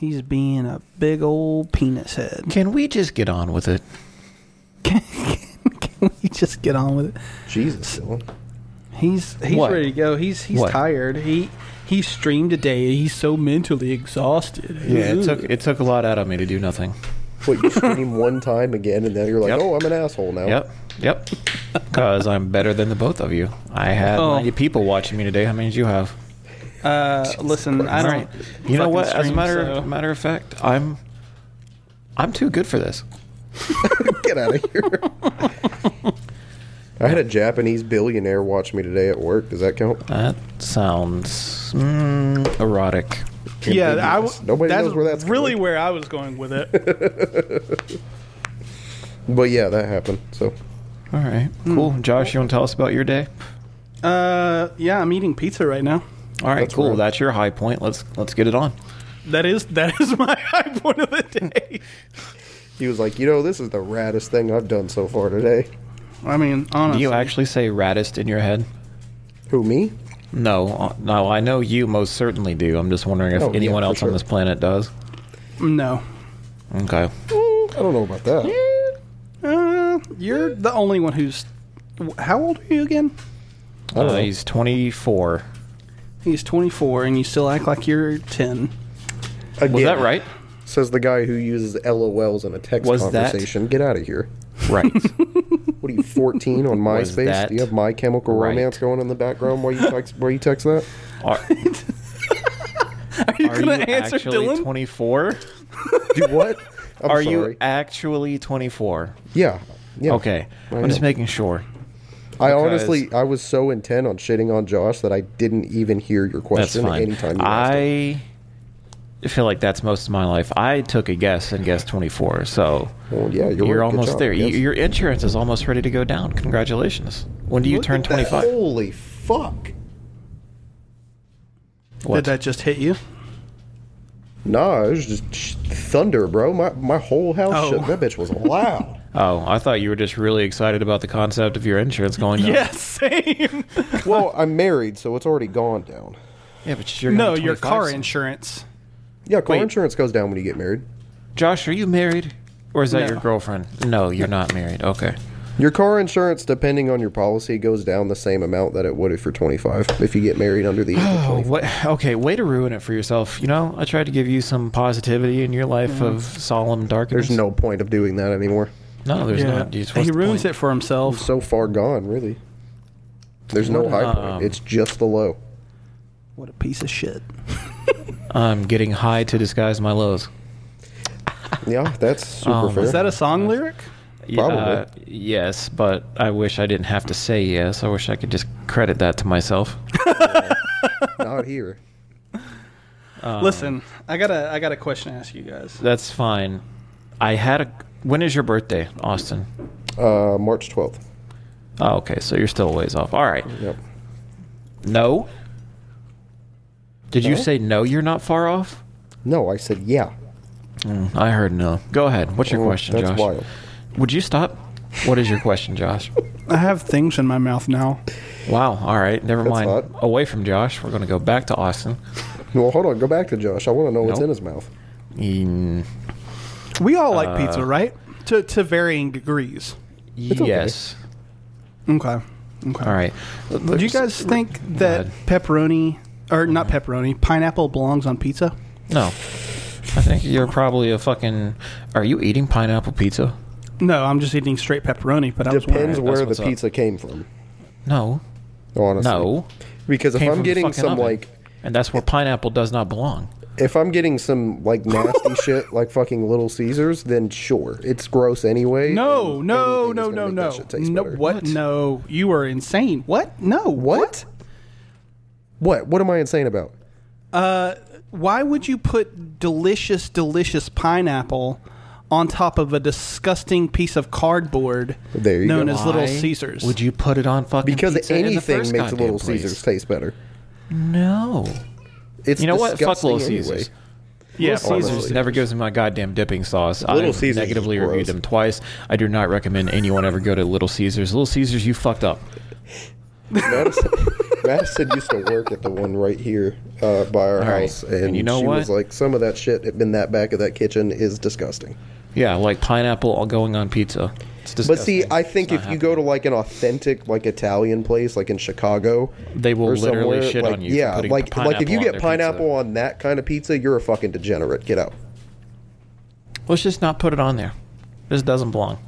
He's being a big old penis head. Can we just get on with it? Can, can we just get on with it? Jesus, Dylan. He's he's What? ready to go. He's he's What? tired. He he streamed today. He's so mentally exhausted. Yeah, it took it took a lot out of me to do nothing. What, you stream one time again, and then you're like, Yep. oh, I'm an asshole now. Yep, yep. Because I'm better than the both of you. I had Oh. 90 people watching me today. How many did you have? Uh, listen, I don't. You know fucking what? As a matter so- matter of fact, I'm I'm too good for this. Get out of here. I had a Japanese billionaire watch me today at work. Does that count? That sounds mm, erotic. Yeah, I Ambiguous. w- Nobody that's knows where that's really going. where I was going with it. But yeah, that happened. So All right, cool. Josh, you want to tell us about your day? uh, yeah, I'm eating pizza right now. All right, That's cool. right. That's your high point. Let's let's get it on. That is that is my high point of the day. he was like, you know, this is the raddest thing I've done so far today. I mean, honestly, Do you actually say raddest in your head? Who me? No, uh, no. I know you most certainly do. I'm just wondering if Oh, anyone for else on this planet does. no. Okay. I don't know about that. Uh, you're the only one who's. How old are you again? I don't Uh, know. he's 24. He's 24, and you still act like you're 10. Again, Was that right? Says the guy who uses LOLs in a text Was that- conversation. Get out of here. Right. What are you, 14 on Was MySpace? that Do you have My Chemical right? Romance going in the background while you text, while you text that? Are, Are you are going to answer actually Dylan? 24? Do what? I'm are sorry. you actually 24? Yeah. Yeah. Okay. I I'm just making sure. I honestly, I was so intent on shitting on Josh that I didn't even hear your question That's question fine. anytime you asked it. I feel like that's most of my life. I took a guess and guessed 24. So Well, yeah, you're, you're, right. Good almost job, there. I You, your insurance is almost ready to go down. Congratulations. When do you Look turn at that. 25? Holy fuck. What? Did that just hit you? Nah, it was just sh- thunder, bro. My my whole house Oh. shook. That bitch was loud. Oh, I thought you were just really excited about the concept of your insurance going down. Yeah, same. well, I'm married, so it's already gone down. Yeah, but you're no, your car soon. insurance. Yeah, car Wait. insurance goes down when you get married. Josh, are you married? Or is that No. your girlfriend? No, you're not married. Okay. Your car insurance, depending on your policy, goes down the same amount that it would if you're 25. If you get married under the age of Oh, 25. what? Okay, way to ruin it for yourself. You know, I tried to give you some positivity in your life mm-hmm. of solemn darkness. There's no point of doing that anymore. No, there's yeah. not. What's he the ruins point? it for himself. So far gone, really. There's no What, high um, point. It's just the low. What a piece of shit. I'm getting high to disguise my lows. Yeah, that's super Um, fair. Is that a song lyric? Probably. Uh, yes, but I wish I didn't have to say yes. I wish I could just credit that to myself. Not here. Um, Listen, I got a I got a question to ask you guys. That's fine. I had a. When is your birthday, Austin? Uh, March 12th. Oh, okay. So you're still a ways off. All right. Yep. No. Did you No? say no? You're not far off. No, I said yeah. Mm, I heard no. Go ahead. What's your Oh, question, That's Josh? wild. Would you stop? What is your question, Josh? I have things in my mouth now. Wow. All right. Never That's mind. hot. Away from Josh. We're going to go back to Austin. Well, hold on. Go back to Josh. I want to know what's Nope. in his mouth. Mm, We all like Uh, pizza, right? To to varying degrees. okay. yes. Okay. Okay. All right. Do you guys think that ahead. pepperoni or not pepperoni, pineapple belongs on pizza? No. I think you're probably a fucking. Are you eating pineapple pizza? No, I'm just eating straight pepperoni. But I was Depends wondering. Alright, where that's the what's up. pizza came from. No. Honestly. No. Because if Came I'm the getting fucking some oven. like And that's where pineapple does not belong. If I'm getting some like nasty shit like fucking Little Caesars, then sure, it's gross anyway. No, no, no, no, no. that shit taste No, better. what? What? No, you are insane. What? No. What? What? What am I insane about? Uh, why would you put delicious, delicious pineapple on top of a disgusting piece of cardboard There you known go. as Little Caesars? Would you put it on fucking Because pizza in the anything first makes Little place? Caesars taste better. No. It's You know what? Fuck Little anyway. Caesars. yeah, Little Caesars never gives me my goddamn dipping sauce. Little Caesars negatively reviewed them twice. I do not recommend anyone ever go to Little Caesars. Little Caesars, you fucked up. Madison, Madison used to work at the one right here uh, by our right. house, and, And you know she was like, "Some of that shit in that back of that kitchen is disgusting." Yeah, like pineapple all going on pizza. It's But see. I think if you go to like an authentic like Italian place, like in Chicago, They will or literally somewhere, shit like, on you Yeah, like like if you get pineapple pizza. on that kind of pizza, you're a fucking degenerate. Get out. let's just not put it on there. This doesn't belong.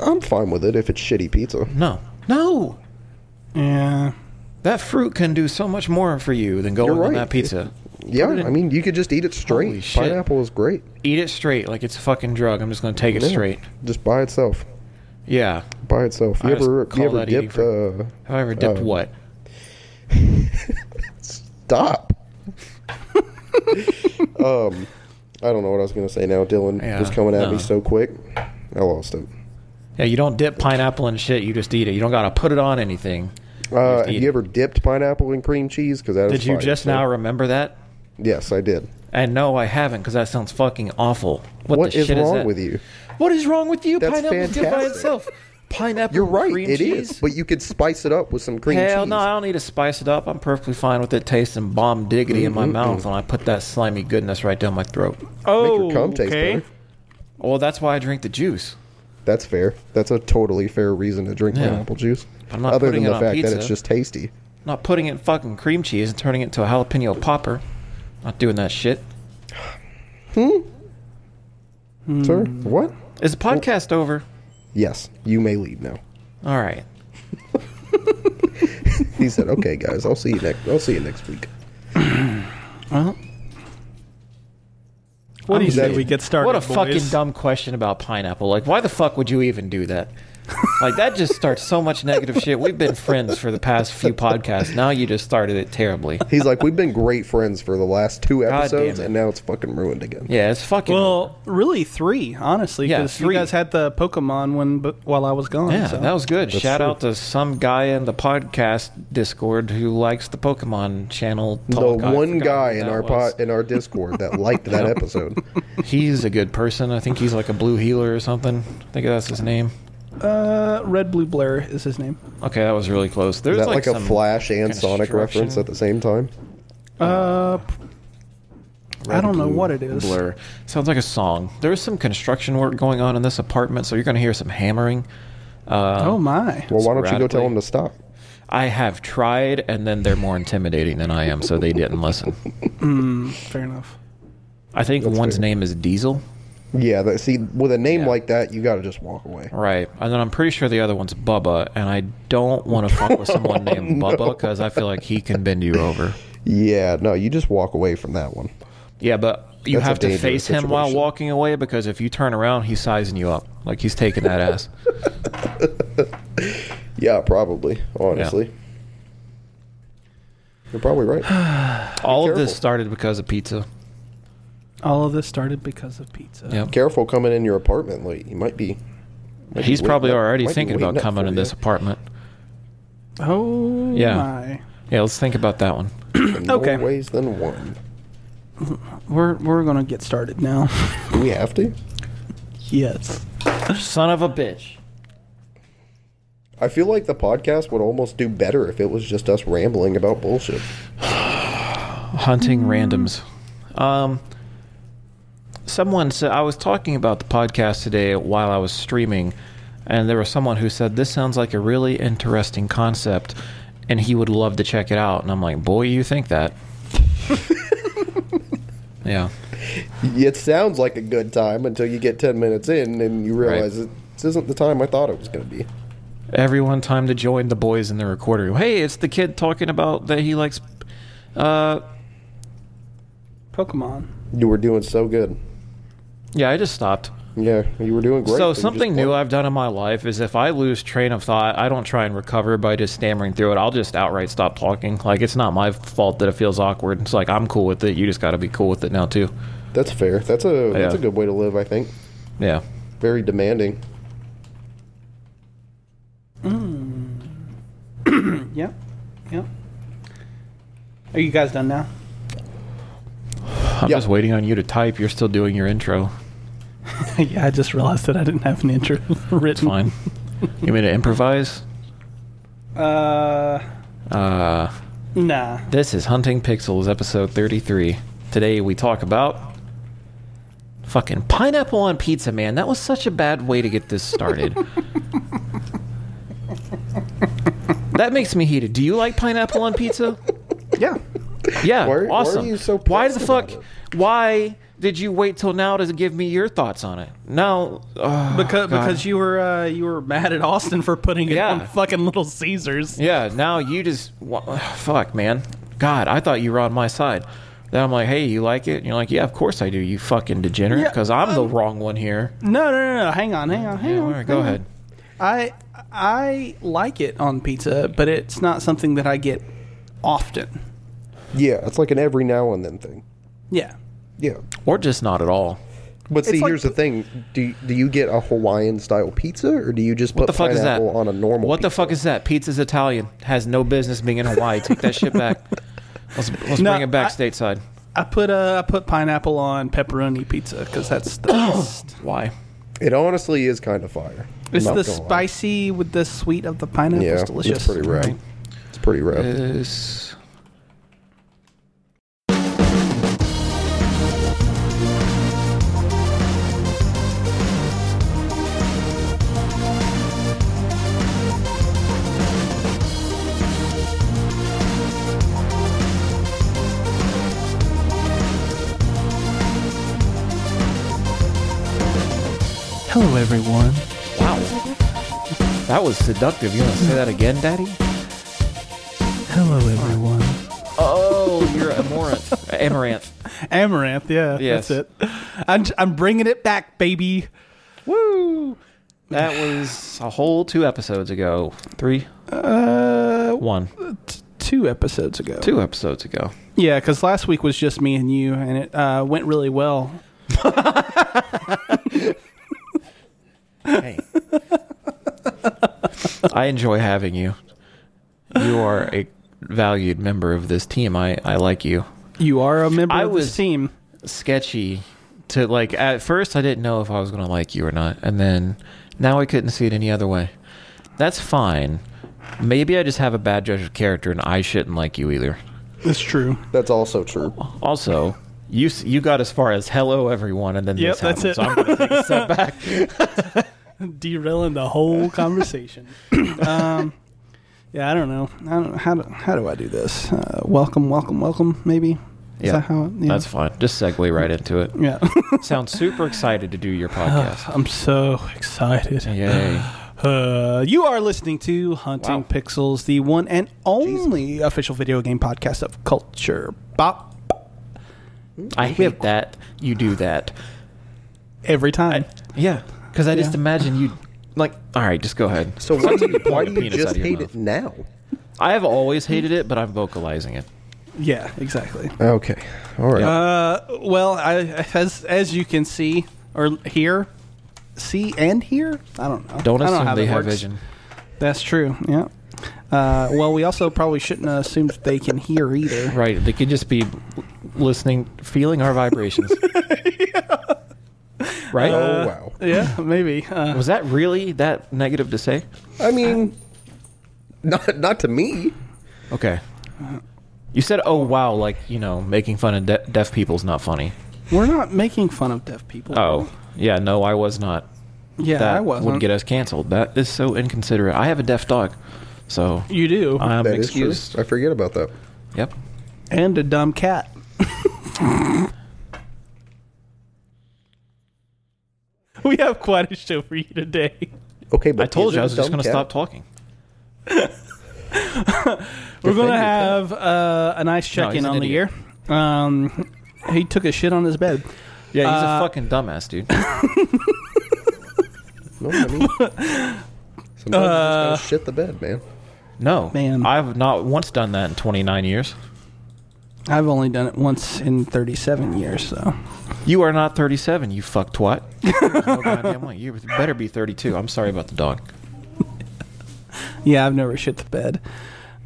I'm fine with it if it's shitty pizza. No, no. Yeah. That fruit can do so much more for you than going You're on that pizza. Yeah, it in- I mean, you could just eat it straight. Holy shit. Pineapple is great. Eat it straight, like it's a fucking drug. I'm just gonna take it Yeah, straight. just by itself. Yeah. By itself. You I ever you ever dipped? fruit. Uh, Have I ever dipped uh, what? Stop. um, I don't know what I was gonna say now. Dylan Yeah, was coming at no. me so quick, I lost it. Yeah, you don't dip pineapple in shit. You just eat it. You don't gotta put it on anything. Uh, have you it. ever dipped pineapple in cream cheese? Because is Did you fire, just so- now remember that? Yes, I did. And no, I haven't, because that sounds fucking awful. What, what is wrong that? with you? What is wrong with you? That's Pineapple's good by itself. Pineapple. You're right. Cream It cheese? is, but you could spice it up with some cream Hell cheese. no, I don't need to spice it up. I'm perfectly fine with it tasting bomb diggity in my Mm-hmm. mouth when I put that slimy goodness right down my throat. Oh, Make your cum taste okay. better. Well, that's why I drink the juice. That's fair. That's a totally fair reason to drink Yeah. pineapple juice. I'm not Other putting than it the on fact that pizza. it's just tasty. I'm not putting it in fucking cream cheese and turning it into a jalapeno popper. Not doing that shit. Hmm? Sir, what? Is the podcast over? Yes, you may leave now. All right. He said, "Okay, guys, I'll see you next. I'll see you next week." Well, what do you say we get started? What a boys? fucking dumb question about pineapple. Like, why the fuck would you even do that? Like, that just starts so much negative shit. We've been friends for the past few podcasts. Now you just started it terribly. He's like, "We've been great friends for the last two damn episodes, it. and now it's fucking ruined again." Yeah, it's fucking. Well, really three, honestly, Yeah, because you guys had the Pokemon one, but while I was gone. yeah, so. that was good. That's Shout true. out to some guy in the podcast Discord who likes the Pokemon channel. The talk. I one forgot guy who in that our was. pot in our Discord that liked that episode. He's a good person. I think he's like a blue heeler or something. I think that's his name. Uh, Red Blue Blair is his name. Okay, that was really close. There's Is that like, a some Flash and Sonic reference at the same time? Uh, I don't know blue, what it is. Blur. Sounds like a song. There's some construction work going on in this apartment, so you're going to hear some hammering. Uh, oh my! Well, why don't you go tell sporadically. him to stop? I have tried, and then they're more intimidating than I am, so they didn't listen. Fair enough. I think That's one's fair. name is Diesel. Yeah, that, see, with a name Yeah. like that, you got to just walk away. Right. And then I'm pretty sure the other one's Bubba, and I don't want to fuck with someone named Bubba because I feel like he can bend you over. Yeah, no, you just walk away from that one. Yeah, but you That's have to face him while walking away because if you turn around, he's sizing you up. Like he's taking that ass. Yeah, probably. Honestly, you're probably right. All of this started because of pizza. All of this started because of pizza. Yep. Careful coming in your apartment late. You might be. might He's waiting probably up- already thinking about coming in you. this apartment. Oh Yeah. my! Yeah, let's think about that one. In more Okay. ways than one. We're we're gonna get started now. Do we have to? yes. Son of a bitch. I feel like the podcast would almost do better if it was just us rambling about bullshit. Hunting randoms. Um, someone said I was talking about the podcast today while I was streaming, and there was someone who said this sounds like a really interesting concept, and he would love to check it out. And I'm like, boy, you think that? yeah. It sounds like a good time until you get 10 minutes in and you realize it this isn't the time I thought it was going to be. Everyone, time to join the boys in the recorder. room. Hey, it's the kid talking about that he likes. Uh, Pokemon. You were doing so good. Yeah, I just stopped. Yeah, you were doing great. So something new I've done in my life is if I lose train of thought, I don't try and recover by just stammering through it. I'll just outright stop talking. Like it's not my fault that it feels awkward. It's like I'm cool with it. You just got to be cool with it now too. That's fair. That's a that's a good way to live, I think. Yeah. Very demanding. Mm. Yep. Yep. Are you guys done now? I'm Yeah. just waiting on you to type. You're still doing your intro. yeah, I just realized that I didn't have an intro written. Fine. you mean to improvise? Uh, Uh, Nah. this is Hunting Pixels, episode 33. Today we talk about fucking pineapple on pizza, man. That was such a bad way to get this started. that makes me heated. Do you like pineapple on pizza? Yeah. Yeah, Why- why are awesome. you so why the pissed fuck? about Why did you wait till now to give me your thoughts on it? Now, oh, Because God. because you were uh, you were mad at Austin for putting it Yeah. on fucking Little Caesars. yeah, now you just wa- fuck, man. God, I thought you were on my side. Then I'm like, hey, you like it? And you're like, yeah, of course I do. You fucking degenerate, Yeah, because I'm the um, wrong one here. No, no, no, no. Hang on, hang on, hang Yeah, on. all right, go hang on. ahead. I I like it on pizza, but it's not something that I get often. Yeah, it's like an every now and then thing. Yeah. Yeah. Or just not at all. But see, It's like- here's the thing: do do you get a Hawaiian style pizza, or do you just put What the fuck is that? pineapple on a normal? What the fuck is that? Pizza's Italian. Has no business being in Hawaii. Take that shit back. Let's, let's No, bring it back I- stateside. I put uh, I put pineapple on pepperoni pizza because that's the best. Why? It honestly is kind of fire. I'm It's not the gonna lie. spicy with the sweet of the pineapple. Yeah, it's delicious. it's pretty rad. Right. It's pretty rad. Is Hello, everyone. wow. That was seductive. You want to say that again, Daddy? Hello, everyone. Oh, you're amaranth. Amaranth. Amaranth, yeah, Yes. that's it. I'm, I'm bringing it back, baby. Woo! That was a whole two episodes ago. Three, Uh, one, t- two episodes ago. two episodes ago. Yeah, because last week was just me and you, and it uh, went really well. Hey. I enjoy having you. You are a valued member of this team. I, I like you. You are a member I of was- this team. Sketchy to like at first I didn't know if I was gonna like you or not, and then now I couldn't see it any other way. That's fine. Maybe I just have a bad judge of character and I shouldn't like you either. That's true. That's also true. Also, you you got as far as hello everyone, and then Yep, this that's it. So I'm gonna take a step back. Derailing the whole conversation. um, yeah, I don't know. I don't know how do how do I do this? Uh, welcome, welcome, welcome. Maybe. Is Yeah, that how? It, yeah. That's fine. Just segue right into it. yeah. Sound super excited to do your podcast. I'm so excited. Yay! Uh, you are listening to Hunting Wow. Pixels, the one and only official video game podcast of Culture Bop. I hate that you do that. Every time. Yeah, because I just Yeah. imagine you like. All right, just go ahead. So why do you, why do your you penis out just of your hate mouth. it now? I have always hated it, but I'm vocalizing it. yeah, exactly. Okay, all right. Uh, well, I, as as you can see or hear, see and hear. I don't know. Don't I know assume how they that have works. vision. That's true. Yeah. Uh, well, we also probably shouldn't assume that they can hear either. Right? They could just be listening, feeling our vibrations. Right? oh wow. Yeah, maybe. Uh, Was that really that negative to say? I mean, not not to me. Okay. You said, "Oh wow," like you know, making fun of de- deaf people's not funny. we're not making fun of deaf people. Oh, yeah, no, I was not. yeah, that I wasn't. would get us canceled. That is so inconsiderate. I have a deaf dog, so you do, I'm That is true. excused. I forget about that. Yep. and a dumb cat. we have quite a show for you today. Okay, but I told is you it I was a just dumb going to cat? stop talking. We're going to your have uh, a nice check he's in an on the idiot. year. Um, he took a shit on his bed. Yeah, he's Uh, a fucking dumbass, dude. No, I mean, sometimes you just gotta shit the bed, man. No, Man. I've not once done that in 29 years. I've only done it once in 37 years, so. You are not 37, you fuck twat. There's no goddamn way. You better be 32. I'm sorry about the dog. Yeah, I've never shit the bed.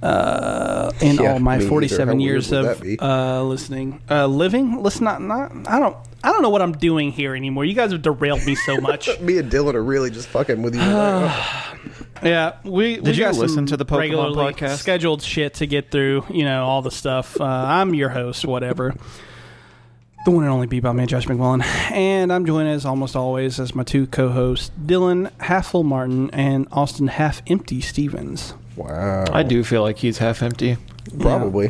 Uh, in Yeah, all my 47 years of uh, listening, uh, living. Let's not, not. I don't. I don't know what I'm doing here anymore. You guys have derailed me so much. Me and Dylan are really just fucking with you. Like, Yeah, we Did we you got listen some to the Pokemon regularly podcast? Scheduled shit to get through. You know all the stuff. Uh, I'm your host, whatever. The one and only Bebop Man, Josh McMullen, and I'm joined as almost always as my two co-hosts, Dylan Half Full Martin and Austin Half Empty Stevens. Wow. I do feel like he's half empty. Probably.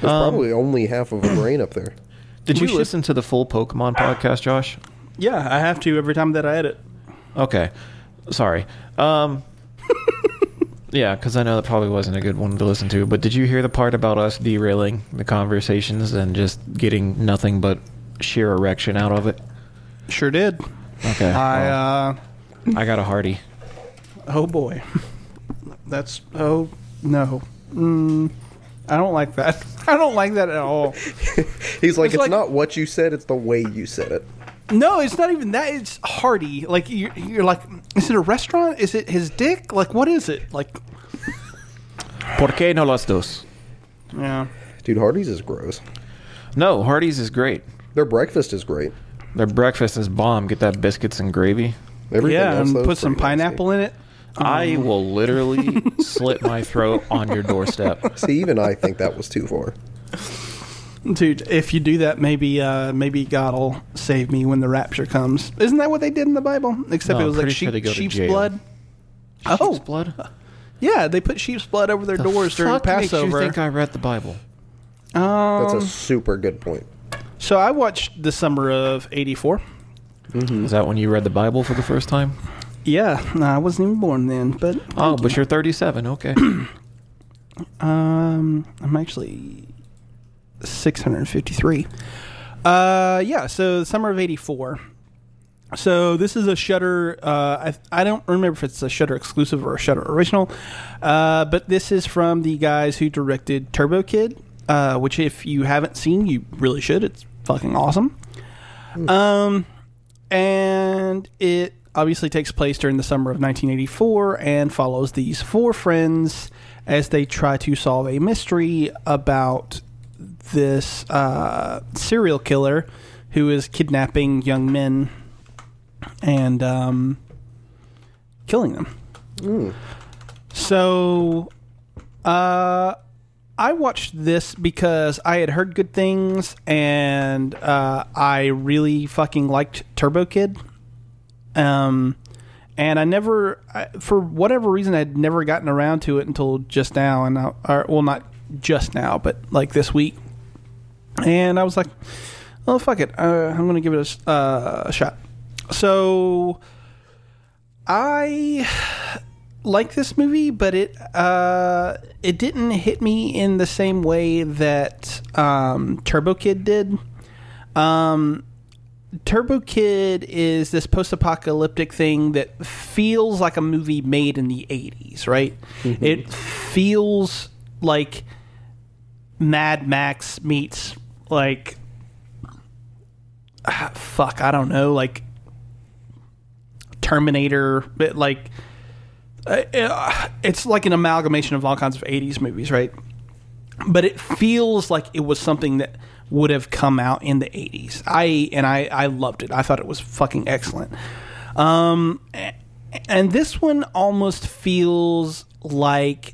There's Um, probably only half of a brain up there. Did you should- listen to the full Pokemon podcast, Josh? Yeah, I have to every time that I edit. Okay, sorry. Um, yeah, because I know that probably wasn't a good one to listen to. But did you hear the part about us derailing the conversations and just getting nothing but sheer erection out of it? Sure did. Okay, I well, uh, I got a hearty. oh boy, that's oh no. Mm, I don't like that. I don't like that at all. He's like, It's it's, like- not what you said, it's the way you said it. No, it's not even that. It's hearty. Like you're, you're like, is it a restaurant? Is it his dick? Like what is it? Like ¿Por qué no las dos? yeah. Dude, Hardee's is gross. No, Hardee's is great. Their breakfast is great. Their breakfast is bomb. Get that biscuits and gravy. Everything yeah, else, and though, is put some pretty nasty. pineapple in it. I um, will literally slit my throat on your doorstep. See, even I think that was too far. Dude, if you do that, maybe uh, maybe God'll save me when the rapture comes. Isn't that what they did in the Bible? Except No, it I'm was like pretty sure sheep, go to sheep's jail. blood. Oh, Sheep's blood. yeah, they put sheep's blood over their doors during Fuck makes Passover. you think I read the Bible? That's um, a super good point. so I watched the summer of '84. Is that when you read the Bible for the first time? Yeah, no, I wasn't even born then, but Oh, but you're 37. Okay. Um, I'm actually 653. Uh, yeah. So the summer of '84. So this is a Shudder. Uh, I I don't remember if it's a Shudder exclusive or a Shudder original. Uh, but this is from the guys who directed Turbo Kid. Uh, which if you haven't seen, you really should. It's fucking awesome. Um, and it obviously takes place during the summer of 1984 and follows these four friends as they try to solve a mystery about this uh, serial killer who is kidnapping young men and um, killing them. So, uh, I watched this because I had heard good things and uh, I really fucking liked Turbo Kid. Um, and I never, I, for whatever reason, I'd never gotten around to it until just now. And I, or, well, not just now, but like this week. And I was like, oh fuck it, uh, I'm gonna give it a uh, a shot. So I like this movie, but it uh, it didn't hit me in the same way that um, Turbo Kid did. Um, Turbo Kid is this post-apocalyptic thing that feels like a movie made in the '80s, right? It feels like Mad Max meets like ah, fuck, I don't know, like Terminator, like uh, it's like an amalgamation of all kinds of 80s movies, right? But it feels like it was something that would have come out in the 80s. I and I I loved it. I thought it was fucking excellent. Um and this one almost feels like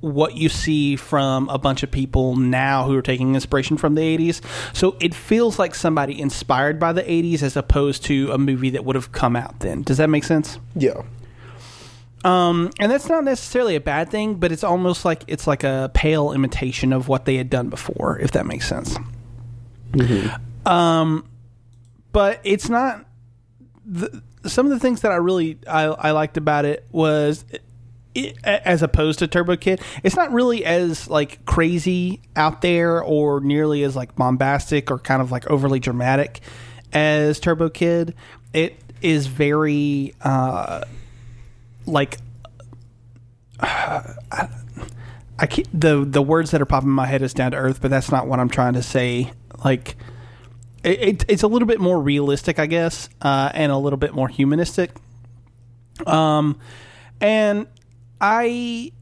what you see from a bunch of people now who are taking inspiration from the 80s. So it feels like somebody inspired by the 80s as opposed to a movie that would have come out then. Does that make sense? Yeah. Um, and that's not necessarily a bad thing, but it's almost like it's like a pale imitation of what they had done before, if that makes sense. Um, but it's not. The, some of the things that I really I, I liked about it was. It, as opposed to Turbo Kid, it's not really as like crazy out there or nearly as like bombastic or kind of like overly dramatic as Turbo Kid. It is very uh, like I can't, the the words that are popping in my head is down to earth, but that's not what I'm trying to say. Like it, it it's a little bit more realistic, I guess, uh, and a little bit more humanistic. Um, and I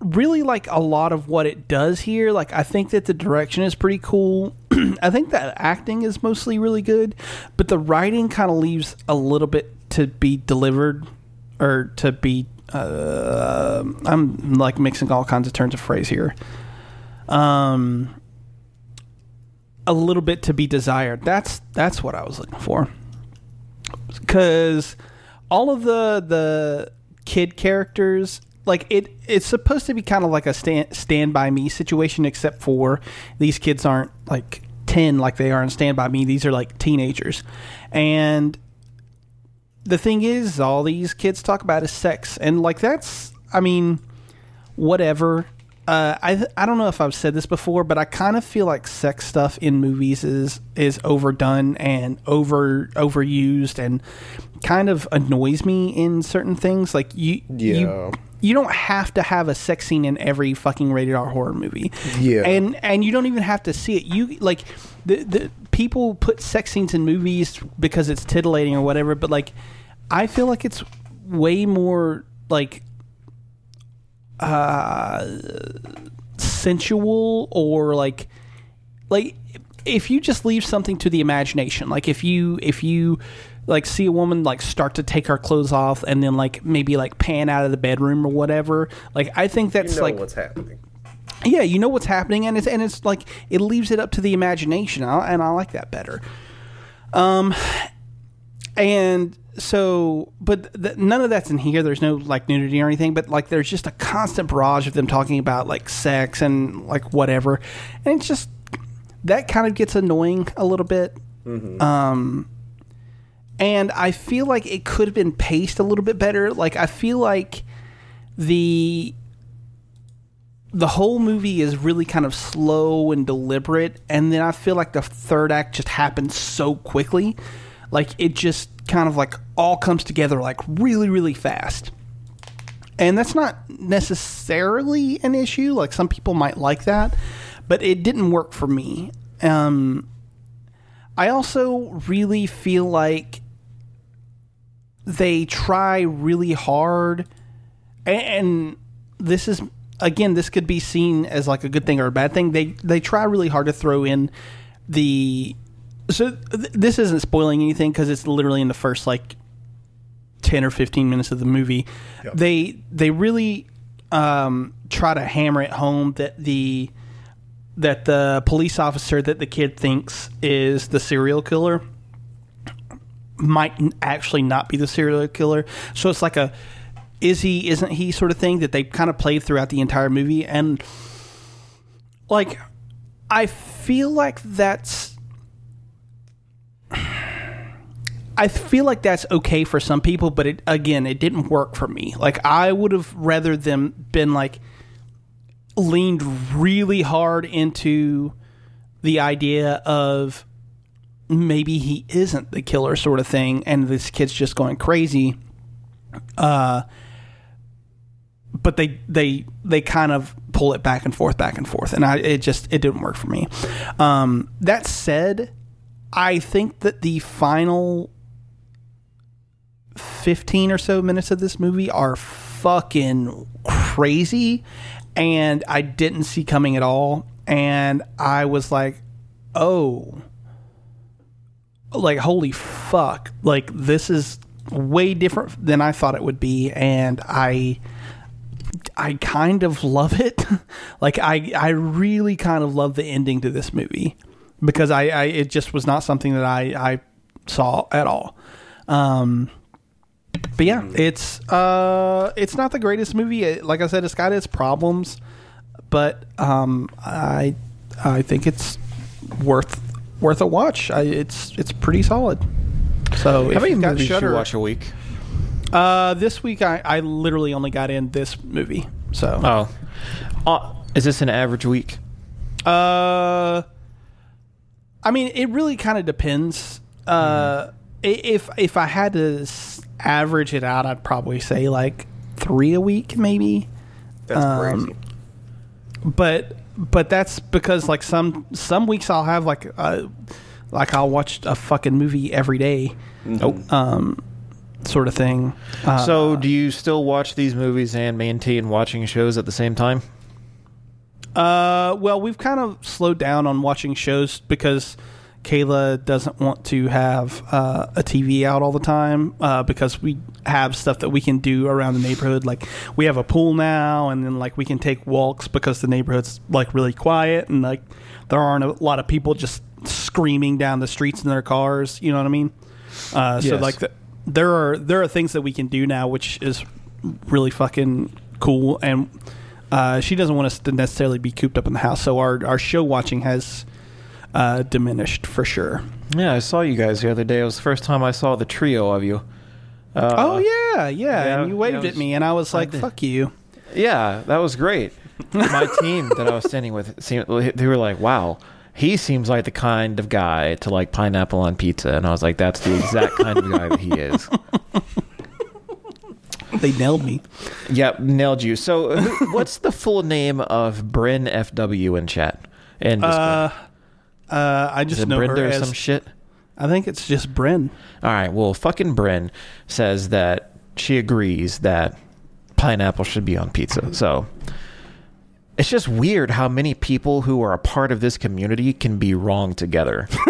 really like a lot of what it does here. Like I think that the direction is pretty cool. I think that acting is mostly really good, but the writing kind of leaves a little bit to be delivered or to be uh, I'm like mixing all kinds of turns of phrase here. Um, a little bit to be desired. That's that's what I was looking for. Because all of the the kid characters, like it, it's supposed to be kind of like a stand stand by me situation, except for these kids aren't like ten like they are in Stand by Me. These are like teenagers, and the thing is, all these kids talk about is sex, and like that's, I mean, whatever. Uh, I I don't know if I've said this before, but I kind of feel like sex stuff in movies is is overdone and over overused and kind of annoys me in certain things. Like you, Yeah. you, you don't have to have a sex scene in every fucking rated R horror movie. Yeah. and and you don't even have to see it. You like the the people put sex scenes in movies because it's titillating or whatever. But like, I feel like it's way more like uh sensual or like like if you just leave something to the imagination like if you if you like see a woman like start to take her clothes off and then like maybe like pan out of the bedroom or whatever like i think that's like what's happening. yeah, you know what's happening, and it's and it's like it leaves it up to the imagination, and I, and I like that better. Um, and so, but th- none of that's in here. There's no like nudity or anything, but like there's just a constant barrage of them talking about like sex and like whatever, and it's just that kind of gets annoying a little bit. Um, and I feel like it could have been paced a little bit better. Like I feel like the the whole movie is really kind of slow and deliberate and then i feel like the third act just happens so quickly like it just kind of like all comes together like really really fast. And that's not necessarily an issue like some people might like that but it didn't work for me. Um i also really feel like they try really hard and this is again this could be seen as like a good thing or a bad thing. They they try really hard to throw in the so th- this isn't spoiling anything because it's literally in the first like 10 or 15 minutes of the movie. They they really um, try to hammer it home that the that the police officer that the kid thinks is the serial killer might actually not be the serial killer. So it's like a is he isn't he sort of thing that they kind of played throughout the entire movie. And like I feel like that's I feel like that's okay for some people, but it again, it didn't work for me. Like I would have rather them been like leaned really hard into the idea of maybe he isn't the killer sort of thing and this kid's just going crazy uh but they they they kind of pull it back and forth back and forth and i it just it didn't work for me um that said i think that the final 15 or so minutes of this movie are fucking crazy and I didn't see coming at all and I was like oh like holy fuck like this is way different than I thought it would be and I I kind of love it. Like I I really kind of love the ending to this movie because I, I it just was not something that I I saw at all. Um but yeah, it's uh, it's not the greatest movie. It, like I said, it's got its problems, but um, I I think it's worth worth a watch. I, it's it's pretty solid. So How many movies Shudder, you watch a week? uh, this week I, I literally only got in this movie. So Oh, uh, is this an average week? Uh, I mean, it really kind of depends. Uh, i if if I had to average it out, I'd probably say like three a week, maybe. That's Um, crazy. But but that's because like some some weeks I'll have like uh like I'll watch a fucking movie every day, Nope. Um, sort of thing. Uh, so, do you still watch these movies and maintain watching shows at the same time? Uh, well, we've kind of slowed down on watching shows because Kayla doesn't want to have uh, a TV out all the time uh, because we have stuff that we can do around the neighborhood. Like we have a pool now, and then like we can take walks because the neighborhood's like really quiet and like there aren't a lot of people just screaming down the streets in their cars. You know what I mean? Uh, so Yes. like the, there are there are things that we can do now, which is really fucking cool. And uh, she doesn't want us to necessarily be cooped up in the house, so our our show watching has uh, diminished for sure. Yeah, I saw you guys the other day. It was the first time I saw the trio of you. Uh, oh yeah, yeah, yeah, and you waved at me, and I was like, did. "Fuck you." Yeah, that was great. My team that I was standing with, seemed, they were like, "Wow, he seems like the kind of guy to like pineapple on pizza," and I was like, "That's the exact kind of guy that he is." They nailed me. Yep, nailed you. So, what's the full name of Bryn FW in chat? And Uh, uh, I is just it know Brenda her or as. some shit? I think it's just Bryn. All right. Well, fucking Bryn says that she agrees that pineapple should be on pizza. So it's just weird how many people who are a part of this community can be wrong together.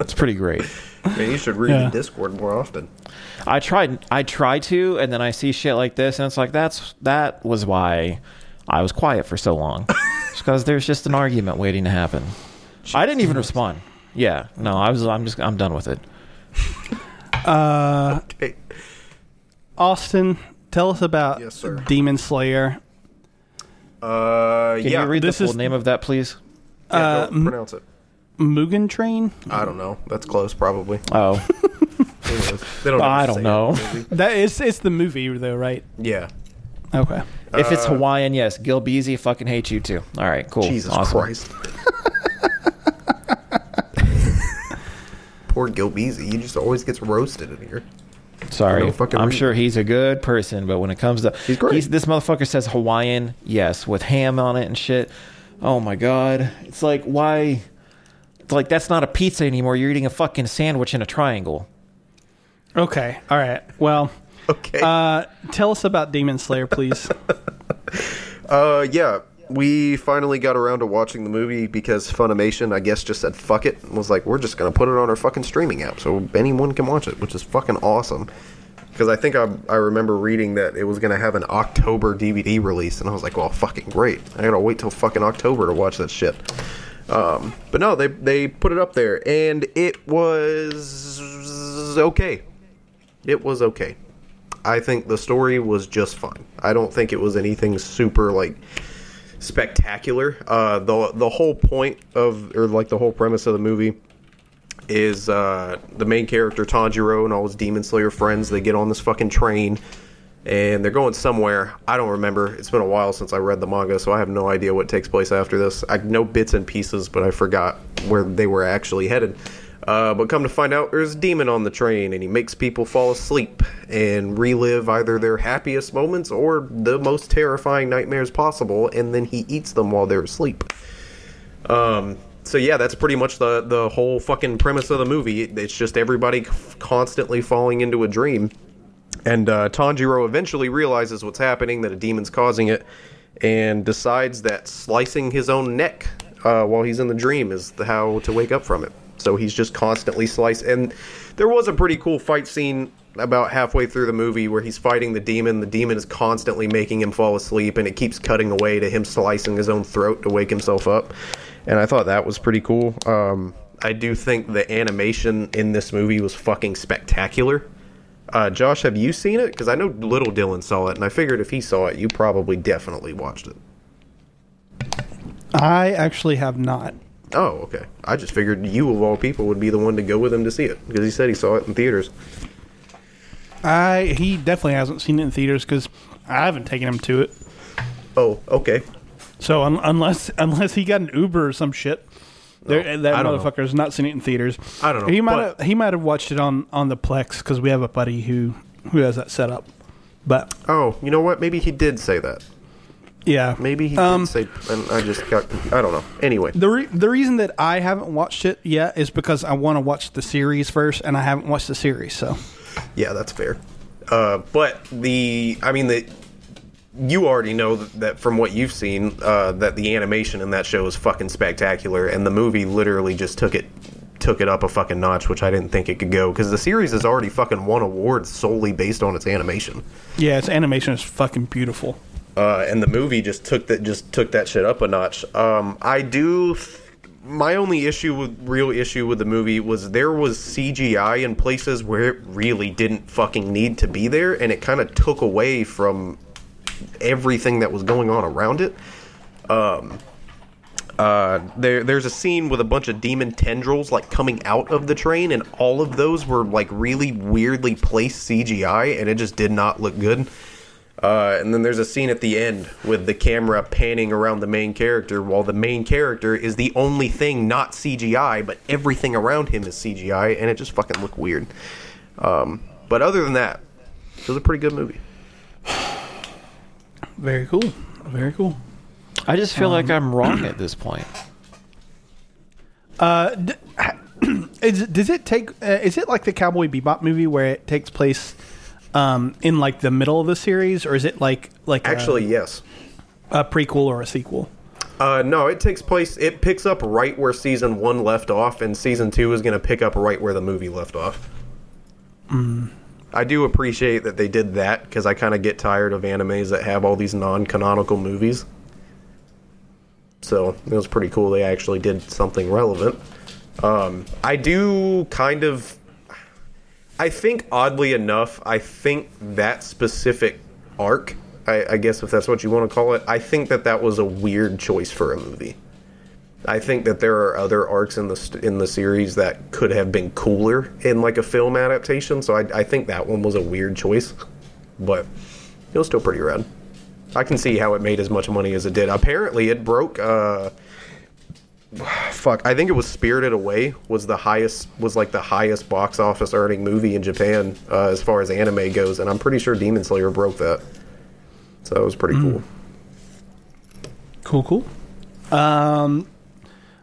it's pretty great. Man, you should read Yeah. the Discord more often. I tried. I try to, and then I see shit like this, and it's like that's that was why I was quiet for so long. It's because there's just an argument waiting to happen. I didn't even respond. Yeah, no, I was. I'm just. I'm done with it. Uh, Okay. Austin, tell us about Yes, sir. Demon Slayer. Uh, Can yeah. you read the this full is- name of that, please? yeah, uh, don't pronounce it. Mugen Train. I don't know. That's close, probably. Oh, Anyways, they don't I ever don't say it know. in the movie. That is it's the movie though, right? Yeah. Okay. If it's Uh, Hawaiian, yes. Gil Beasy fucking hates you too. All right, cool. Jesus awesome. Christ. Poor Gil Beasy. He just always gets roasted in here. Sorry, No I'm reason. sure he's a good person, but when it comes to He's great. this motherfucker says Hawaiian, yes, with ham on it and shit. Oh my god, it's like why? It's like that's not a pizza anymore. You're eating a fucking sandwich in a triangle. Okay. All right. Well, Okay. uh, tell us about Demon Slayer, please. Uh, yeah, we finally got around to watching the movie because Funimation, I guess, just said fuck it and was like, we're just gonna put it on our fucking streaming app so anyone can watch it, which is fucking awesome. Because I think I, I remember reading that it was gonna have an October DVD release, and I was like, well, fucking great. I gotta wait till fucking October to watch that shit. Um, but no, they they put it up there, and it was okay. It was okay. I think the story was just fine. I don't think it was anything super like spectacular. Uh, the the whole point of or like the whole premise of the movie is uh, the main character Tanjiro and all his Demon Slayer friends. They get on this fucking train and they're going somewhere. I don't remember. It's been a while since I read the manga, so I have no idea what takes place after this. I know bits and pieces, but I forgot where they were actually headed. Uh, but come to find out, there's a demon on the train, and he makes people fall asleep and relive either their happiest moments or the most terrifying nightmares possible, and then he eats them while they're asleep. Um, so yeah, that's pretty much the the whole fucking premise of the movie. It's just everybody constantly falling into a dream. And uh, Tanjiro eventually realizes what's happening, that a demon's causing it, and decides that slicing his own neck uh, while he's in the dream is the, how to wake up from it. So he's just constantly slicing. And there was a pretty cool fight scene about halfway through the movie where he's fighting the demon. The demon is constantly making him fall asleep, and it keeps cutting away to him slicing his own throat to wake himself up. And I thought that was pretty cool. Um, I do think the animation in this movie was fucking spectacular. Uh, Josh, have you seen it? Because I know little Dylan saw it, and I figured if he saw it, you probably definitely watched it. I actually have not. Oh, okay. I just figured you, of all people, would be the one to go with him to see it because he said he saw it in theaters. I he definitely hasn't seen it in theaters because I haven't taken him to it. Oh, okay. So un- unless unless he got an Uber or some shit, there, Oh, that I don't know. motherfucker's not seen it in theaters. I don't know, He might have he might have watched it on on the Plex because we have a buddy who who has that set up. But Oh, you know what? Maybe he did say that. Yeah, Maybe he Um, did say, and I just got. I don't know. Anyway, The re- the reason that I haven't watched it yet is because I want to watch the series first, and I haven't watched the series. So yeah, that's fair. Uh, but the, I mean the, you already know that, that from what you've seen, uh, that the animation in that show is fucking spectacular, and the movie literally just took it took it up a fucking notch, which I didn't think it could go because the series has already fucking won awards solely based on its animation. Yeah, its animation is fucking beautiful. Uh, and the movie just took that just took that shit up a notch. Um, I do. Th- my only issue with real issue with the movie was there was CGI in places where it really didn't fucking need to be there, and it kind of took away from everything that was going on around it. Um, uh, there, there's a scene with a bunch of demon tendrils like coming out of the train, and all of those were like really weirdly placed CGI, and it just did not look good. Uh, and then there's a scene at the end with the camera panning around the main character while the main character is the only thing not CGI, but everything around him is CGI, and it just fucking looked weird. Um, but other than that, it was a pretty good movie. Very cool. Very cool. I just feel like I'm wrong at this point. Uh, d- is, does it take? Uh, is it like the Cowboy Bebop movie where it takes place um, in like the middle of the series, or is it like like a- Actually, yes. a, prequel or a sequel? Uh, no, it takes place. It picks up right where season one left off, and season two is going to pick up right where the movie left off. I do appreciate that they did that because I kind of get tired of animes that have all these non-canonical movies. So it was pretty cool. They actually did something relevant. Um, I do kind of. I think oddly enough, I think that specific arc, I, I guess if that's what you want to call it, I think that that was a weird choice for a movie. I think that there are other arcs in the in the series that could have been cooler in like a film adaptation. So I, I think that one was a weird choice, but it was still pretty rad. I can see how it made as much money as it did. Apparently, it broke. Uh, fuck, I think it was Spirited Away was the highest was like the highest box office earning movie in Japan uh, as far as anime goes, and I'm pretty sure Demon Slayer broke that. So that was pretty cool. Cool, cool. Um,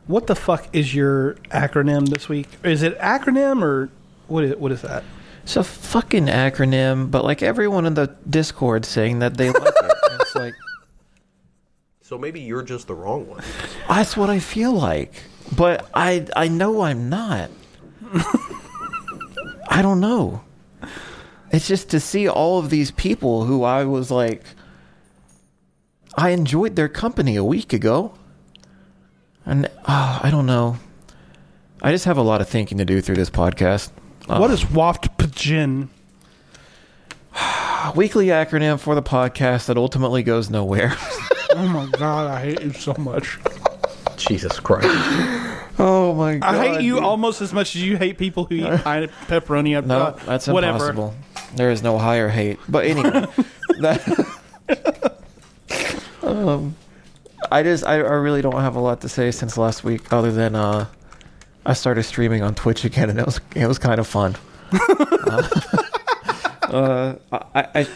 what the fuck is your acronym this week? Is it acronym or what is what is that? It's a fucking acronym, but like everyone in the Discord saying that they like it. And It's like So maybe you're just the wrong one. that's what I feel like, but I I know I'm not. I don't know. It's just to see all of these people who I was like, I enjoyed their company a week ago, and uh, I don't know. I just have a lot of thinking to do through this podcast. Uh, what is waft pajin? weekly acronym for the podcast that ultimately goes nowhere? Oh my god, I hate you so much. Jesus Christ. oh my god! I hate you almost as much as you hate people who eat pine- pepperoni. up- No, uh, that's whatever. impossible. There is no higher hate. But anyway, that, um, I just I, I really don't have a lot to say since last week, other than uh, I started streaming on Twitch again, and it was it was kind of fun. uh, uh, I, I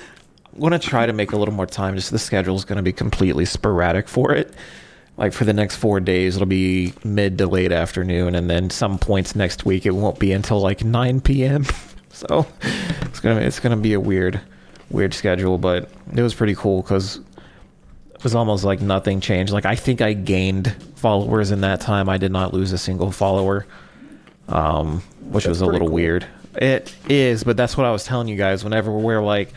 want to try to make a little more time. Just the schedule is going to be completely sporadic for it. Like for the next four days, it'll be mid to late afternoon, and then some points next week it won't be until like nine p.m. So it's gonna it's gonna be a weird weird schedule, but it was pretty cool because it was almost like nothing changed. Like I think I gained followers in that time. I did not lose a single follower, um, which was a little cool. weird. It is, but that's what I was telling you guys. Whenever we're like,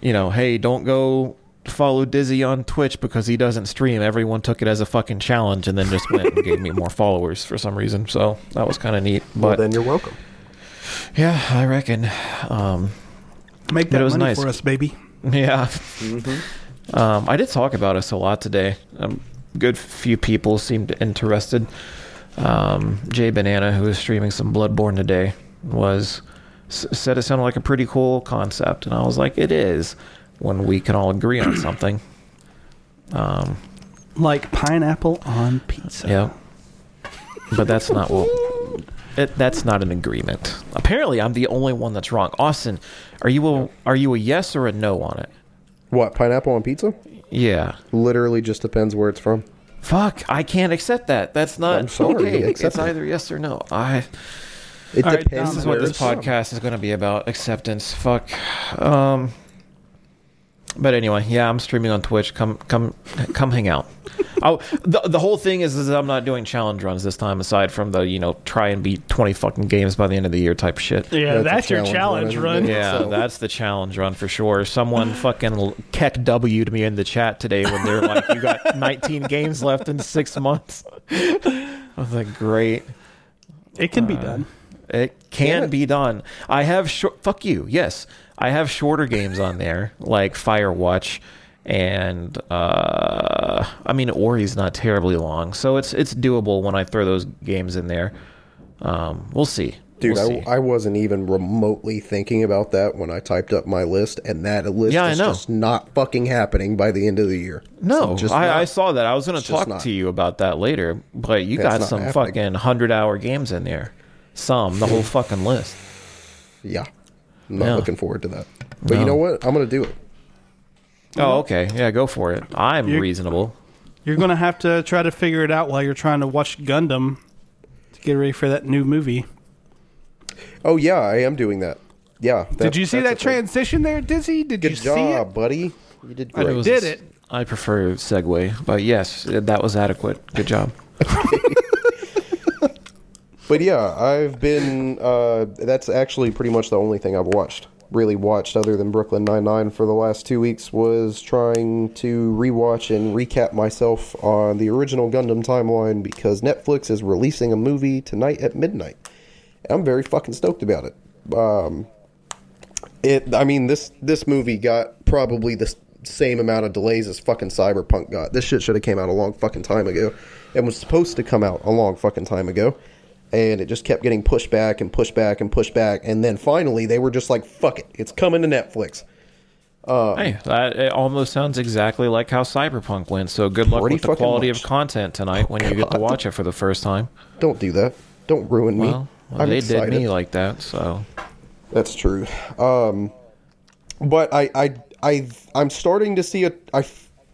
you know, hey, don't go follow Dizzy on Twitch because he doesn't stream. Everyone took it as a fucking challenge and then just went and gave me more followers for some reason. So that was kind of neat. Well, But then you're welcome. yeah, I reckon. Um, Make that it was money nice. for us, baby. yeah. Um, I did talk about us a lot today. Um, good few people seemed interested. Um, Jay Banana, who was streaming some Bloodborne today, was s- said it sounded like a pretty cool concept, and I was like, it is when we can all agree on something. Um, Like pineapple on pizza. yeah, but that's not what. It, that's not an agreement. Apparently, I'm the only one that's wrong. Austin, are you a are you a yes or a no on it? What, pineapple on pizza? Yeah. Literally just depends where it's from. Fuck, I can't accept that. That's not I'm sorry, okay. It's it. either yes or no. I It All right, depends. Dom, this is what this it's from. podcast is going to be about acceptance. Fuck. Um But anyway, yeah, I'm streaming on Twitch. Come, come, come, hang out. Oh, the the whole thing is, is I'm not doing challenge runs this time. Aside from the you know try and beat 20 fucking games by the end of the year type shit. Yeah, That's a that's, your challenge challenge run, run. Yeah, So- that's the challenge run for sure. Someone fucking keck W'd me in the chat today when they're like, "You got 19 games left in six months." I was like, "Great." It can Uh, be done. It can it? be done. I have short. Fuck you. Yes, I have shorter games on there, like Firewatch, and uh, I mean Ori's not terribly long, so it's it's doable when I throw those games in there. Um, we'll see, Dude, We'll I, see. I wasn't even remotely thinking about that when I typed up my list, and that list Yeah, is just not fucking happening by the end of the year. No, just I. I saw that. I was going to talk to you about that later, but you Yeah, got some happening. fucking hundred hour games in there. Some, the whole fucking list. Yeah. I'm not Yeah. looking forward to that. But No. you know what? I'm going to do it. Oh, okay. Yeah, go for it. I'm You- reasonable. You're gonna have to try to figure it out while you're trying to watch Gundam to get ready for that new movie. Oh, yeah, I am doing that. Yeah. that- Did you see that's that a thing. transition there, Dizzy? Did Good you see job, it? buddy. You did I great. was- did it. I prefer segue, but yes, that was adequate. Good job. But yeah, I've been. Uh, that's actually pretty much the only thing I've watched. Really watched other than Brooklyn Nine Nine for the last two weeks was trying to rewatch and recap myself on the original Gundam timeline because Netflix is releasing a movie tonight at midnight. I'm very fucking stoked about it. Um, it. I mean this this movie got probably the same amount of delays as fucking Cyberpunk got. This shit should have came out a long fucking time ago, and was supposed to come out a long fucking time ago, and it just kept getting pushed back and pushed back and pushed back, and then finally they were just like, "Fuck it, it's coming to Netflix." Hey, that it almost sounds exactly like how Cyberpunk went. So good luck with the quality much. of content tonight when you get to watch it for the first time. Don't do that. Don't ruin me. Well, well, they excited. did me like that, so That's true. Um, but I, I, I, I'm starting to see a. I,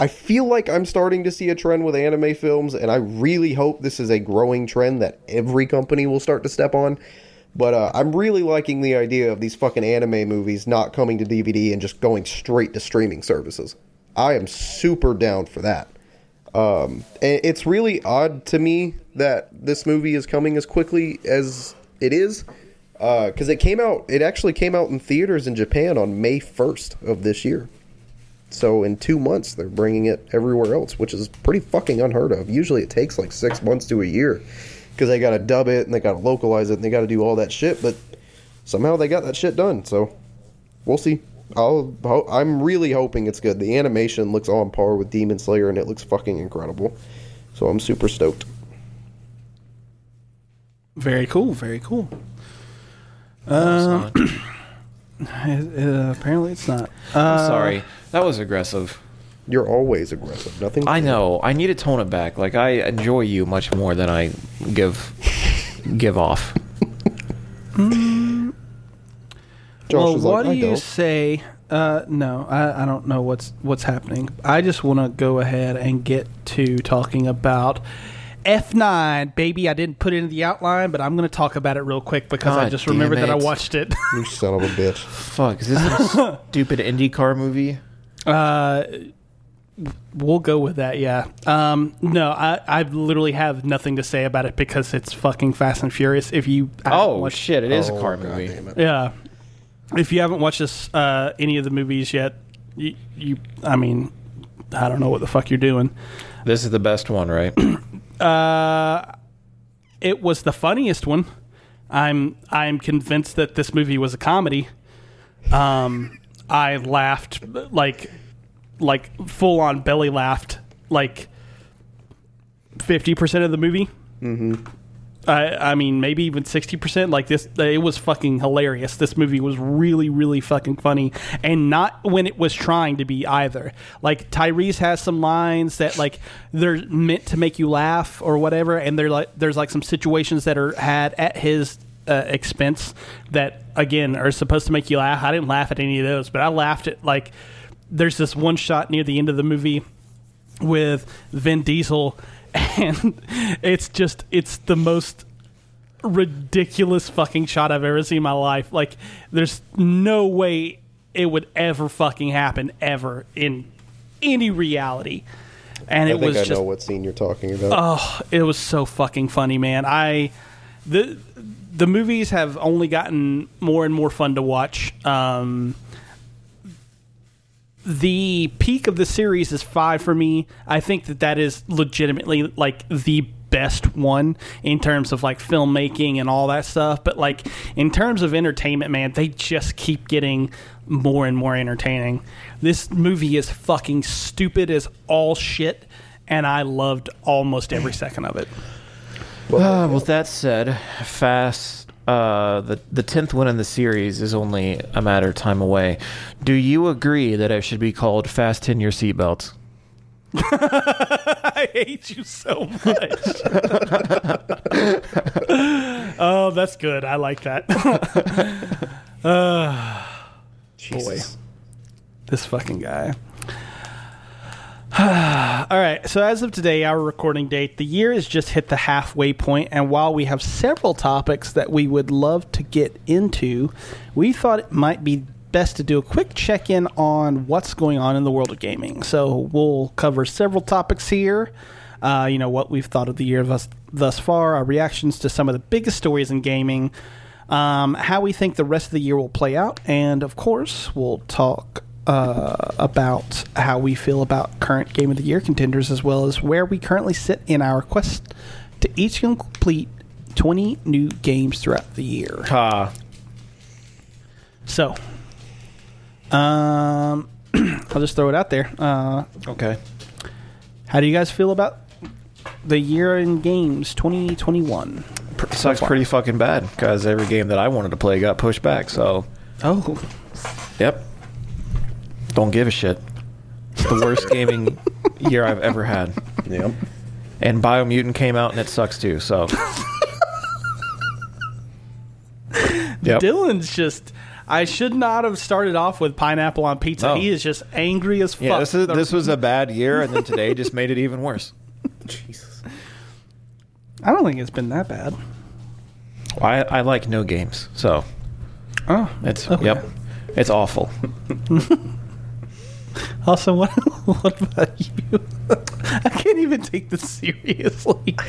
I feel like I'm starting to see a trend with anime films, and I really hope this is a growing trend that every company will start to step on. But uh, I'm really liking the idea of these fucking anime movies not coming to DVD and just going straight to streaming services. I am super down for that. Um, it's really odd to me that this movie is coming as quickly as it is, because it came out. It actually came out in theaters in Japan on May first of this year. So in two months, they're bringing it everywhere else, which is pretty fucking unheard of. Usually, it takes like six months to a year because they got to dub it and they got to localize it and they got to do all that shit. But somehow they got that shit done. So we'll see. I'll, I'm really hoping it's good. The animation looks on par with Demon Slayer, and it looks fucking incredible. So I'm super stoked. Very cool. Very cool. Uh, Uh, apparently, it's not. I'm Uh, sorry. That was aggressive. You're always aggressive. Nothing. I know. I need to tone it back. Like I enjoy you much more than I give give off. Josh well, what like, do I you don't. say? Uh, no, I, I don't know what's what's happening. I just want to go ahead and get to talking about F9, baby. I didn't put it in the outline, but I'm going to talk about it real quick because I just damn remembered that I watched it. You son of a bitch. Fuck. Is this some stupid IndyCar movie? Uh, we'll go with that. Yeah. Um, no, I I literally have nothing to say about it because it's fucking Fast and Furious. If you haven't Oh watched- shit! It is a Oh, car movie. damn. Yeah. If you haven't watched this, uh, any of the movies yet, you, you, I mean, I don't know what the fuck you're doing. This is the best one, right? Uh, it was the funniest one. I'm I'm convinced that this movie was a comedy. Um, I laughed like like full on belly laughed like fifty percent of the movie. Mm-hmm. I I mean maybe even sixty percent. Like this, it was fucking hilarious. This movie was really really fucking funny, and not when it was trying to be either. Like Tyrese has some lines that like they're meant to make you laugh or whatever, and they're like there's like some situations that are had at his uh, expense that again are supposed to make you laugh. I didn't laugh at any of those, but I laughed at like there's this one shot near the end of the movie with Vin Diesel, and it's just it's the most ridiculous fucking shot I've ever seen in my life. Like, there's no way it would ever fucking happen ever in any reality. And I it think was I just know what scene you're talking about. Oh, it was so fucking funny, man. I the the movies have only gotten more and more fun to watch. Um, the peak of the series is five for me. I think that that is legitimately like the best one in terms of like filmmaking and all that stuff. But like in terms of entertainment, man, they just keep getting more and more entertaining. This movie is fucking stupid as all shit, and I loved almost every second of it. Uh, with that said, Fast, uh, the the tenth one in the series is only a matter of time away. Do you agree that it should be called "Fast"? Fasten Your Seatbelts? I hate you so much. oh, that's good. I like that. Jesus. this fucking guy. All right. So as of today, our recording date, the year has just hit the halfway point, and while we have several topics that we would love to get into, we thought it might be best to do a quick check-in on what's going on in the world of gaming. So we'll cover several topics here. Uh, you know what we've thought of the year thus, thus far, our reactions to some of the biggest stories in gaming, um, how we think the rest of the year will play out, and of course, we'll talk uh, about how we feel about current Game of the Year contenders, as well as where we currently sit in our quest to each complete 20 new games throughout the year. Ah, So, um, I'll just throw it out there. Uh, okay. how do you guys feel about the year in games 2021? Sucks far. pretty fucking bad because every game that I wanted to play got pushed back. So, Oh, yep. Don't give a shit. It's the worst gaming year I've ever had. Yep. And Biomutant came out and it sucks too. So, yep. Dylan's just. I should not have started off with pineapple on pizza. No. He is just angry as fuck. Yeah, this is this was a bad year, and then today just made it even worse. Jesus. I don't think it's been that bad. I I like no games, so Oh, it's Okay. yep, it's awful. Also, what what about you? I can't even take this seriously.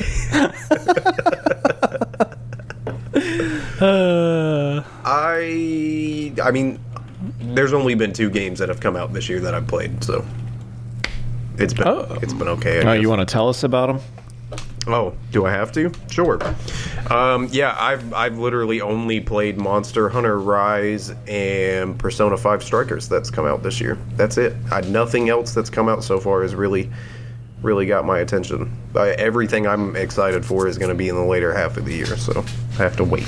uh, I I mean, there's only been two games that have come out this year that I've played, so it's been Oh. it's been okay. I Oh, guess. you want to tell us about them? Oh, do I have to? Sure. Um, yeah, I've I've literally only played Monster Hunter Rise and Persona 5 Strikers that's come out this year. That's it. I, nothing else that's come out so far has really really got my attention. I, everything I'm excited for is going to be in the later half of the year, so I have to wait.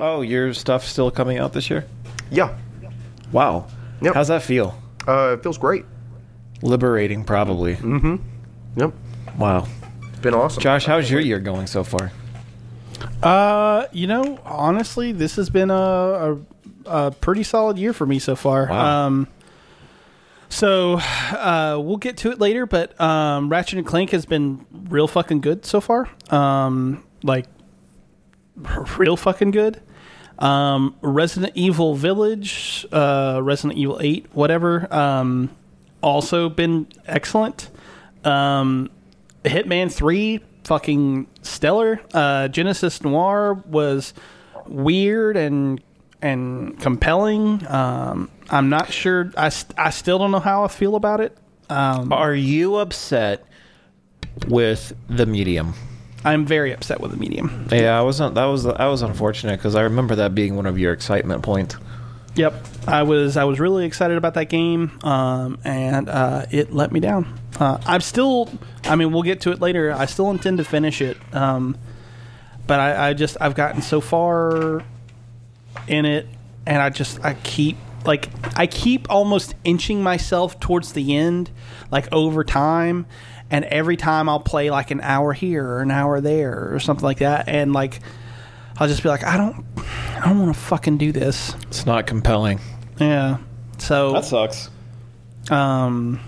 Oh, your stuff still coming out this year? Yeah. Wow. Yep. How's that feel? Uh, it feels great. Liberating, probably. Mm-hmm. Yep. Wow. It's been awesome. Josh, how's your year going so far? uh, you know, honestly, this has been a, a, a pretty solid year for me so far. Wow. Um, so uh, we'll get to it later, but um, Ratchet and Clank has been real fucking good so far. Um, like real fucking good. Um, Resident Evil Village, uh, Resident Evil Eight, whatever. Um, also been excellent. Um, Hitman Three, fucking stellar. Uh, Genesis Noir was weird and and compelling. Um, I'm not sure. I, I still don't know how I feel about it. Um, Are you upset with the medium? I'm very upset with the medium. Yeah, I wasn't. That was that was unfortunate because I remember that being one of your excitement points. Yep, I was I was really excited about that game, um, and uh, it let me down. Uh, I'm still, I mean, we'll get to it later. I still intend to finish it, um, but I, I just I've gotten so far in it, and I just I keep like I keep almost inching myself towards the end, like over time, and every time I'll play like an hour here or an hour there or something like that, and like I'll just be like, I don't, I don't want to fucking do this. It's not compelling. Yeah. So that sucks. um,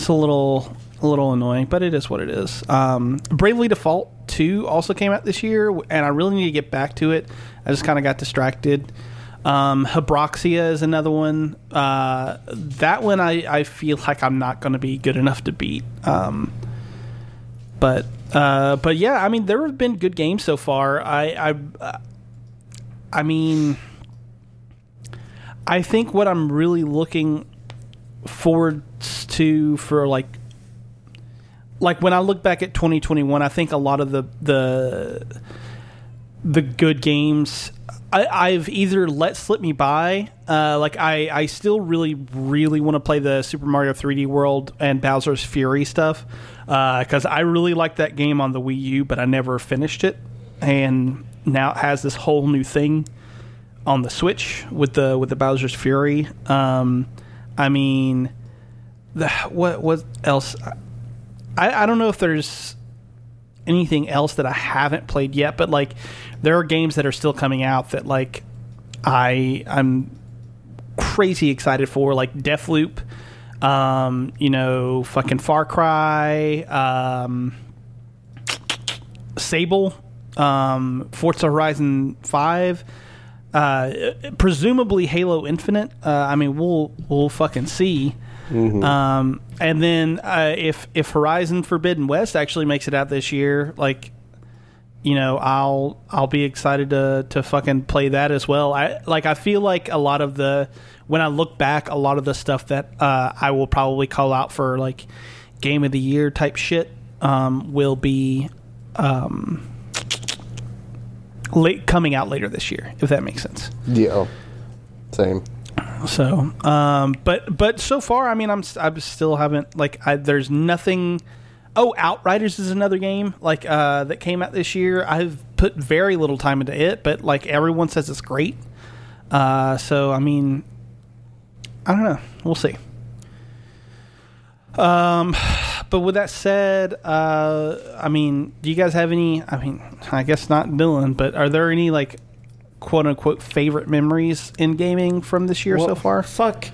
it's a little a little annoying, but it is what it is. Um, Bravely Default Two also came out this year, and I really need to get back to it. I just kind of got distracted. Um, Hebroxia is another one. Uh, that one I, I feel like I'm not going to be good enough to beat. Um, but uh, but yeah, I mean there have been good games so far. I I I mean I think what I'm really looking forward to for like like when I look back at 2021, I think a lot of the the the good games I, I've either let slip me by. Uh, like I, I still really, really want to play the Super Mario 3D World and Bowser's Fury stuff because I really liked that game on the Wii U, but I never finished it. And now it has this whole new thing on the Switch with the with the Bowser's Fury. Um, I mean, the what what else? I, I don't know if there's anything else that I haven't played yet, but like there are games that are still coming out that like I I'm crazy excited for, like Deathloop, um, you know, fucking Far Cry, um, Sable, um, Forza Horizon Five. Uh, presumably Halo Infinite. Uh, I mean, we'll we'll fucking see. Um, and then uh, if if Horizon Forbidden West actually makes it out this year, like you know, I'll I'll be excited to to fucking play that as well. I like I feel like a lot of the when I look back, a lot of the stuff that uh, I will probably call out for like game of the year type shit um, will be um, late coming out later this year, if that makes sense. Yeah. Same. So, um, but but so far, I mean, I'm I still haven't like I, there's nothing. Oh, Outriders is another game like uh, that came out this year. I've put very little time into it, but like everyone says it's great. Uh, so I mean, I don't know. We'll see. Um, but with that said, uh, I mean, do you guys have any? I mean, I guess not Dylan, but are there any like quote unquote favorite memories in gaming from this year so far? Fuck.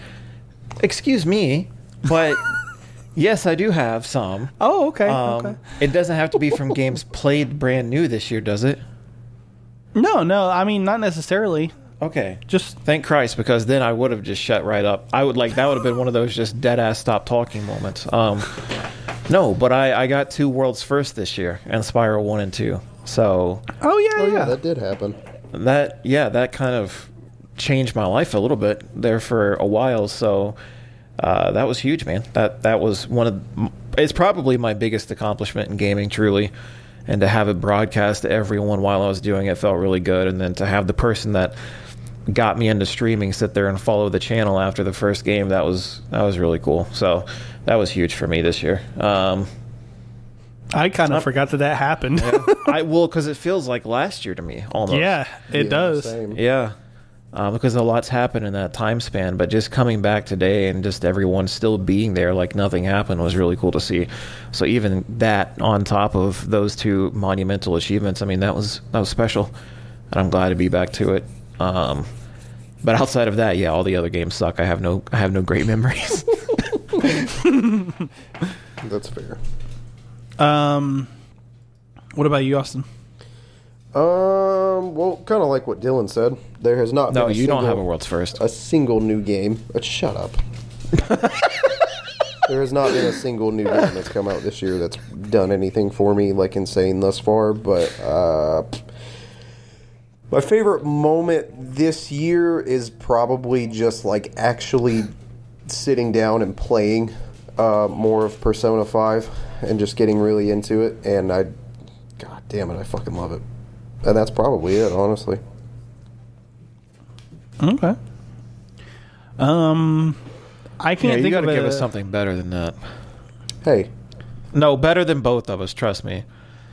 Excuse me, but yes, I do have some. Oh, okay. Um, okay. It doesn't have to be from games played brand new this year, does it? No, no. I mean, not necessarily. Okay. Just Thank Christ, because then I would have just shut right up. I would like that would have been one of those just dead ass stop talking moments. Um, no, but I, I got two worlds first this year, and Spiral one and two. So oh yeah, Oh yeah. yeah, that did happen. That yeah, that kind of changed my life a little bit there for a while. So uh, that was huge, man. That that was one of it's probably my biggest accomplishment in gaming, truly. And to have it broadcast to everyone while I was doing it felt really good. And then to have the person that got me into streaming sit there and follow the channel after the first game that was that was really cool. So that was huge for me this year. Um, I kind of forgot that that happened. Yeah, I will because it feels like last year to me almost. Yeah, it Yeah, does. Same. Yeah. Um, because a lot's happened in that time span, but just coming back today and just everyone still being there like nothing happened was really cool to see. So even that on top of those two monumental achievements, I mean that was that was special, and I'm glad to be back to it. Um, but outside of that, yeah, all the other games suck. I have no I have no great memories. That's fair. Um, what about you, Austin? Um, well, kind of like what Dylan said. There has not no, been a you don't single- have a world's first. a single new game. Uh, shut up. there has not been a single new game that's come out this year that's done anything for me like insane thus far. But uh, my favorite moment this year is probably just like actually sitting down and playing uh, more of Persona Five and just getting really into it. And I, god damn it, I fucking love it. And that's probably it, honestly. Okay. Um, I can't you think got to of give a, us something better than that. Hey, No, better than both of us. Trust me.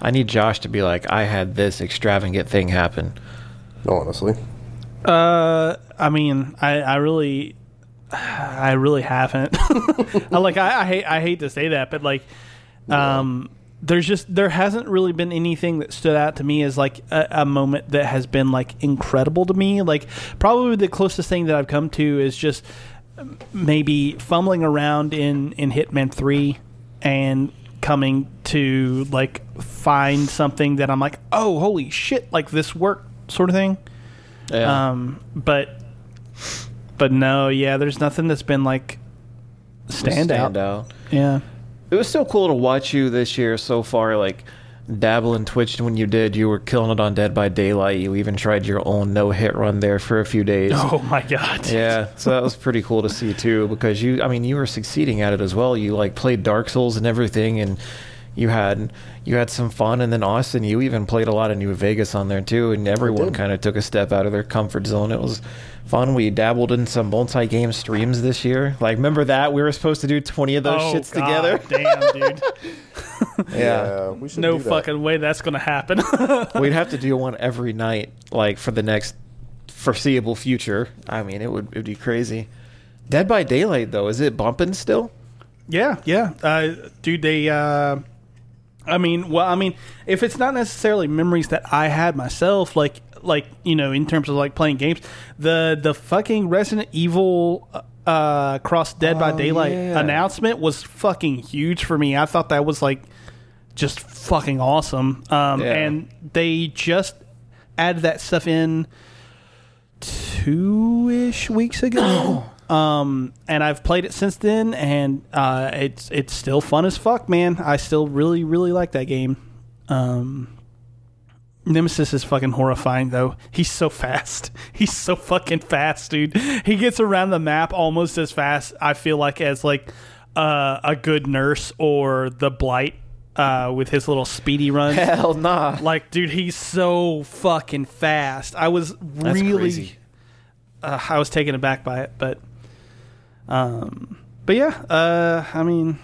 I need Josh to be like, I had this extravagant thing happen. honestly. Uh, I mean, I, I really, I really haven't. Like, I, I hate, I hate to say that, but like, um, there's just there hasn't really been anything that stood out to me as like a, a moment that has been like incredible to me. Like, probably the closest thing that I've come to is just maybe fumbling around in in Hitman Three and coming to like find something that I'm like, oh, holy shit, like this worked, sort of thing. Yeah. Um, but but no, yeah, there's nothing that's been like stand, out. Standout. Yeah. It was so cool to watch you this year so far, like dabble in Twitch when you did. You were killing it on Dead by Daylight. You even tried your own no hit run there for a few days. Oh my god. Yeah, so that was pretty cool to see too, because you, I mean, you were succeeding at it as well. You like played Dark Souls and everything, and you had you had some fun. And then Austin, you even played a lot of New Vegas on there too, and everyone kind of took a step out of their comfort zone. It was fun. We dabbled in some multi-game streams this year. Like, remember that we were supposed to do twenty of those Oh, shits God together. Damn, dude. yeah. we should no do that. fucking way that's gonna happen. We'd have to do one every night, like for the next foreseeable future. I mean, it would it'd be crazy. Dead by Daylight, though, is it bumping still? yeah, yeah. Uh, dude, they. Uh, I mean, well, I mean, if it's not necessarily memories that I had myself, like, like you know, in terms of like playing games, the the fucking Resident Evil uh, Cross Dead by Oh, Daylight yeah. announcement was fucking huge for me. I thought that was like just fucking awesome. Um, Yeah. and they just added that stuff in two ish weeks ago. um, and I've played it since then, and uh, it's it's still fun as fuck, man. I still really really like that game. Um, Nemesis is fucking horrifying though. He's so fast. He's so fucking fast, dude. He gets around the map almost as fast. I feel like as like uh, a good nurse or the blight uh, with his little speedy run. Hell nah. Like, dude, he's so fucking fast. I was That's really, crazy. uh, I was taken aback by it, but, um, but yeah, uh, I mean,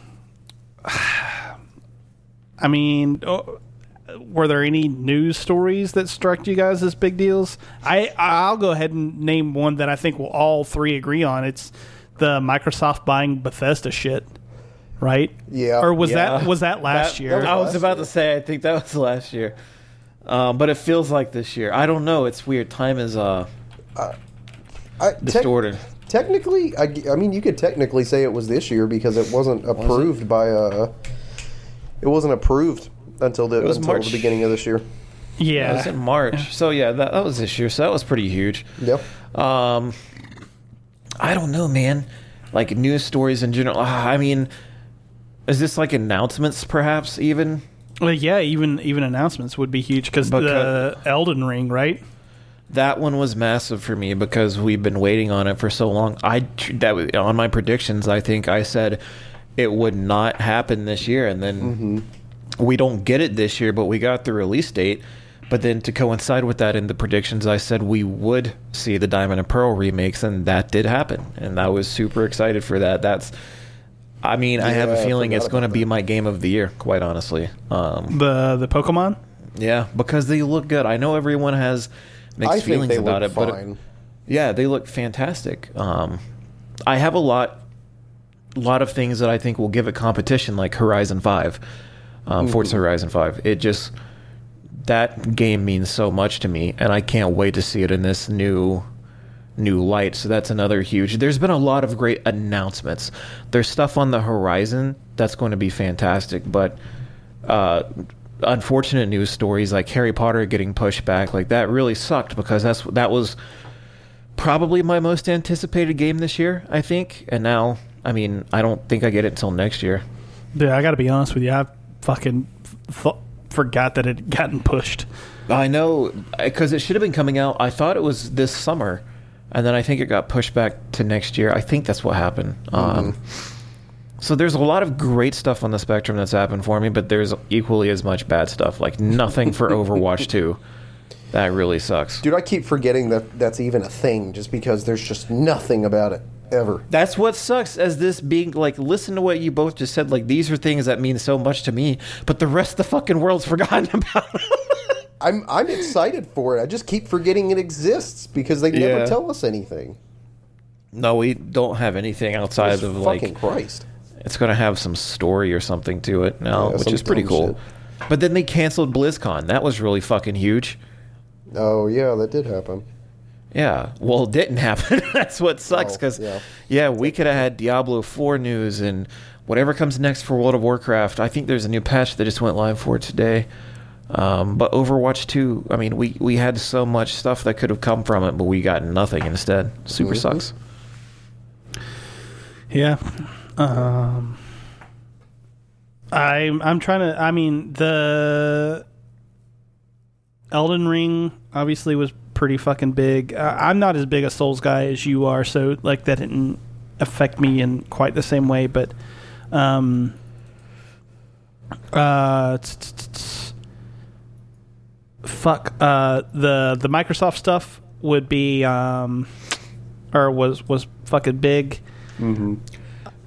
I mean, oh, were there any news stories that struck you guys as big deals? I I'll go ahead and name one that I think we'll all three agree on. It's the Microsoft buying Bethesda shit, right? Yeah. Or was Yeah. that was that last That- year? I was about year. to say, I think that was last year. Um, but it feels like this year. I don't know. It's weird. Time is uh, I, tec- distorted. Technically, I mean, you could technically say it was this year because it wasn't approved by uh It wasn't approved until the was until March. the beginning of this year. yeah, It was in March. So yeah, that, that was this year. So that was pretty huge. Yep. Um, I don't know, man. Like news stories in general. ah, I mean, is this like announcements, perhaps even? Well, yeah, even even announcements would be huge because the Elden Ring, right? That one was massive for me because we've been waiting on it for so long. I that was- on my predictions. I think I said it would not happen this year, and then we don't get it this year, but we got the release date. But then to coincide with that in the predictions, I said we would see the Diamond and Pearl remakes, and that did happen, and I was super excited for that. That's, I mean, I have a feeling it's going to be my game of the year, quite honestly. Um, The the Pokemon. yeah, because they look good. I know everyone has mixed I think feelings they about look it, but fine. yeah, they look fantastic. Um, I have a lot, lot of things that I think will give it competition, like Horizon Five, um, Mm-hmm. Forza Horizon Five. It just that game means so much to me, and I can't wait to see it in this new new light. So that's another huge. There's been a lot of great announcements. There's stuff on the horizon that's going to be fantastic, but uh, unfortunate news stories like Harry Potter getting pushed back, like that really sucked because that's that was probably my most anticipated game this year. I think, and now I mean I don't think I get it until next year. Dude, I got to be honest with you. I fucking f- forgot that it had gotten pushed. I know because it should have been coming out. I thought it was this summer, and then I think it got pushed back to next year. I think that's what happened. Um, so there's a lot of great stuff on the spectrum that's happened for me, but there's equally as much bad stuff. Like nothing for Overwatch 2. That really sucks. Dude, I keep forgetting that that's even a thing just because there's just nothing about it ever. That's what sucks as this being like listen to what you both just said like these are things that mean so much to me but the rest of the fucking world's forgotten about I'm I'm excited for it. I just keep forgetting it exists because they never Yeah. tell us anything. no we don't have anything outside Jesus of like fucking Christ. It's going to have some story or something to it now Yeah, which is pretty cool shit. but then they canceled BlizzCon that was really fucking huge Oh yeah, that did happen. yeah well it didn't happen that's what sucks Oh, because yeah. yeah we could have had Diablo 4 news and whatever comes next for World of Warcraft I think there's a new patch that just went live for it today Um, but Overwatch 2, I mean, we, we had so much stuff that could have come from it, but we got nothing instead. Super Mm-hmm. sucks. Yeah. Um, I'm I'm trying to. I mean, the Elden Ring obviously was pretty fucking big. Uh, I'm not as big a Souls guy as you are, so like that didn't affect me in quite the same way. But, um, uh, fuck, uh, the the Microsoft stuff would be um, or was was fucking big.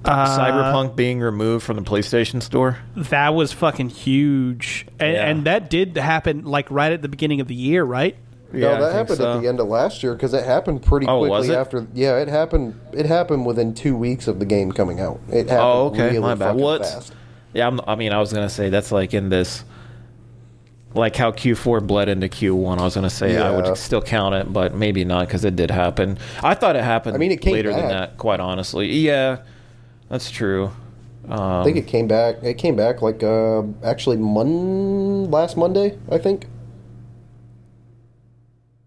Uh, Cyberpunk being removed from the PlayStation Store. That was fucking huge, and, Yeah. and that did happen like right at the beginning of the year, right? Yeah, no, that happened so. at the end of last year because it happened pretty Oh, quickly was it? after. Yeah, it happened. It happened within two weeks of the game coming out. It happened Oh, okay, really my bad. What? fast. Yeah, I'm, I mean, I was gonna say that's like in this, like how Q4 bled into Q1. I was gonna say I would still count it, but maybe not because it did happen. I thought it happened. I mean, it came later than that. Quite honestly, yeah, that's true. Um, I think it came back. It came back like uh, actually Mon last Monday, I think.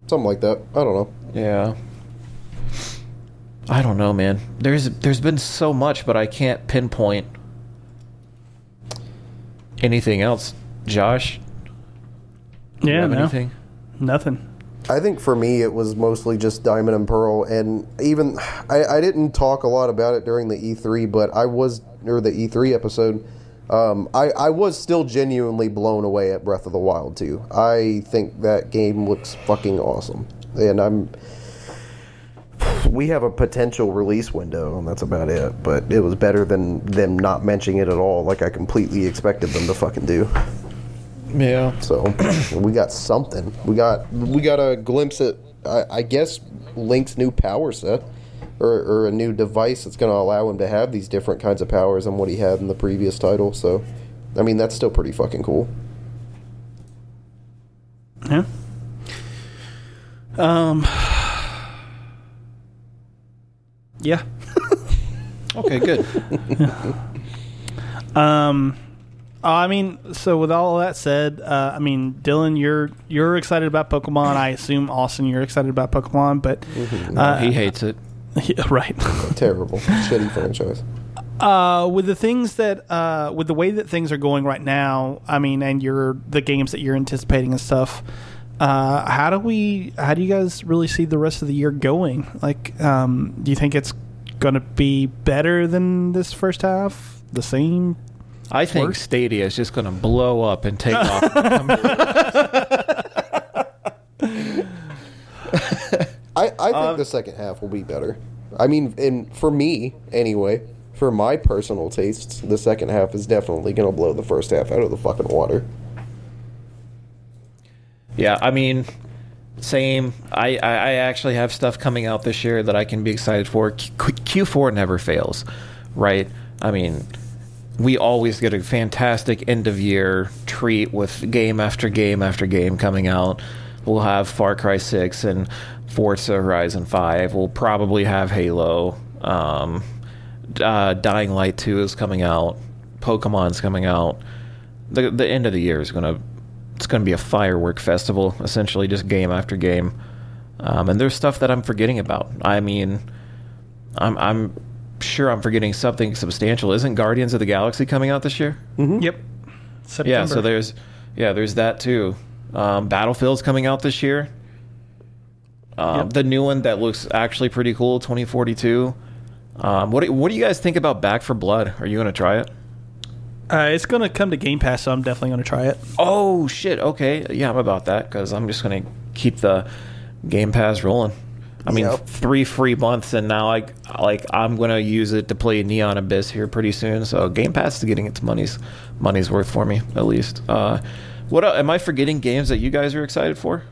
Something like that. I don't know. Yeah. I don't know, man. There's there's been so much, but I can't pinpoint anything else. Josh, you Yeah, have no, anything? nothing. I think for me it was mostly just Diamond and Pearl, and even I, I didn't talk a lot about it during the E3, but I was or the E3 episode. Um, I, I was still genuinely blown away at Breath of the Wild 2. I think that game looks fucking awesome, and I'm. We have a potential release window, and that's about it. But it was better than them not mentioning it at all, like I completely expected them to fucking do. Yeah. So we got something. We got we got a glimpse at I, I guess Link's new power set, or, or a new device that's going to allow him to have these different kinds of powers than what he had in the previous title. So, I mean that's still pretty fucking cool. Yeah. Um. Yeah. Okay, good. Um. Uh, I mean, so with all of that said, uh, I mean, Dylan, you're you're excited about Pokemon. I assume Austin, you're excited about Pokemon, but uh, he hates it. yeah, right. Terrible, shitty franchise. Uh, with the things that, uh, with the way that things are going right now, I mean, and your the games that you're anticipating and stuff. Uh, how do we? How do you guys really see the rest of the year going? Like, um, do you think it's going to be better than this first half? The same? I think Worse? Stadia is just going to blow up and take off. I, I think uh, the second half will be better. I mean, and for me anyway, for my personal tastes, the second half is definitely going to blow the first half out of the fucking water. Yeah, I mean, same. I, I, I actually have stuff coming out this year that I can be excited for. Q, Q4 never fails, right? I mean, we always get a fantastic end of year treat with game after game after game coming out. We'll have Far Cry 6 and Forza Horizon 5. We'll probably have Halo. Um, uh, Dying Light 2 is coming out. Pokemon's coming out. The, the end of the year is going to it's to be a firework festival, essentially, just game after game. Um, and there's stuff that I'm forgetting about. I mean, I'm I'm sure I'm forgetting something substantial. Isn't Guardians of the Galaxy coming out this year? Mm-hmm. Yep. September. Yeah, so there's yeah, there's that too. Um, Battlefield's coming out this year. Um, Yep. The new one that looks actually pretty cool, 2042. Um, what do, what do you guys think about Back 4 Blood? Are you going to try it? Uh, it's going to come to Game Pass, so I'm definitely going to try it. Oh shit! Okay, yeah, I'm about that because I'm just gonna keep the Game Pass rolling. I mean, Yep. three free months, and now I like I'm gonna use it to play Neon Abyss here pretty soon. So Game Pass is getting its money's money's worth for me at least. Uh, what el- am I forgetting? Games that you guys are excited for?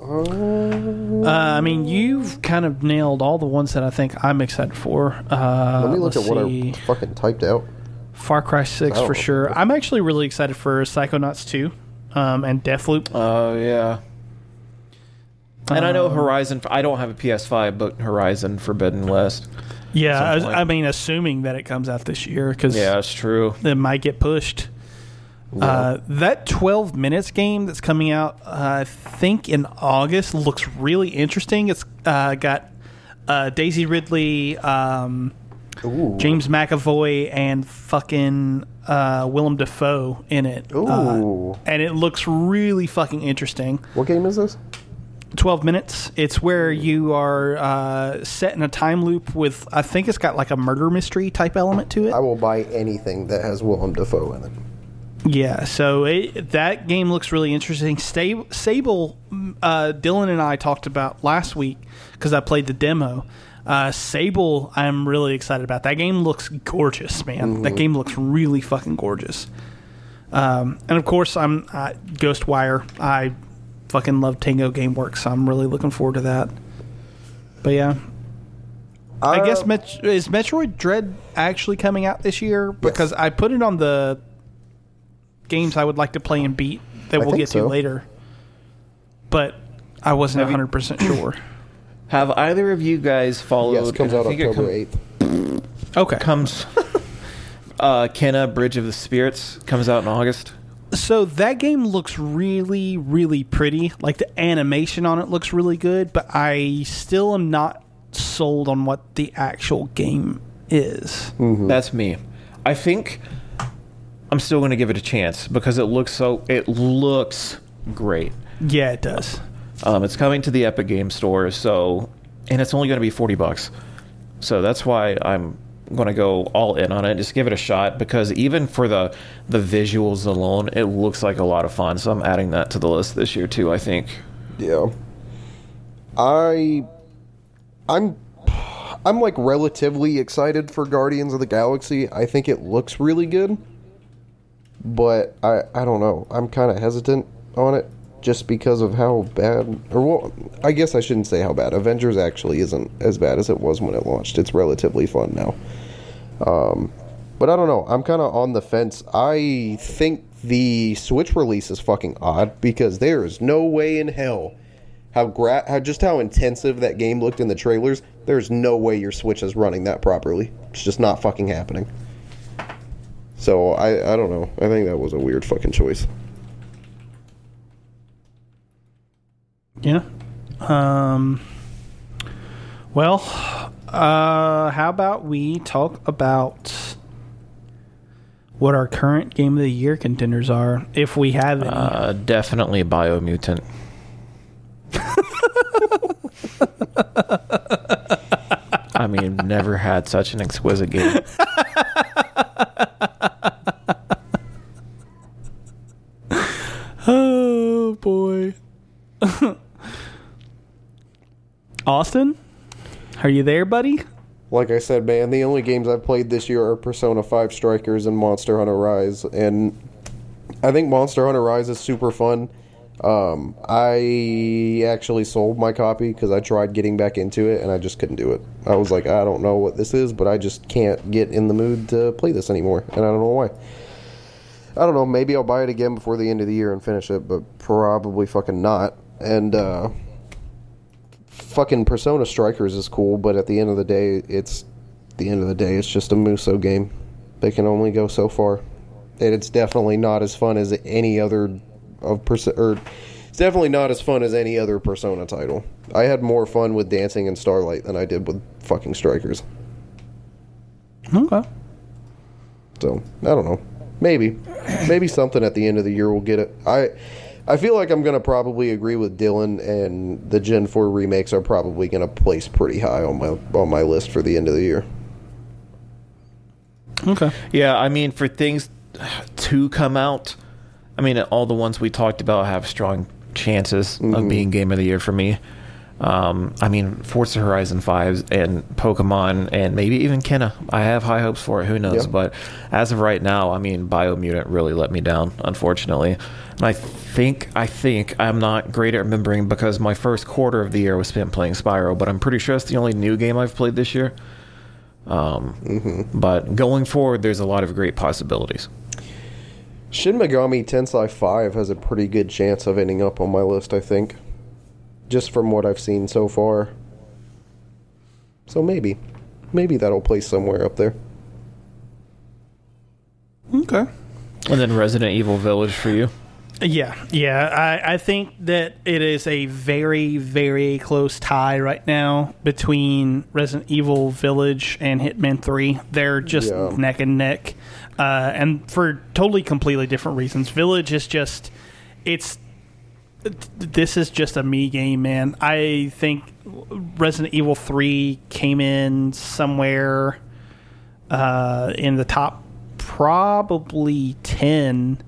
Uh, I mean, you've kind of nailed all the ones that I think I'm excited for. Uh, Let me look at what see. I fucking typed out. Far Cry 6 Oh. for sure. I'm actually really excited for Psychonauts 2 um, and Deathloop. Oh yeah. And I know Um, Horizon. I don't have a PS5, but Horizon Forbidden West. Yeah, I. I mean, assuming that it comes out this year because Yeah, that's true. it might get pushed. Uh, that 12 minutes game that's coming out, uh, I think in August, looks really interesting. It's uh, got uh, Daisy Ridley, um, James McAvoy, and fucking uh, Willem Dafoe in it. Uh, Ooh. and it looks really fucking interesting. What game is this? 12 minutes. It's where you are uh, set in a time loop with, I think it's got like a murder mystery type element to it. I will buy anything that has Willem Dafoe in it. Yeah, so it, that game looks really interesting. Sable, uh, Dylan and I talked about last week because I played the demo. Uh, Sable, I'm really excited about. That game looks gorgeous, man. That game looks really fucking gorgeous. Um, and of course, I'm uh, Ghostwire. I fucking love Tango Gameworks, so I'm really looking forward to that. But yeah, I guess Uh, Met- is Metroid Dread actually coming out this year? Because I put it on the games I would like to play and beat that I we'll get so. to later. But I wasn't Have 100% sure. Have either of you guys followed? Yes, it comes out think it October com- 8th. Okay. Comes. uh, Kena Bridge of the Spirits comes out in August. So that game looks really, really pretty. Like the animation on it looks really good, but I still am not sold on what the actual game is. That's me. I think I'm still going to give it a chance because it looks so. It looks great. Yeah, it does. Um, it's coming to the Epic Game Store, so and it's only going to be forty bucks. So that's why I'm going to go all in on it. Just give it a shot because even for the the visuals alone, it looks like a lot of fun. So I'm adding that to the list this year too. I think. Yeah. I I'm I'm like relatively excited for Guardians of the Galaxy. I think it looks really good. But I I don't know. I'm kind of hesitant on it just because of how bad or well, I guess I shouldn't say how bad. Avengers actually isn't as bad as it was when it launched. It's relatively fun now. Um but I don't know. I'm kind of on the fence. I think the Switch release is fucking odd because there is no way in hell how gra- how just how intensive that game looked in the trailers. There's no way your Switch is running that properly. It's just not fucking happening. So I I don't know. I think that was a weird fucking choice. Yeah. Um. Well, uh, how about we talk about what our current game of the year contenders are, if we have any. Uh, definitely Biomutant. I mean, never had such an exquisite game. oh boy. Austin, are you there, buddy? Like I said, man, the only games I've played this year are Persona 5 Strikers and Monster Hunter Rise, and I think Monster Hunter Rise is super fun. Um, I actually sold my copy because I tried getting back into it and I just couldn't do it. I was like, I don't know what this is, but I just can't get in the mood to play this anymore, and I don't know why. I don't know. Maybe I'll buy it again before the end of the year and finish it, but probably fucking not. And uh, fucking Persona Strikers is cool, but at the end of the day, it's the end of the day. It's just a Musou game. They can only go so far, and it's definitely not as fun as any other of Perso- or it's definitely not as fun as any other Persona title. I had more fun with Dancing and Starlight than I did with fucking Strikers. Okay. So I don't know. Maybe, maybe something at the end of the year will get it. I, I feel like I'm gonna probably agree with Dylan, and the Gen 4 remakes are probably gonna place pretty high on my on my list for the end of the year. Okay. Yeah, I mean, for things to come out, I mean, all the ones we talked about have strong chances of mm-hmm. being game of the year for me. Um, I mean, Forza Horizon 5 and Pokemon and maybe even Kena. I have high hopes for it. Who knows? Yeah. But as of right now, I mean, Biomutant really let me down, unfortunately. And I think, I think I'm not great at remembering because my first quarter of the year was spent playing Spyro, but I'm pretty sure it's the only new game I've played this year. Um, But going forward, there's a lot of great possibilities. Shin Megami Tensei 5 has a pretty good chance of ending up on my list, I think. Just from what I've seen so far. So maybe. Maybe that'll place somewhere up there. Okay. And then Resident Evil Village for you. Yeah, yeah. I, I think that it is a very, very close tie right now between Resident Evil Village and Hitman 3. They're just Yeah. neck and neck. Uh, and for totally completely different reasons. Village is just, it's, this is just a me game, man. I think Resident Evil 3 came in somewhere uh, in the top probably 10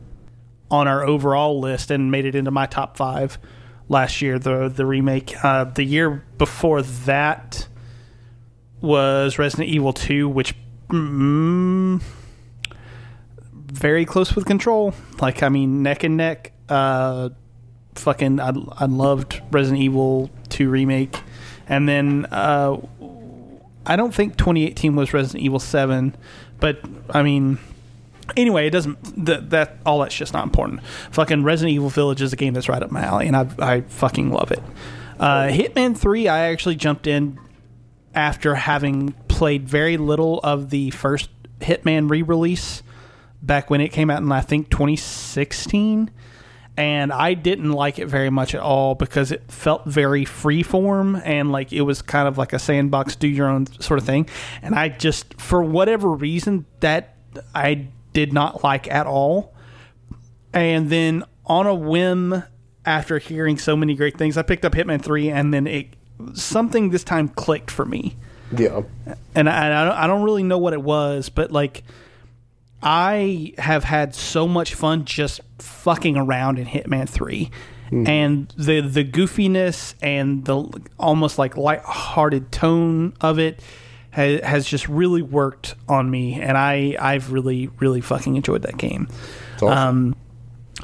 on our overall list and made it into my top five last year. The the remake. Uh, the year before that was Resident Evil Two, which mm, very close with Control. Like I mean, neck and neck. Uh, fucking, I, I loved Resident Evil Two remake, and then uh, I don't think 2018 was Resident Evil Seven, but I mean anyway, it doesn't that that all that's just not important. Fucking Resident Evil Village is a game that's right up my alley, and I I fucking love it. Uh, Hitman Three, I actually jumped in after having played very little of the first Hitman re-release back when it came out in I think 2016. And I didn't like it very much at all because it felt very freeform and like it was kind of like a sandbox, do your own sort of thing. And I just, for whatever reason, that I did not like at all. And then on a whim, after hearing so many great things, I picked up Hitman 3 and then it something this time clicked for me. Yeah. And I, I, don't, I don't really know what it was, but like I have had so much fun just fucking around in Hitman 3. And the the goofiness and the almost like light-hearted tone of it has, has just really worked on me, and I I've really really fucking enjoyed that game. Awesome. Um,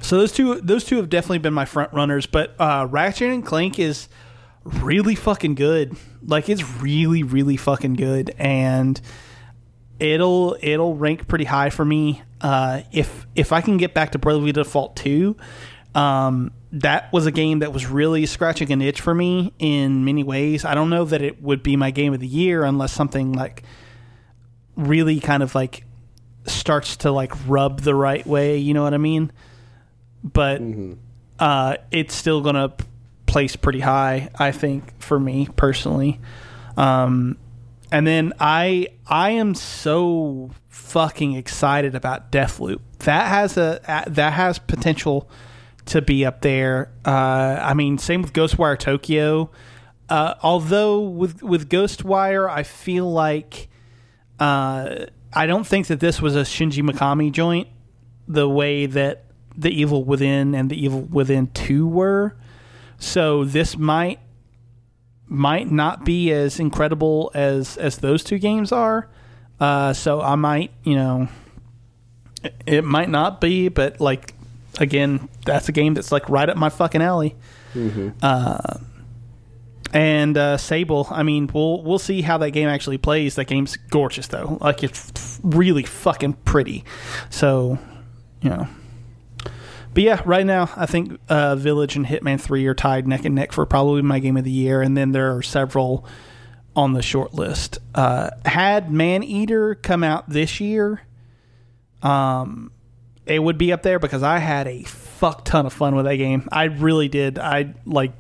so those two those two have definitely been my front runners, but uh, Ratchet and Clank is really fucking good. Like it's really really fucking good, and it'll it'll rank pretty high for me. Uh, if if I can get back to Bravely Default two, um, that was a game that was really scratching an itch for me in many ways. I don't know that it would be my game of the year unless something like really kind of like starts to like rub the right way. You know what I mean? But uh, it's still gonna place pretty high, I think, for me personally. Um, and then I I am so fucking excited about Deathloop. That has a that has potential to be up there. Uh, I mean, same with Ghostwire Tokyo. Uh, although with with Ghostwire, I feel like uh, I don't think that this was a Shinji Mikami joint the way that the Evil Within and the Evil Within Two were. So this might might not be as incredible as as those two games are. Uh, so I might, you know, it, it might not be, but like again, that's a game that's like right up my fucking alley. Uh, and uh, Sable, I mean, we'll we'll see how that game actually plays. That game's gorgeous though, like it's really fucking pretty. So, you know. But yeah, right now I think uh, Village and Hitman Three are tied neck and neck for probably my game of the year, and then there are several on the short list. Uh, had Maneater come out this year, um, it would be up there because I had a fuck ton of fun with that game. I really did. I like.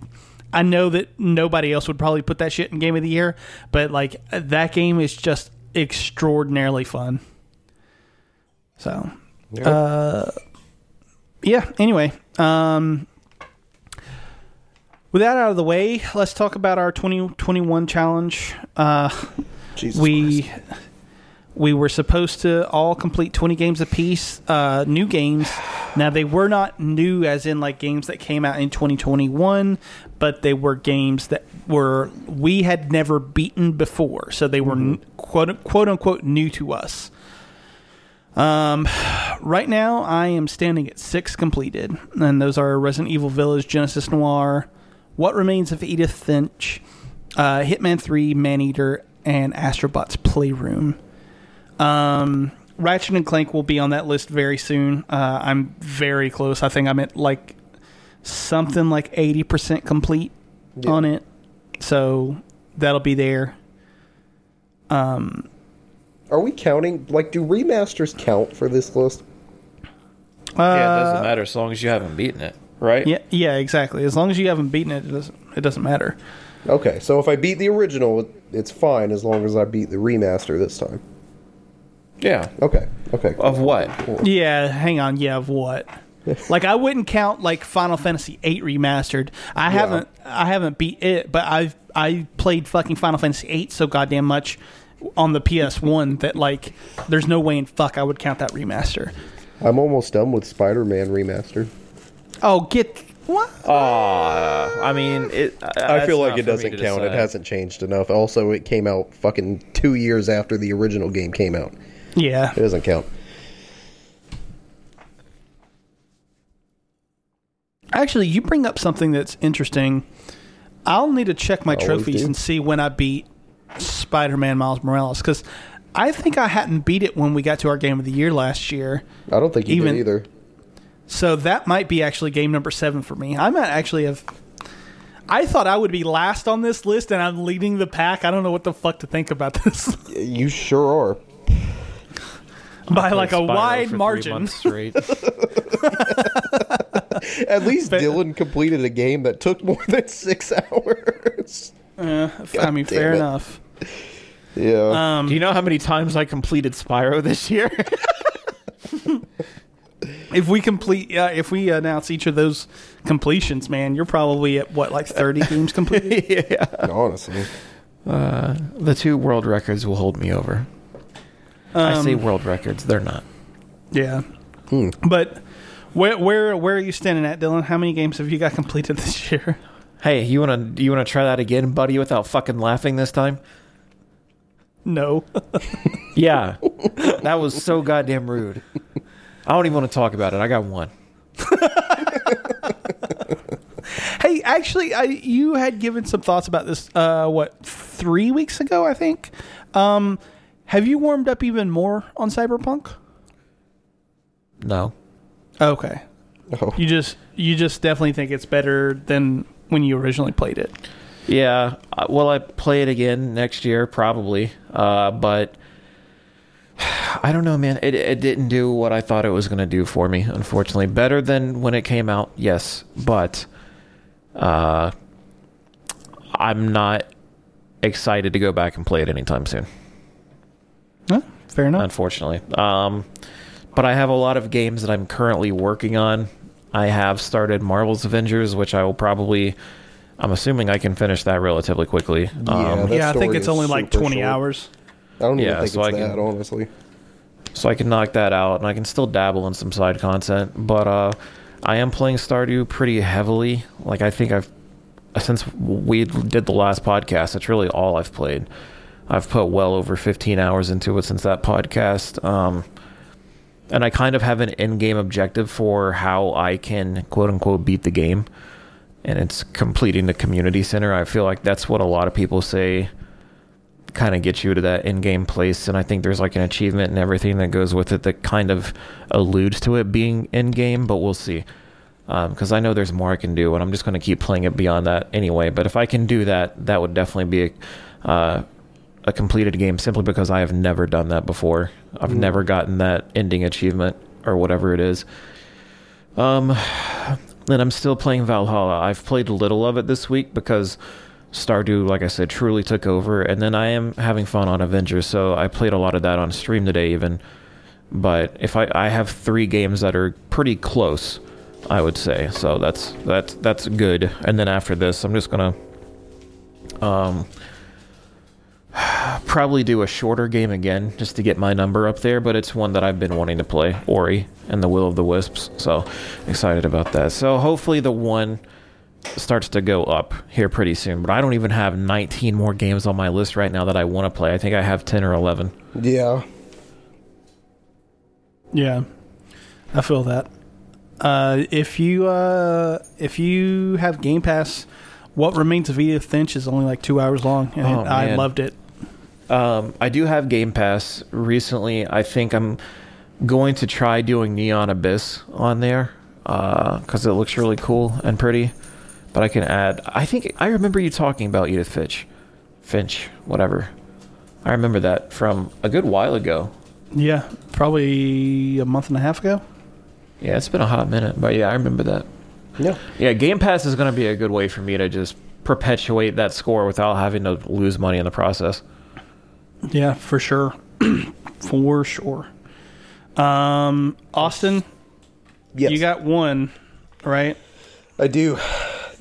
I know that nobody else would probably put that shit in game of the year, but like that game is just extraordinarily fun. So, uh, yeah. Anyway, um, with that out of the way, let's talk about our 2021 challenge. Uh, Jesus we Christ. we were supposed to all complete 20 games apiece uh, new games now they were not new as in like games that came out in 2021 but they were games that were we had never beaten before so they were n quote, quote unquote new to us um, right now i am standing at six completed and those are resident evil village genesis noir what remains of edith finch uh, hitman 3 maneater and astrobot's playroom um, Ratchet and Clank will be on that list very soon. Uh, I'm very close. I think I'm at like something like 80% complete on it. So that'll be there. Are we counting? Like, do remasters count for this list? yeah, it doesn't uh, matter as long as you haven't beaten it, right? Yeah, yeah, exactly. As long as you haven't beaten it, it doesn't it doesn't matter. Okay, so if I beat the original, it's fine as long as I beat the remaster this time. Yeah. Okay, okay. Of what? Yeah, hang on. Yeah, of what? like I wouldn't count like Final Fantasy VIII remastered. I haven't I haven't beat it, but I've I played fucking Final Fantasy VIII so goddamn much on the PS One that like there's no way in fuck I would count that remaster. I'm almost done with Spider-Man remaster. Oh, get what? Uh, I mean, it. I feel like it doesn't count. It hasn't changed enough. Also, it came out fucking two years after the original game came out. Yeah, It doesn't count. actually, you bring up something that's interesting. I'll need to check my Always trophies do. and see when I beat Spider-Man Miles Morales because I think I hadn't beat it when we got to our game of the year last year. I don't think you Even- did either. So that might be actually game number seven for me. I might actually have. I thought I would be last on this list, and I'm leading the pack. I don't know what the fuck to think about this You sure are. by like a Spyro wide margin. straight. At least But- Dylan completed a game that took more than six hours. Uh, I mean, fair it. enough. Yeah. Um, Do you know how many times I completed Spyro this year? if we complete, yeah, if we announce each of those completions, man, you're probably at what, like 30 games completed? yeah. honestly. Uh, the two world records will hold me over. I say Um, world records; they're not. Yeah. Hmm. But where where where are you standing at, Dylan? How many games have you got completed this year? Hey, you wanna you wanna try that again, buddy, without fucking laughing this time? No. Yeah, that was so goddamn rude. I don't even want to talk about it. I got one. Hey, actually, I you had given some thoughts about this. Uh, what three weeks ago, I think. Um, have you warmed up even more on Cyberpunk? No. Okay, Oh. you just you just definitely think it's better than when you originally played it. Yeah. uh, Will I play it again next year? Probably. Uh, but I don't know, man. It it didn't do what I thought it was going to do for me. Unfortunately, better than when it came out. Yes, but uh, I'm not excited to go back and play it anytime soon. Huh? Fair enough. unfortunately. Um, but I have a lot of games that I'm currently working on. I have started Marvel's Avengers, which I will probably. I'm assuming I can finish that relatively quickly. Yeah, Um, that yeah, I think it's only like 20 short. hours. I don't even Yeah, think so it's I can- that, honestly. so I can knock that out, and I can still dabble in some side content. But uh, I am playing Stardew pretty heavily. Like I think I've since we did the last podcast, that's really all I've played. I've put well over 15 hours into it since that podcast. Um, and I kind of have an in-game objective for how I can quote unquote beat the game, and it's completing the community center. I feel like that's what a lot of people say kind of gets you to that in-game place and i think there's like an achievement and everything that goes with it that kind of alludes to it being in-game but we'll see. Because i know there's more i can do and i'm just going to keep playing it beyond that anyway but if i can do that that would definitely be a, uh, a completed game simply because i have never done that before. I've never gotten that ending achievement or whatever it is. Um and i'm still playing valhalla i've played a little of it this week because Stardew, like I said, truly took over, and then I am having fun on Avengers, so I played a lot of that on stream today, even. But if I, I have three games that are pretty close, I would say, so that's that's that's good. And then after this, I'm just gonna um probably do a shorter game again just to get my number up there, but it's one that I've been wanting to play, Ori and the Will of the Wisps. So excited about that. So hopefully the one starts to go up here pretty soon. But I don't even have 19 more games on my list right now that I want to play. I think I have 10 or 11. Yeah. Yeah, I feel that. Uh, if you uh, if you have Game Pass, what remains of Edith Finch is only like two hours long, and Oh, I loved it. Um, I do have Game Pass. Recently, I think I'm going to try doing Neon Abyss on there because it looks really cool and pretty. But I can add. I think I remember you talking about Edith Finch, Finch, whatever. I remember that from a good while ago. Yeah, probably a month and a half ago. Yeah, it's been a hot minute, but yeah, I remember that. Yeah. Yeah, Game Pass is going to be a good way for me to just perpetuate that score without having to lose money in the process. Yeah, for sure. for sure. Um, Austin, Yes. you got one, right? I do.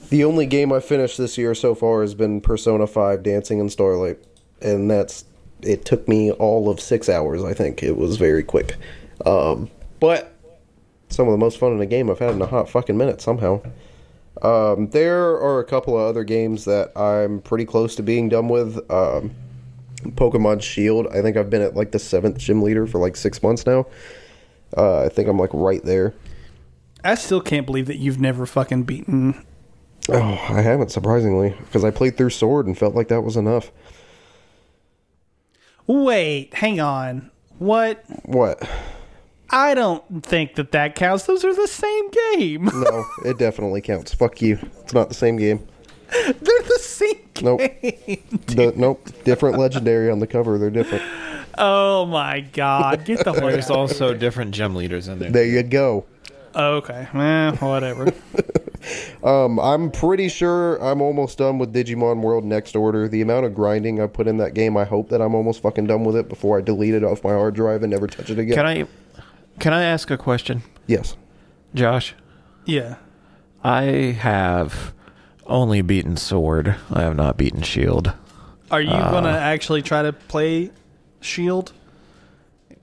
The only game I finished this year so far has been Persona 5 Dancing in Starlight. And that's. It took me all of six hours, I think. It was very quick. Um, but some of the most fun in a game I've had in a hot fucking minute somehow. Um, there are a couple of other games that I'm pretty close to being done with. Um, Pokemon Shield. I think I've been at like the seventh gym leader for like six months now. Uh, I think I'm like right there. I still can't believe that you've never fucking beaten. Oh, I haven't surprisingly because I played through Sword and felt like that was enough. Wait, hang on. What? What? I don't think that that counts. Those are the same game. No, it definitely counts. Fuck you. It's not the same game. They're the same Nope. game. The, nope. Different legendary on the cover. They're different. Oh my god. Get the fuck There's also different gym leaders in there. There you go. Okay. Eh, whatever. Um, I'm pretty sure I'm almost done with Digimon World Next Order. The amount of grinding I put in that game, I hope that I'm almost fucking done with it before I delete it off my hard drive and never touch it again. Can I can I ask a question, Yes. Josh? Yeah. I have only beaten Sword. I have not beaten Shield. Are you uh, gonna actually try to play Shield?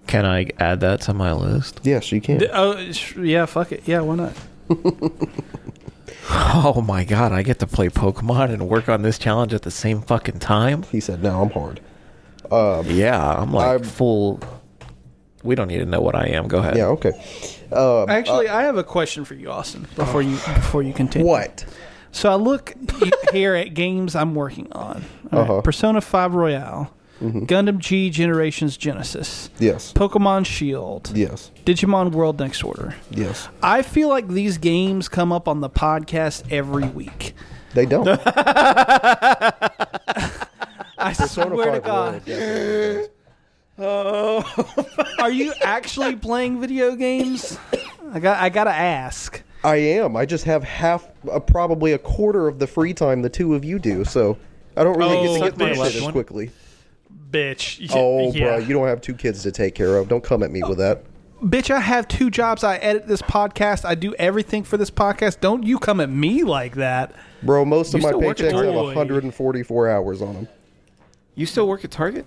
Can I add that to my list? Yes, you can. D- Oh, sh- yeah. Fuck it. Yeah. Why not? Oh my god, I get to play Pokemon and work on this challenge at the same fucking time? He said, "No, I'm hard." Um, yeah, I'm like I'm- full We don't need to know what I am. Go ahead. Yeah. Okay. Um, Actually, uh, I have a question for you, Austin. Before you before you continue. what? So I look here at games I'm working on. All right, Uh-huh. Persona 5 Royal, Gundam G Generations Genesis, Yes. Pokemon Shield, Yes. Digimon World Next Order. Yes. I feel like these games come up on the podcast every week. They don't. I swear to 5 God. does. Are you actually playing video games? I got I gotta ask. I am. I just have half, uh, probably a quarter of the free time the two of you do. So I don't really Oh, get to get bitch. through shit as quickly. Bitch. Y- Oh, yeah. bro, you don't have two kids to take care of. Don't come at me with that. Bitch, I have two jobs. I edit this podcast. I do everything for this podcast. Don't you come at me like that. Bro, most of You my still work paychecks have Target? 144 hours on them. You still work at Target?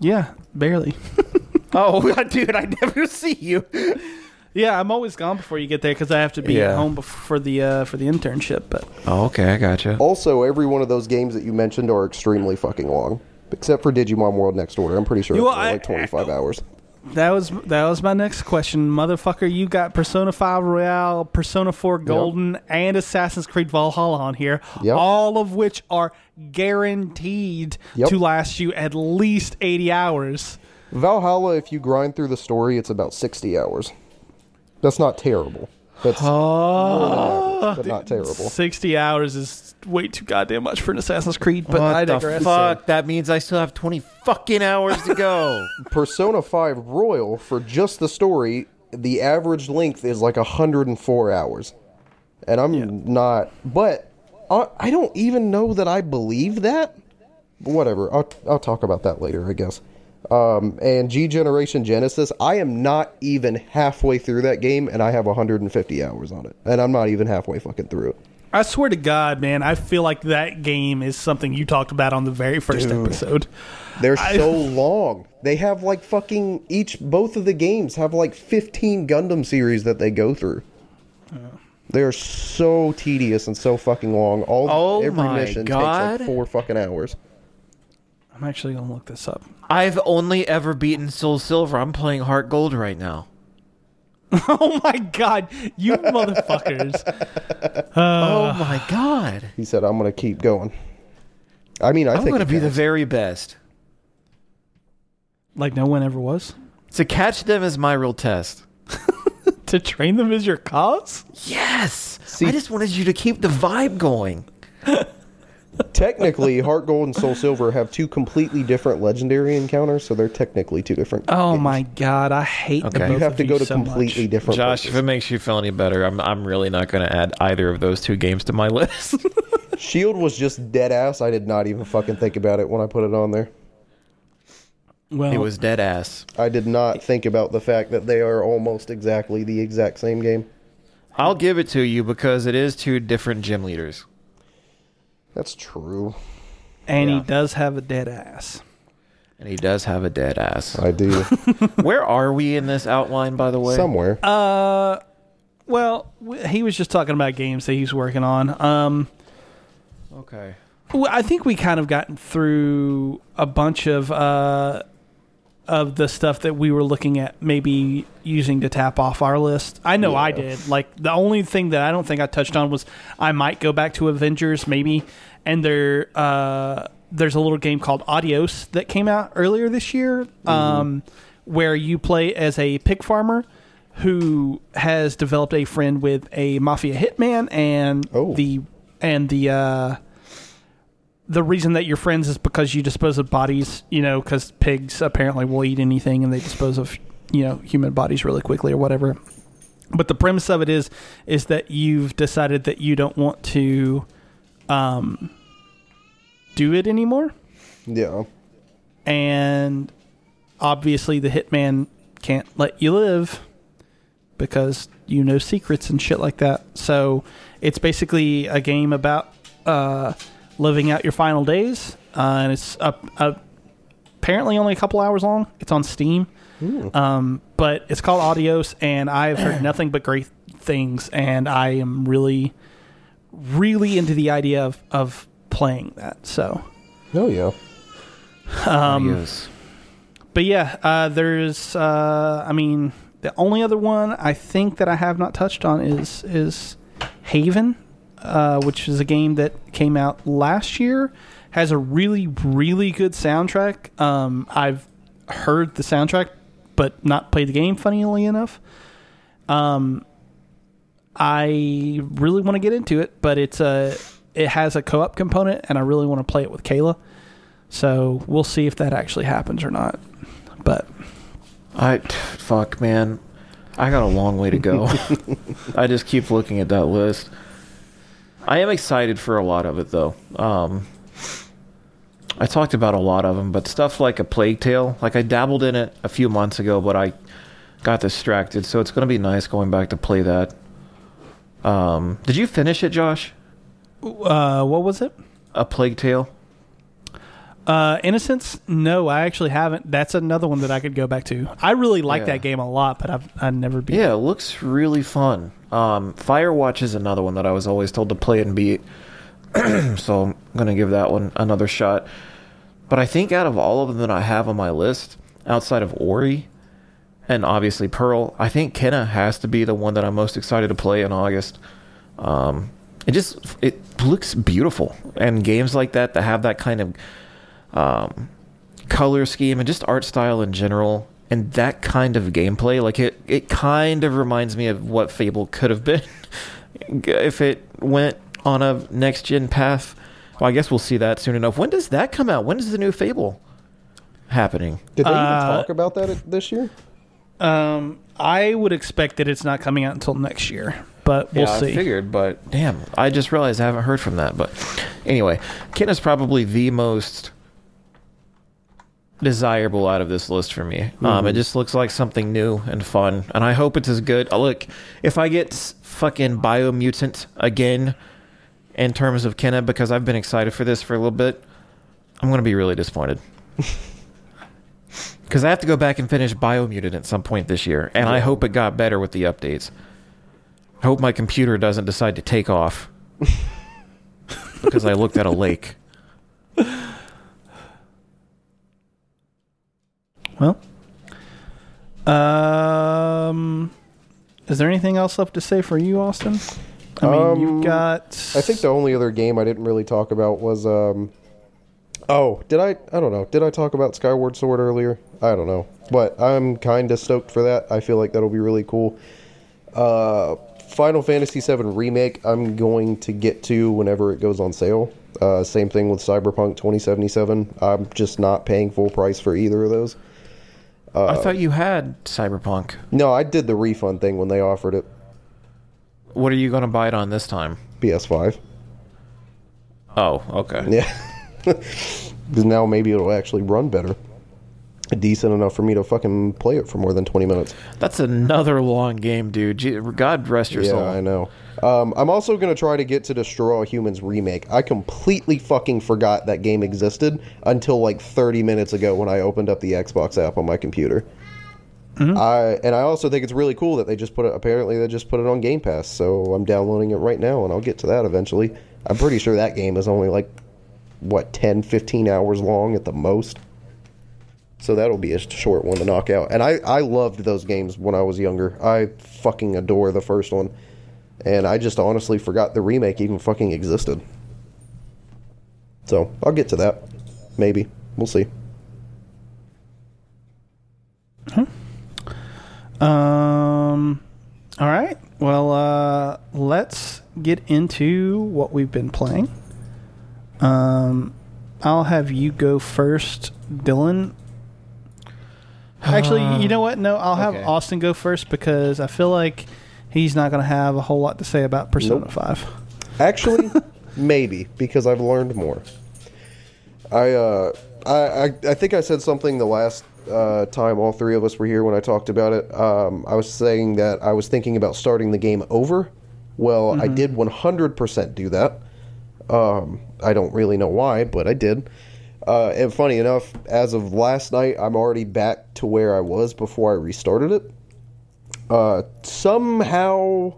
Yeah, barely. Oh, dude, I never see you. Yeah, I'm always gone before you get there because I have to be Yeah. at home bef- for the uh, for the internship. But Oh, okay, I gotcha. Also, every one of those games that you mentioned are extremely fucking long. Except for Digimon World Next Order. I'm pretty sure You it's know, only I- like 25 hours. that was that was my next question, motherfucker. You got Persona Five Royal, Persona Four Golden, and Assassin's Creed Valhalla on here, Yep. all of which are guaranteed Yep. to last you at least 80 hours. Valhalla, if you grind through the story, it's about 60 hours. That's not terrible. That's more than average, but not terrible. 60 hours is way too goddamn much for an Assassin's Creed, but I what the digress. fuck? That means I still have 20 fucking hours to go. Persona 5 Royal, for just the story, the average length is like 104 hours. And I'm not. But I, I don't even know that I believe that. But whatever. I'll, I'll talk about that later, I guess. Um, and G Generation Genesis, I am not even halfway through that game, and I have 150 hours on it. And I'm not even halfway fucking through it. I swear to God, man, I feel like that game is something you talked about on the very first episode. They're I- so long. They have like fucking each both of the games have like 15 Gundam series that they go through. They are so tedious and so fucking long. All Oh every my mission God. takes like four fucking hours. I'm actually going to look this up. I've only ever beaten Soul Silver. I'm playing Heart Gold right now. oh my God, you motherfuckers. oh my god. He said, "I'm gonna keep going." I mean, I I'm think going to it be the very best. Like no one ever was. To catch them is my real test. To train them is your cause? Yes. See- I just wanted you to keep the vibe going. Technically, Heart Gold and Soul Silver have two completely different legendary encounters, so they're technically two different. Oh games. my god, I hate the Okay. both You have of to go to so completely much. different. Josh, places. if it makes you feel any better, I'm I'm really not going to add either of those two games to my list. Shield was just dead ass. I did not even fucking think about it when I put it on there. Well, it was dead ass. I did not think about the fact that they are almost exactly the exact same game. I'll give it to you because it is two different gym leaders. That's true. and he does have a dead ass. And he does have a dead ass. I do. Where are we in this outline, by the way? Somewhere. Uh, well, w- he was just talking about games that he's working on. Um, Okay. Well, I think we kind of gotten through a bunch of uh, of the stuff that we were looking at, maybe using to tap off our list. I know I did. Like the only thing that I don't think I touched on was I might go back to Avengers, maybe. And there, uh, there's a little game called Adios that came out earlier this year, um, where you play as a pig farmer who has developed a friend with a mafia hitman, and Oh. the and the uh, the reason that you're friends is because you dispose of bodies, you know, because pigs apparently will eat anything and they dispose of, you know, human bodies really quickly or whatever. But the premise of it is, is that you've decided that you don't want to, um, do it anymore, yeah. and obviously the hitman can't let you live because you know secrets and shit like that. So it's basically a game about uh, living out your final days, uh, and it's up, up apparently only a couple hours long. It's on Steam, um, but it's called Adios, and I've heard nothing but great things, and I am really, really into the idea of of playing that. So. Oh yeah. Um, Adios. but yeah, uh, there's. Uh, I mean, the only other one I think that I have not touched on is is Haven, uh, which is a game that came out last year. Has a really really good soundtrack. Um, I've heard the soundtrack, but not played the game. Funnily enough, um, I really want to get into it, but it's a it has a co-op component, and I really want to play it with Kayla. So we'll see if that actually happens or not. But I fuck man, I got a long way to go. I just keep looking at that list. I am excited for a lot of it though. Um, I talked about a lot of them, but stuff like a Plague Tale, like I dabbled in it a few months ago, but I got distracted, so it's gonna be nice going back to play that. Um, did you finish it, Josh? uh, what was it? A Plague Tale? Uh, Innocence? No, I actually haven't. That's another one that I could go back to. I really like Yeah. that game a lot, but I've I never beat. Yeah, it looks really fun. Um, Firewatch is another one that I was always told to play and beat. so I'm going to give that one another shot. But I think out of all of them that I have on my list, outside of Ori and obviously Pearl, I think Kena has to be the one that I'm most excited to play in August. Um, it just it looks beautiful, and games like that that have that kind of um, color scheme and just art style in general and that kind of gameplay like it it kind of reminds me of what fable could have been if it went on a next gen path well i guess we'll see that soon enough when does that come out when is the new fable happening Did they even Uh, talk about that this year? Um, I would expect that it's not coming out until next year, but we'll yeah, see. I figured, but damn, I just realized I haven't heard from that. But anyway, Ken is probably the most desirable out of this list for me. Um, it just looks like something new and fun, and I hope it's as good. Uh, look, if I get fucking Biomutant again in terms of Kena, because I've been excited for this for a little bit, I'm gonna be really disappointed. Because I have to go back and finish Biomutant at some point this year, and I hope it got better with the updates. I hope my computer doesn't decide to take off because I looked at a lake. Well, um, is there anything else left to say for you, Austin? I mean, Um, you've got. I think the only other game I didn't really talk about was um Oh, did I I don't know. Did I talk about Skyward Sword earlier? I don't know. But I'm kind of stoked for that. I feel like that'll be really cool. Uh Final Fantasy VII remake I'm going to get to whenever it goes on sale. Uh, same thing with Cyberpunk 2077. I'm just not paying full price for either of those. Uh, I thought you had Cyberpunk. No, I did the refund thing when they offered it. What are you going to buy it on this time? PS5. Oh, okay. Yeah. Because now maybe it'll actually run better. Decent enough for me to fucking play it for more than 20 minutes. That's another long game, dude. God rest your Yeah, soul. I know. Um, I'm also going to try to get to Destroy All Humans remake. I completely fucking forgot that game existed until like 30 minutes ago when I opened up the Xbox app on my computer. I and I also think it's really cool that they just put it. Apparently, they just put it on Game Pass, so I'm downloading it right now, and I'll get to that eventually. I'm pretty sure that game is only like what 10, 15 hours long at the most. So that'll be a short one to knock out. And I, I loved those games when I was younger. I fucking adore the first one. And I just honestly forgot the remake even fucking existed. So I'll get to that. Maybe. We'll see. Um. All right. Well, uh, let's get into what we've been playing. Um, I'll have you go first, Dylan. Actually, you know what? No, I'll have okay. Austin go first because I feel like he's not going to have a whole lot to say about Persona Nope. Five. Actually, maybe because I've learned more. I uh, I, I I think I said something the last uh, time all three of us were here when I talked about it. Um, I was saying that I was thinking about starting the game over. Well, I did 100% do that. Um, I don't really know why, but I did. Uh, and funny enough, as of last night, I'm already back to where I was before I restarted it. Uh, somehow,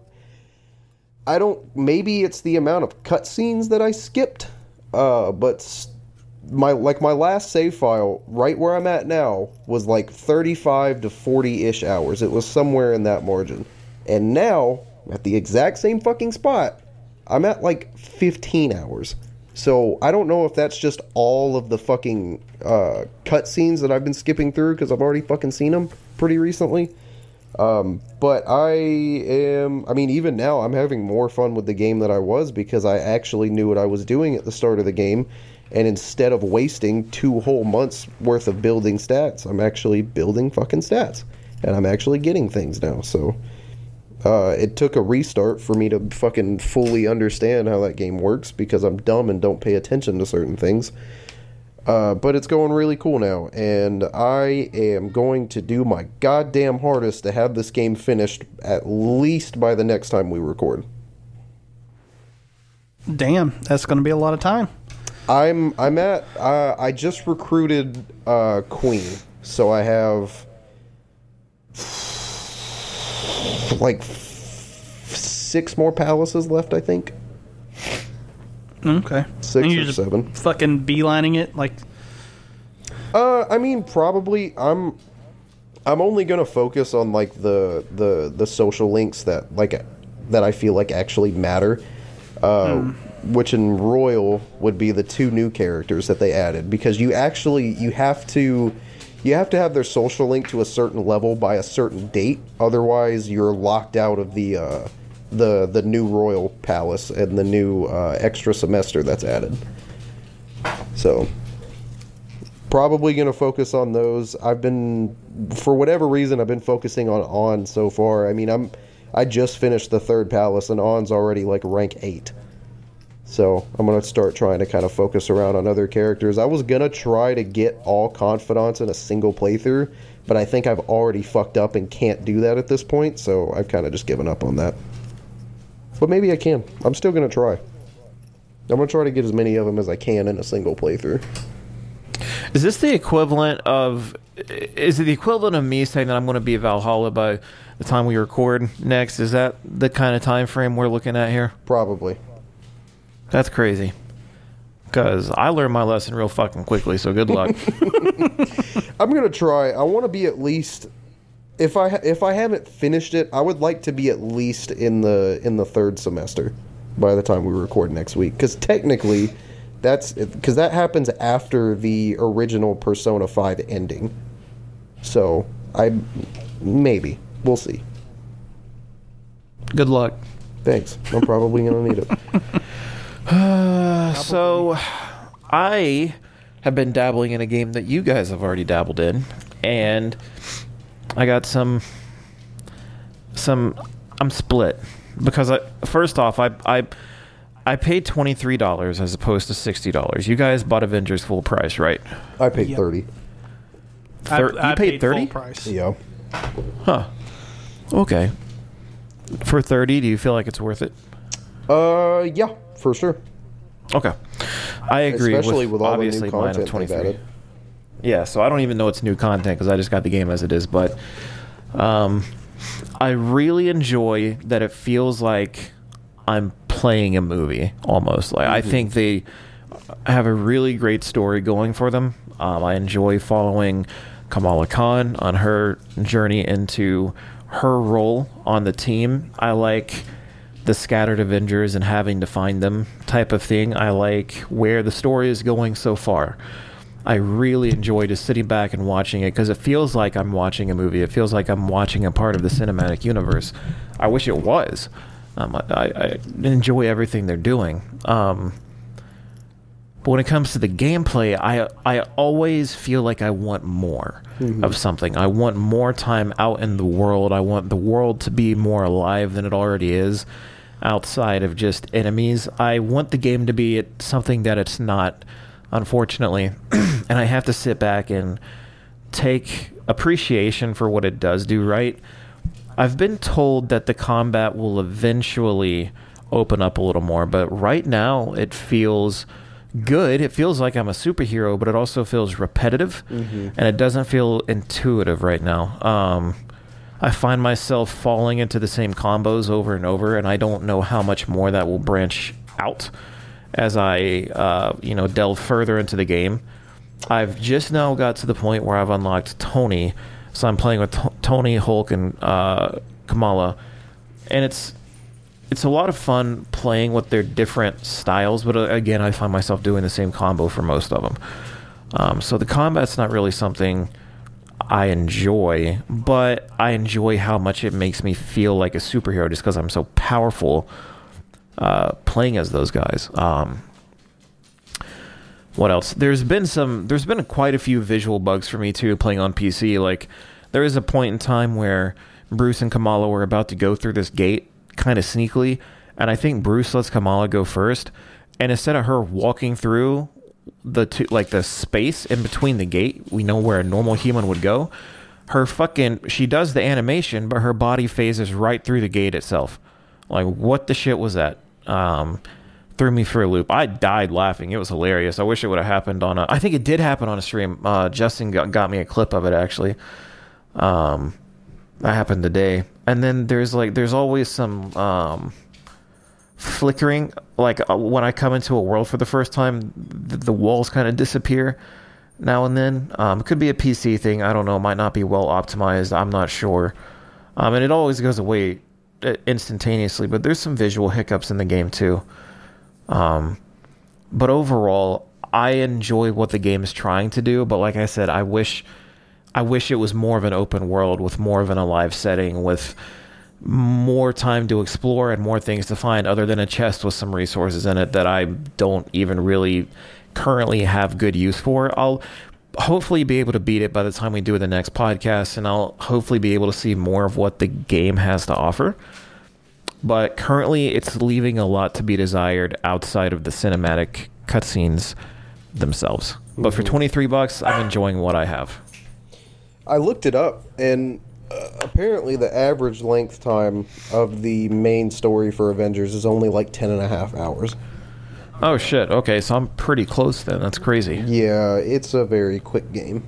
I don't. Maybe it's the amount of cutscenes that I skipped. Uh, but my like my last save file, right where I'm at now, was like 35 to 40 ish hours. It was somewhere in that margin. And now, at the exact same fucking spot, I'm at like 15 hours. So I don't know if that's just all of the fucking uh, cutscenes that I've been skipping through because I've already fucking seen them pretty recently. Um, but I am, I mean, even now I'm having more fun with the game than I was because I actually knew what I was doing at the start of the game. And instead of wasting two whole months worth of building stats, I'm actually building fucking stats. And I'm actually getting things now. So uh, it took a restart for me to fucking fully understand how that game works because I'm dumb and don't pay attention to certain things. Uh, but it's going really cool now, and I am going to do my goddamn hardest to have this game finished at least by the next time we record. Damn, that's going to be a lot of time. I'm I'm at uh, I just recruited uh, Queen, so I have like six more palaces left. I think Okay. six And you're or just seven. Fucking beelining it like Uh, I mean, probably I'm. I'm only gonna focus on like the the the social links that like that I feel like actually matter. Uh, Which in Royal would be the two new characters that they added because you actually you have to you have to have their social link to a certain level by a certain date. Otherwise, you're locked out of the uh, the the new Royal Palace and the new uh, extra semester that's added. So probably going to focus on those. I've been, for whatever reason, I've been focusing on On so far. I mean, I'm, I just finished the third palace, and Ann's already like rank eight. So I'm gonna start trying to kind of focus around on other characters. I was gonna try to get all confidants in a single playthrough, but I think I've already fucked up and can't do that at this point. So I've kind of just given up on that. But maybe I can. I'm still gonna try. I'm gonna try to get as many of them as I can in a single playthrough. Is this the equivalent of? Is it the equivalent of me saying that I'm going to be at Valhalla by the time we record next? Is that the kind of time frame we're looking at here? Probably. That's crazy. Because I learned my lesson real fucking quickly. So good luck. I'm gonna try. I want to be at least. If I if I haven't finished it, I would like to be at least in the in the third semester by the time we record next week. Because technically, that's because that happens after the original Persona Five ending. So I maybe we'll see. good luck. Thanks. I'm probably gonna need it. So, I have been dabbling in a game that you guys have already dabbled in, and I got some. Some. I'm split because I first off I I I paid twenty three dollars as opposed to sixty dollars. You guys bought Avengers full price, right? I paid Yep. thirty. Thir- you paid full 30? price. Yeah. Huh. Okay. For thirty, do you feel like it's worth it? Uh, yeah, for sure. Okay. I agree. Especially with, all the obviously new mine of content they've 23. added. Yeah, so I don't even know it's new content because I just got the game as it is. But um, I really enjoy that it feels like I'm playing a movie almost. Like I think they have a really great story going for them. Um, I enjoy following Kamala Khan on her journey into her role on the team. I like the scattered Avengers and having to find them type of thing. I like where the story is going so far. I really enjoy just sitting back and watching it because it feels like I'm watching a movie. It feels like I'm watching a part of the cinematic universe. I wish it was. Um, I, I, enjoy everything they're doing. Um, but when it comes to the gameplay, I I always feel like I want more of something. I want more time out in the world. I want the world to be more alive than it already is outside of just enemies. I want the game to be something that it's not, unfortunately. and I have to sit back and take appreciation for what it does do right. I've been told that the combat will eventually open up a little more, but right now it feels good. It feels like I'm a superhero, but it also feels repetitive and it doesn't feel intuitive right now. Um, I find myself falling into the same combos over and over, and I don't know how much more that will branch out as I, uh, you know, delve further into the game. I've just now got to the point where I've unlocked Tony, so I'm playing with T- Tony, Hulk, and uh, Kamala, and it's it's a lot of fun playing with their different styles. But uh, again, I find myself doing the same combo for most of them. Um, so the combat's not really something I enjoy, but I enjoy how much it makes me feel like a superhero just because I'm so powerful uh, playing as those guys. Um, what else? There's been some. There's been quite a few visual bugs for me too playing on PC. Like there is a point in time where Bruce and Kamala were about to go through this gate kind of sneakily, and I think Bruce lets Kamala go first, and instead of her walking through the two, like the space in between the gate, we know where a normal human would go. Her fucking she does the animation, but her body phases right through the gate itself. Like what the shit was that? Um, threw me for a loop. I died laughing. It was hilarious. I wish it would have happened on a. I think it did happen on a stream. Uh, Justin got, got me a clip of it actually. Um, that happened today. And then there's like there's always some um, flickering. Like uh, when I come into a world for the first time, the, the walls kind of disappear now and then. Um, could be a PC thing. I don't know. Might not be well optimized. I'm not sure. Um, and it always goes away instantaneously. But there's some visual hiccups in the game too. Um, but overall, I enjoy what the game is trying to do. But like I said, I wish, I wish it was more of an open world with more of an alive setting, with more time to explore and more things to find, other than a chest with some resources in it that I don't even really currently have good use for. I'll hopefully be able to beat it by the time we do the next podcast, and I'll hopefully be able to see more of what the game has to offer but currently it's leaving a lot to be desired outside of the cinematic cutscenes themselves. But for 23 bucks, I'm enjoying what I have. I looked it up, and uh, apparently the average length time of the main story for Avengers is only like 10 and a half hours. Oh shit. Okay, so I'm pretty close then. That's crazy. Yeah, it's a very quick game.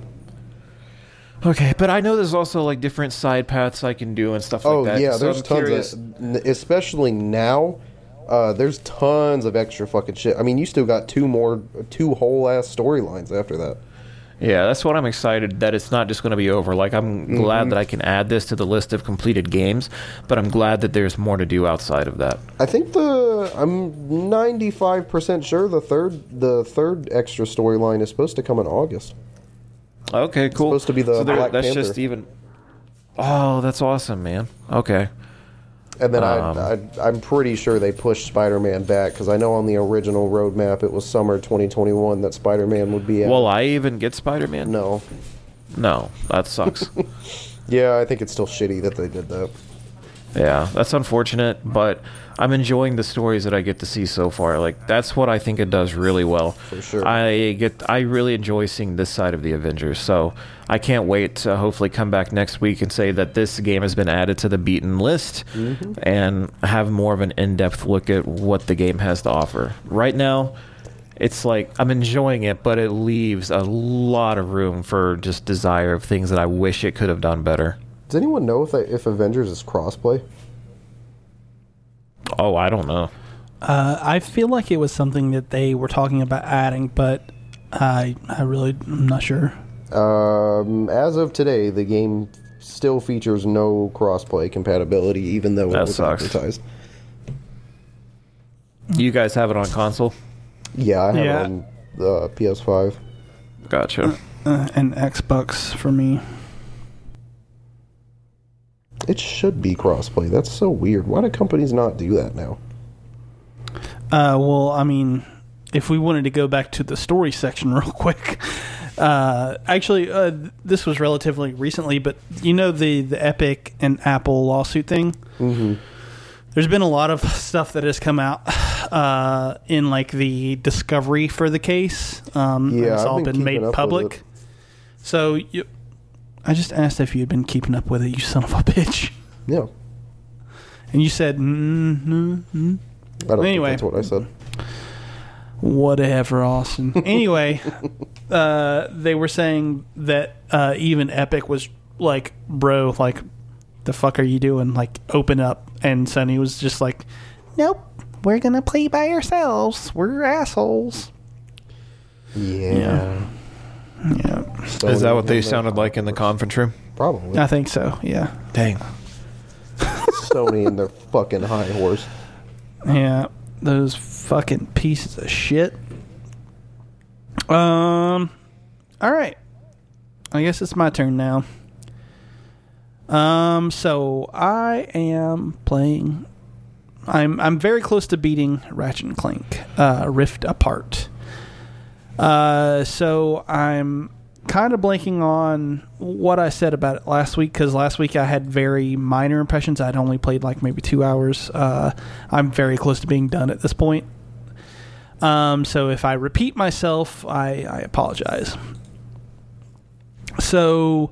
Okay, but I know there's also like different side paths I can do and stuff Oh like that. Oh yeah, so there's I'm tons curious- of, especially now. Uh, there's tons of extra fucking shit. I mean, you still got two more, two whole ass storylines after that. Yeah, that's what I'm excited that it's not just going to be over. Like I'm Mm-hmm. glad that I can add this to the list of completed games, but I'm glad that there's more to do outside of that. I think the I'm 95% sure the third the third extra storyline is supposed to come in August. Okay, cool. supposed to be the there- Black That's Panther. just even. Oh, that's awesome, man. Okay. And then Um, I, I, I'm pretty sure they pushed Spider-Man back because I know on the original roadmap it was summer 2021 that Spider-Man would be out. Will I even get Spider Man? no, No, that sucks. yeah, I think it's still shitty that they did that. yeah, that's unfortunate, but I'm enjoying the stories that I get to see so far. Like that's what I think it does really well. For sure. I get I really enjoy seeing this side of the Avengers. So I can't wait to hopefully come back next week and say that this game has been added to the beaten list mm-hmm. and have more of an in-depth look at what the game has to offer. Right now, it's like I'm enjoying it, but it leaves a lot of room for just desire of things that I wish it could have done better. Does anyone know if if Avengers is crossplay? Oh, I don't know. Uh, I feel like it was something that they were talking about adding, but I I really I'm not sure. Um, as of today, the game still features no crossplay compatibility, even though That it was sucks. advertised. You guys have it on console? Yeah, I have Yeah. it on the PS5. Gotcha. Uh, and Xbox for me. It should be crossplay. That's so weird. Why do companies not do that now? Uh, well, I mean, if we wanted to go back to the story section real quick, uh, actually, uh, this was relatively recently, but you know the the Epic and Apple lawsuit thing. Mm-hmm. There's been a lot of stuff that has come out uh, in like the discovery for the case. Um, Yeah, it's all been made keeping up with public. So you, I just asked if you had been keeping up with it, you son of a bitch, Yeah. and you said mm, mm, mm. I don't Anyway. that's what I said. whatever, Austin. Anyway, uh, they were saying that uh, even Epic was like, bro, like, the fuck are you doing? Like, open up. And Sony was just like, nope, we're gonna play by ourselves. We're assholes. Yeah. Yeah, So Is that what they sounded like in the conference room? Probably. I think so. Yeah, Dang. Sony and their fucking high horse. yeah, those fucking pieces of shit. Um, all right. I guess it's my turn now. Um, so I am playing. I'm I'm very close to beating Ratchet and Clank uh, Rift Apart. Uh, so I'm kind of blanking on what I said about it last week because last week I had very minor impressions. I'd only played like maybe two hours. Uh, I'm very close to being done at this point. Um, so if I repeat myself, I, I apologize. So,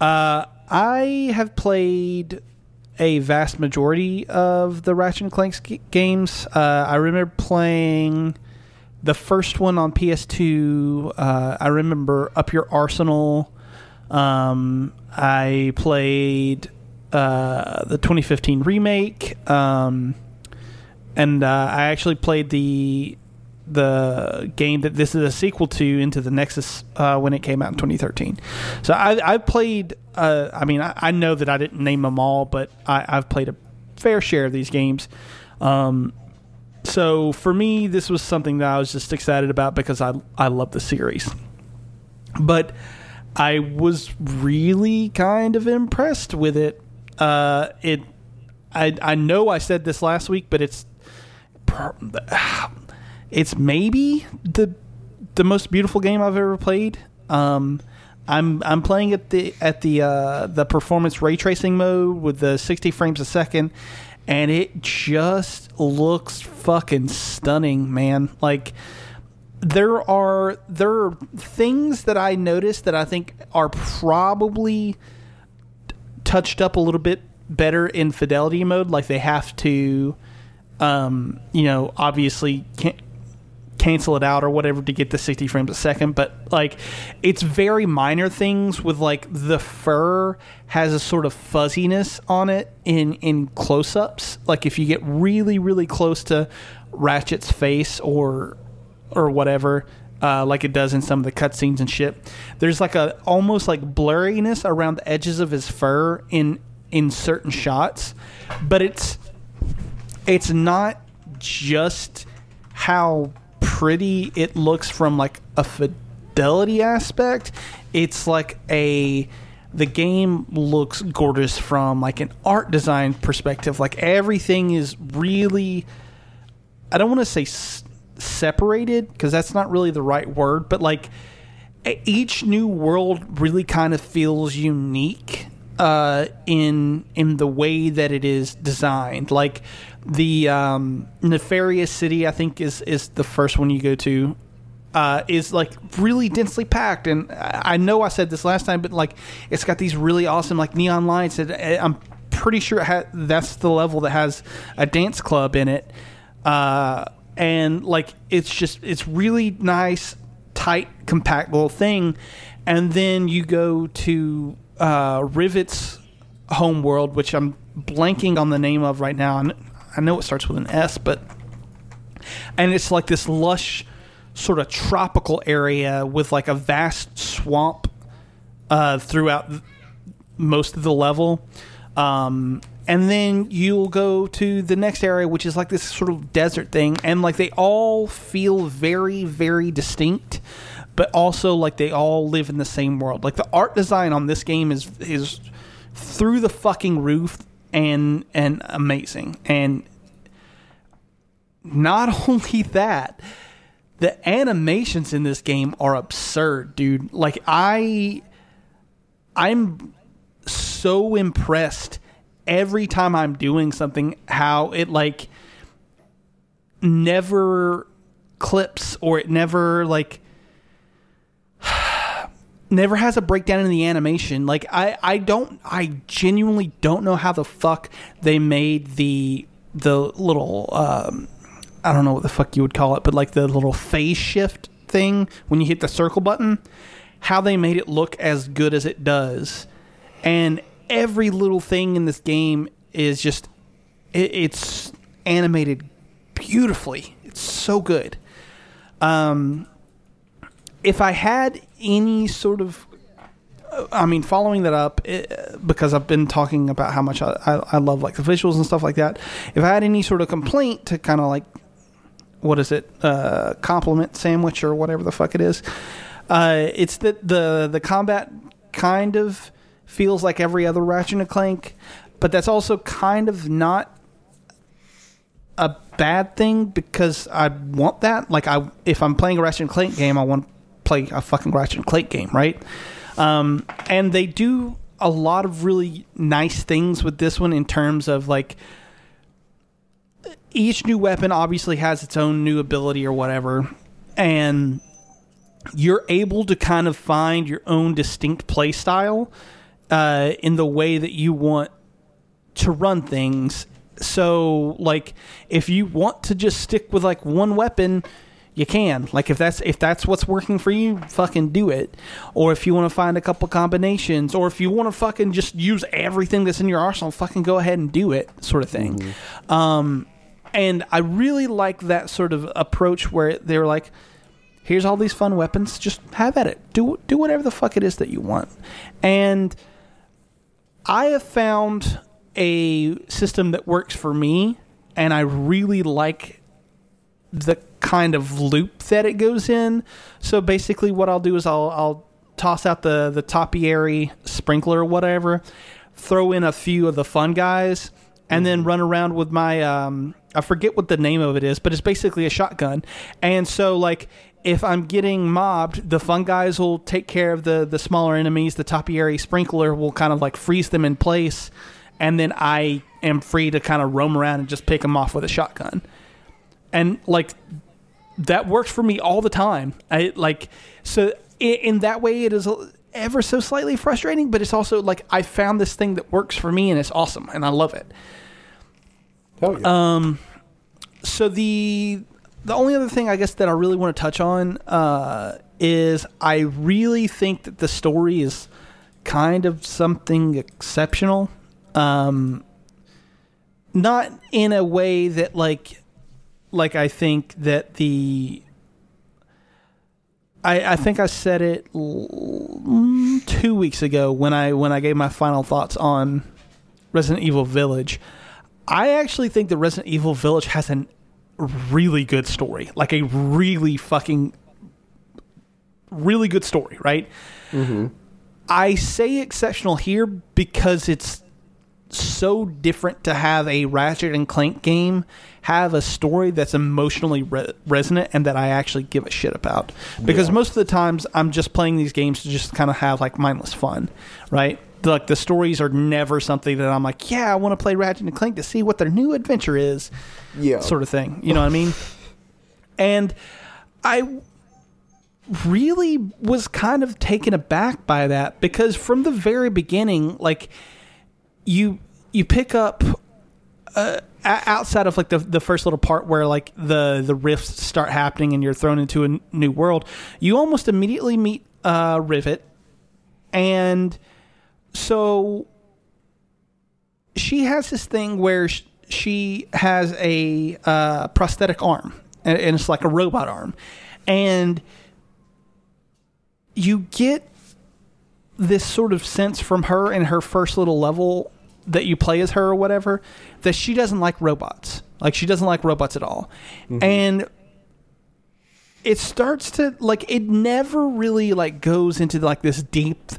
uh, I have played a vast majority of the Ratchet and Clank games. Uh, I remember playing the first one on PS2. Uh, I remember Up Your Arsenal. Um, I played uh, the 2015 remake. Um, and uh, I actually played the the game that this is a sequel to into the Nexus uh, when it came out in 2013. So I, I played. Uh, I mean, I, I know that I didn't name them all, but I, I've played a fair share of these games. Um, so for me, this was something that I was just excited about because I I love the series. But I was really kind of impressed with it. Uh, it I I know I said this last week, but it's it's maybe the the most beautiful game I've ever played. Um, I'm I'm playing at the at the uh, the performance ray tracing mode with the 60 frames a second, and it just looks fucking stunning, man. Like there are there are things that I noticed that I think are probably touched up a little bit better in fidelity mode. Like they have to, um, you know, obviously can cancel it out or whatever to get the 60 frames a second. But like, it's very minor things with like the fur has a sort of fuzziness on it in in close ups. Like if you get really really close to Ratchet's face or or whatever. Uh, like it does in some of the cutscenes and shit. There's like a almost like blurriness around the edges of his fur in in certain shots, but it's it's not just how pretty it looks from like a fidelity aspect. It's like a the game looks gorgeous from like an art design perspective. Like everything is really I don't want to say s- separated because that's not really the right word, but like each new world really kind of feels unique uh, in in the way that it is designed. Like the um, nefarious city, I think is is the first one you go to. Uh, is like really densely packed, and I know I said this last time, but like it's got these really awesome like neon lights. I'm pretty sure ha- that's the level that has a dance club in it uh, and like it's just it's really nice, tight, compact little thing. And then you go to uh, Rivet's home world, which I'm blanking on the name of right now. And I know it starts with an S, but and it's like this lush, sort of tropical area with like a vast swamp uh, throughout most of the level. Um, and then you'll go to the next area, which is like this sort of desert thing, and like they all feel very, very distinct, but also like they all live in the same world. Like the art design on this game is is through the fucking roof and and amazing. And not only that, the animations in this game are absurd, dude. Like I I'm so impressed every time I'm doing something how it like never clips or it never like never has a breakdown in the animation. Like I I don't I genuinely don't know how the fuck they made the the little um I don't know what the fuck you would call it, but like the little phase shift thing when you hit the circle button, how they made it look as good as it does. And every little thing in this game is just it, it's animated beautifully. It's so good. Um if I had any sort of I mean, following that up it, because I've been talking about how much I, I, I love like the visuals and stuff like that. If I had any sort of complaint to kind of like what is it, uh, compliment sandwich or whatever the fuck it is, uh, it's that the the combat kind of feels like every other Ratchet and Clank, but that's also kind of not a bad thing because I want that. Like I, if I'm playing a Ratchet and Clank game, I want play a fucking Ratchet and Clank game, right? Um, and they do a lot of really nice things with this one in terms of like each new weapon obviously has its own new ability or whatever, and you're able to kind of find your own distinct play style uh, in the way that you want to run things. So, like, if you want to just stick with like one weapon, you can. Like, if that's if that's what's working for you, fucking do it. Or if you want to find a couple combinations, or if you want to fucking just use everything that's in your arsenal, fucking go ahead and do it, sort of thing. Um, and I really like that sort of approach where they're like, here's all these fun weapons, just have at it. Do do whatever the fuck it is that you want. And I have found a system that works for me and I really like the kind of loop that it goes in. So basically what I'll do is I'll I'll toss out the the topiary sprinkler or whatever, throw in a few of the fun guys and then run around with my um I forget what the name of it is, but it's basically a shotgun. And so like if I'm getting mobbed, the fun guys will take care of the the smaller enemies. The topiary sprinkler will kind of like freeze them in place, and then I am free to kind of roam around and just pick them off with a shotgun. And like that works for me all the time. I like so in, in that way it is ever so slightly frustrating, but it's also like I found this thing that works for me and it's awesome and I love it. Yeah. Um, so the the only other thing I guess that I really want to touch on uh, is I really think that the story is kind of something exceptional. Um, not in a way that like like I think that the I, I think I said it l- two weeks ago when I when I gave my final thoughts on Resident Evil Village. I actually think that Resident Evil Village has a really good story, like a really fucking really good story, right? Mm-hmm. I say exceptional here because it's so different to have a Ratchet and Clank game have a story that's emotionally re- resonant and that I actually give a shit about. Because most of the times I'm just playing these games to just kind of have like mindless fun, right? Like the stories are never something that I'm like, yeah, I want to play Ratchet and Clank to see what their new adventure is, Yeah. sort of thing. You know what I mean? And I really was kind of taken aback by that because from the very beginning, like you you pick up uh, outside of like the the first little part where like the the rifts start happening and you're thrown into a new world, you almost immediately meet uh, Rivet, and so she has this thing where she has a uh, prosthetic arm, and it's like a robot arm, and you get this sort of sense from her in her first little level that you play as her or whatever that she doesn't like robots. Like she doesn't like robots at all. Mm-hmm. And it starts to like it never really like goes into like this deep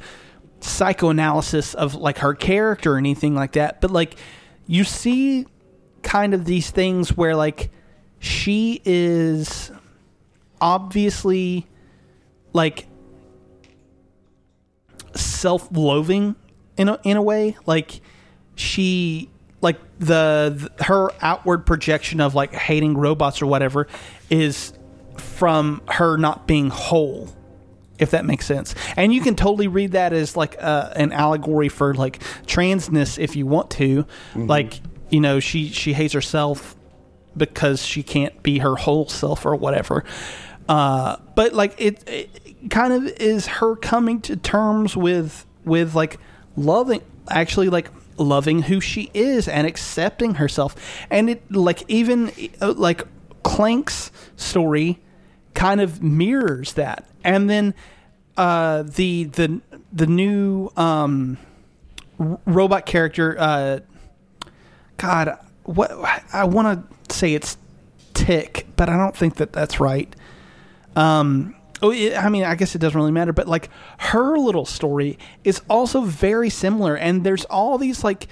psychoanalysis of like her character or anything like that, but like you see kind of these things where like she is obviously like self-loathing in a, in a way. Like she like the, the her outward projection of like hating robots or whatever is from her not being whole if that makes sense. And you can totally read that as like uh, an allegory for like transness if you want to. Like you know she she hates herself because she can't be her whole self or whatever. Uh, but like it, it kind of is her coming to terms with with like loving actually like loving who she is and accepting herself and it like even uh, like Clank's story kind of mirrors that and then uh the the the new um robot character uh God, what I want to say it's Tick, but I don't think that that's right. Um, oh, it, I mean, I guess it doesn't really matter, but like her little story is also very similar, and there's all these like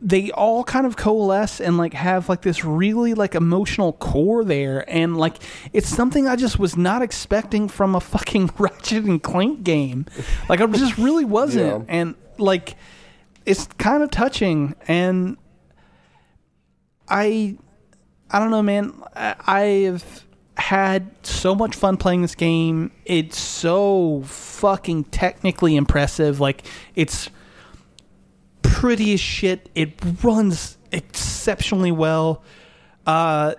they all kind of coalesce and like have like this really like emotional core there and like it's something I just was not expecting from a fucking Ratchet and Clank game. Like I just really wasn't. Yeah. And like it's kind of touching and I I don't know man. I, I've had so much fun playing this game. It's so fucking technically impressive. Like it's pretty as shit. It runs exceptionally well. Uh,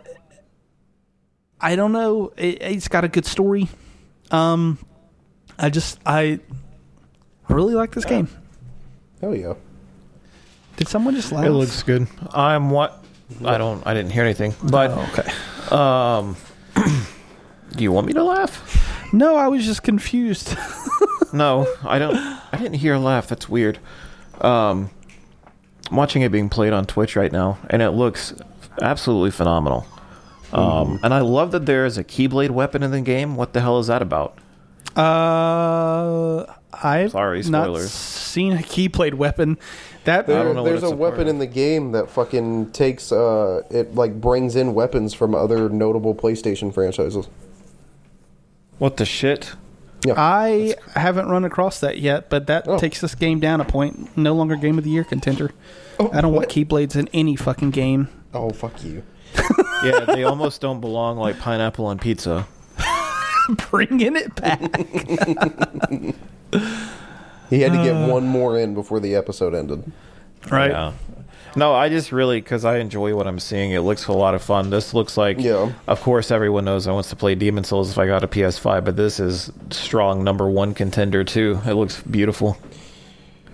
I don't know. It, it's got a good story. Um, I just I, I really like this game. Hell yeah. Did someone just laugh? It looks good. I'm what? I don't. I didn't hear anything. But Oh, okay. um, do you want me to laugh? No, I was just confused. No, I don't. I didn't hear a laugh. That's weird. Um, I'm watching it being played on Twitch right now, and it looks absolutely phenomenal. Um, and I love that there is a Keyblade weapon in the game. What the hell is that about? uh, I've Sorry, not spoilers. seen a keyblade weapon. That There, don't know what there's it's a a part weapon of. in the game that fucking takes uh it like brings in weapons from other notable PlayStation franchises. What the shit? I haven't run across that yet, but that Oh. takes this game down a point. No longer game of the year contender. Oh, I don't want what? keyblades in any fucking game. Oh fuck you. Yeah, they almost don't belong like pineapple on pizza. Bringing it back. He had to Uh. get one more in before the episode ended. right. Yeah. No, I just really because I enjoy what I'm seeing. It looks a lot of fun. This looks like, Yeah. Of course, everyone knows I wants to play Demon's Souls if I got a PS5, but this is strong number one contender too. It looks beautiful.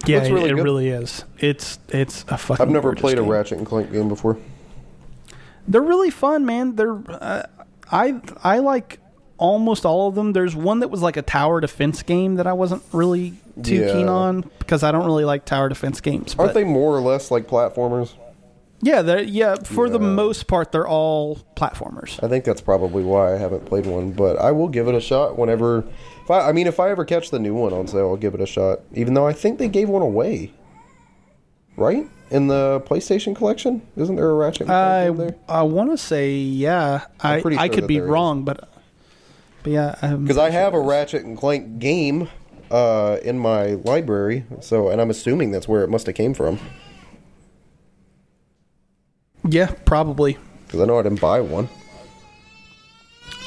Yeah, Looks really it, it really is. It's it's a fucking. I've never gorgeous played a. Ratchet and Clank game before. They're really fun, man. They're uh, I I like almost all of them. There's one that was like a tower defense game that I wasn't really too Yeah. keen on because I don't really like tower defense games. Aren't they more or less like platformers? Yeah, they're, yeah. For the most part, they're all platformers. I think that's probably why I haven't played one, but I will give it a shot whenever. If I, I mean, if I ever catch the new one on sale, I'll give it a shot. Even though I think they gave one away, right in the PlayStation collection. Isn't there a Ratchet I? I want to say yeah. I pretty I sure could be there is. wrong, but but yeah. Because I have a Ratchet and Clank game uh, in my library, so and I'm assuming that's where it must have came from. yeah, probably. Because I know I didn't buy one.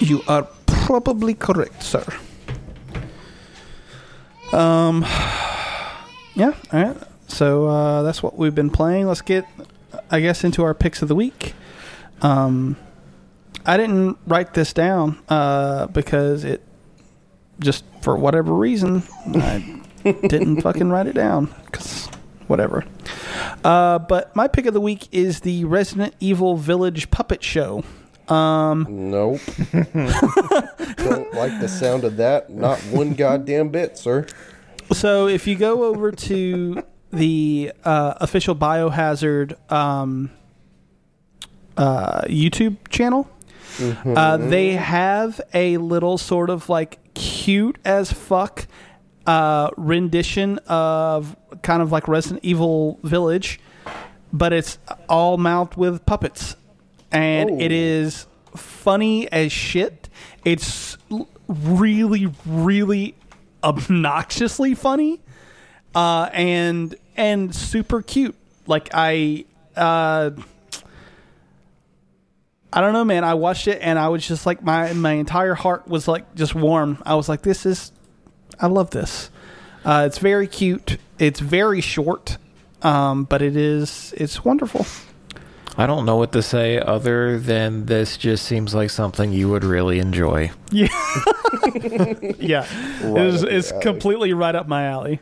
You are probably correct, sir. Um, yeah. All right. So uh, that's what we've been playing. Let's get, I guess, into our picks of the week. Um, I didn't write this down uh, because it just for whatever reason I didn't fucking write it down because whatever. Uh, but my pick of the week is the Resident Evil Village Puppet Show. Um, Nope. Don't like the sound of that. Not one goddamn bit, sir. So if you go over to the uh, official Biohazard um, uh, YouTube channel, uh, they have a little sort of like cute as fuck uh, rendition of kind of like Resident Evil Village, but it's all mouthed with puppets, and Oh. it is funny as shit. It's really, really obnoxiously funny uh, and and super cute. Like I, uh, I don't know, man. I watched it and I was just like my my entire heart was like just warm. I was like, this is, I love this. Uh, it's very cute. It's very short, um, but it is it's wonderful. I don't know what to say other than this just seems like something you would really enjoy. Yeah, yeah. Right it's it's completely right up my alley.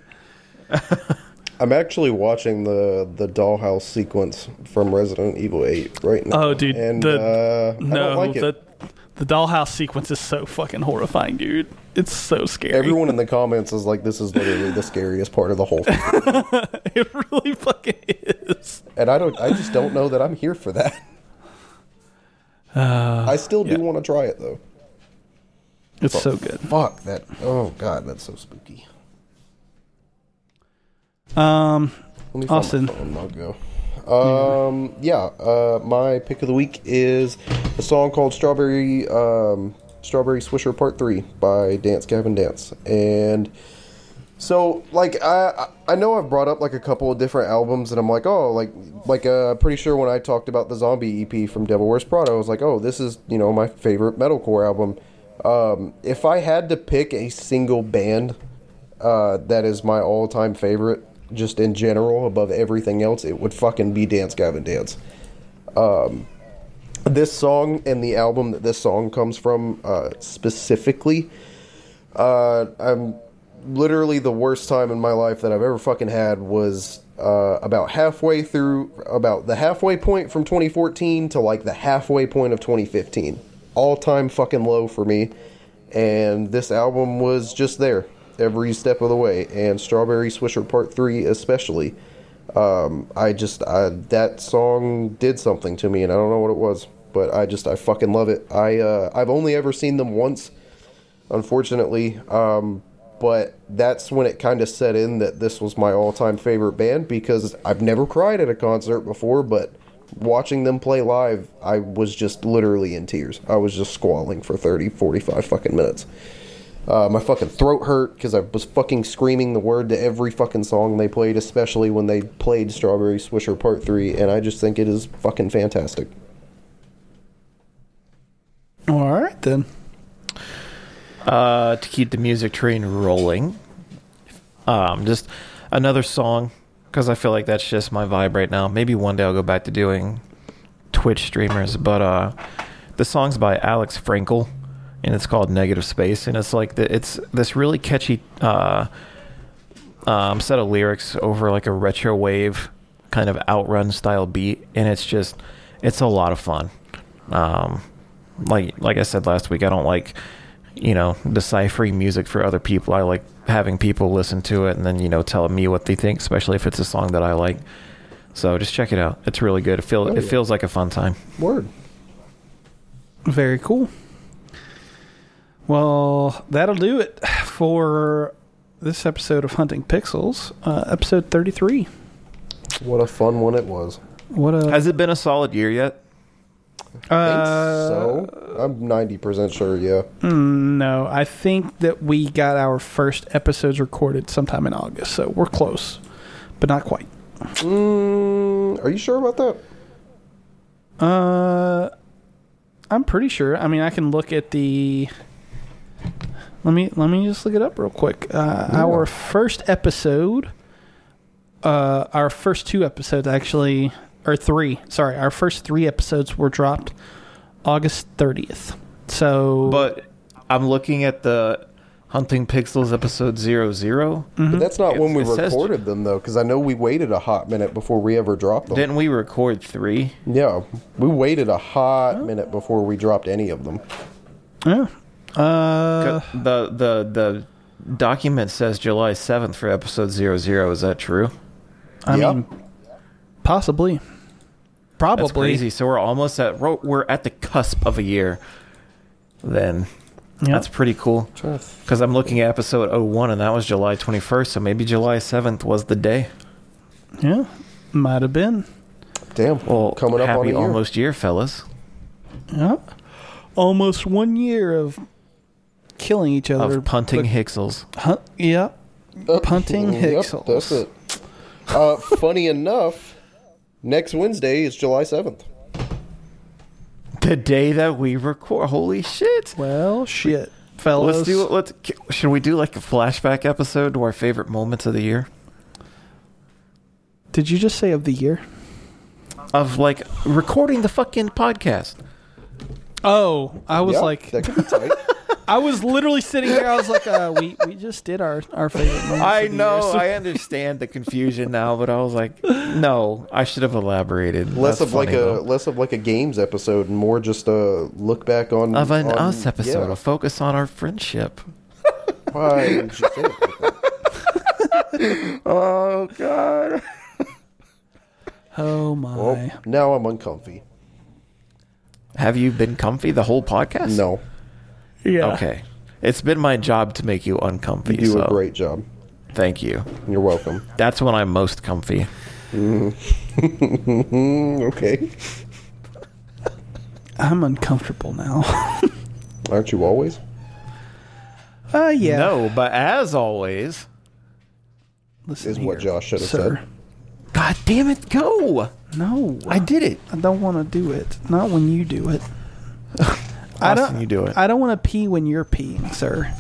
I'm actually watching the the dollhouse sequence from Resident Evil 8 right now. Oh, dude, and the- uh, I No, like it. the the dollhouse sequence is so fucking horrifying, dude. It's so scary. Everyone in the comments is like, "This is literally the scariest part of the whole." thing. it really fucking is. and I don't, I just don't know that I'm here for that. I still do yeah. want to try it though. It's so good. Fuck that! Oh god, that's so spooky. Um, Austin. Find my phone, I'll go. Um, yeah. Uh, my pick of the week is a song called "Strawberry." Um, Strawberry Swisher Part Three by Dance Gavin Dance, and so like I I I know I've brought up like a couple of different albums, and I'm like, oh, like like uh, pretty sure when I talked about the Zombie EP from Devil Wears Prada, I was like, oh, this is you know my favorite metalcore album. Um, if I had to pick a single band uh, that is my all-time favorite, just in general, above everything else, it would fucking be Dance Gavin Dance. Um, this song and the album that this song comes from uh, specifically, uh, I'm literally the worst time in my life that I've ever fucking had was uh, about halfway through, about the halfway point from 2014 to like the halfway point of 2015. All time fucking low for me. And this album was just there every step of the way. And Strawberry Swisher Part 3 especially. Um, I just, I, that song did something to me and I don't know what it was. But I just, I fucking love it. I, uh, I've only ever seen them once unfortunately. Um, but that's when it kind of set in that this was my all time favorite band because I've never cried at a concert before, but watching them play live, I was just literally in tears. I was just squalling for 30, 45 fucking minutes. Uh, my fucking throat hurt because I was fucking screaming the word to every fucking song they played, especially when they played Strawberry Swisher Part 3, and I just think it is fucking fantastic. all right then. uh, to keep the music train rolling. Um, just another song because I feel like that's just my vibe right now. Maybe one day I'll go back to doing Twitch streamers, but uh, the song's by Alex Frankel and it's called Negative Space, and it's like the, it's this really catchy uh, um, set of lyrics over like a retro wave kind of outrun style beat, and it's just it's a lot of fun. Um, like like I said last week, I don't like you know deciphering music for other people. I like having people listen to it and then you know tell me what they think, especially if it's a song that I like. So just check it out. It's really good. It feel Oh, it yeah. feels like a fun time. Word. Very cool. Well, that'll do it for this episode of Hunting Pixels, uh, episode 33. What a fun one it was. What a. Has it been a solid year yet? Think uh, so. I'm 90% sure, yeah. mm, No, I think that we got our first episodes recorded sometime in August, so we're close, but not quite. Mm, are you sure about that? Uh, I'm pretty sure. I mean, I can look at the. Let me let me just look it up real quick. Uh, Yeah. Our first episode, uh, our first two episodes actually, or three. Sorry, our first three episodes were dropped August 30th. So, But I'm looking at the Hunting Pixels episode zero zero. Mm-hmm. But that's not when we recorded them, though, because I know we waited a hot minute before we ever dropped them. Didn't we record three? yeah, we waited a hot minute before we dropped any of them. yeah. Uh, the the the document says July seventh for episode zero zero. Is that true? I Yeah. mean, possibly, probably. That's crazy. So we're almost at we're- we're at the cusp of a year. Then Yeah. that's pretty cool. Trying to th- Because I'm looking at episode 01 and that was July 21st. So maybe July 7th was the day. yeah, might have been. Damn, Well, coming up happy on a year. almost year, fellas. Yeah, almost one year of killing each other. Of punting but- Hixels. Huh? Yeah. Uh, punting yep, Hixels. that's it. Uh, funny enough, next Wednesday is July 7th. The day that we record. Holy shit. Well, shit, fellas. Let's do let's should we do like a flashback episode to our favorite moments of the year? Did you just say of the year? Of like recording the fucking podcast. Oh, I was Yeah, like, that could be tight. I was literally sitting there. I was like, uh, we we just did our our favorite. I know, year, so- I understand the confusion now, but I was like, no, I should have elaborated. less That's of like funny, a less of like a games episode and more just a look back on of an on- us episode, yeah. a focus on our friendship. Why didn't you say it? Oh god. Oh my. Well, now I'm uncomfy. Have you been comfy the whole podcast? No, yeah. Okay. It's been my job to make you uncomfy. you do so a great job. Thank you. You're welcome. That's when I'm most comfy. Mm, okay. I'm uncomfortable now. Aren't you always? Uh, yeah. No, but as always, Listen Is what Josh should have sir. said. God damn it, go! No, I did it. I don't want to do it. Not when you do it. I Austin, don't. you do it. I don't want to pee when you're peeing, sir.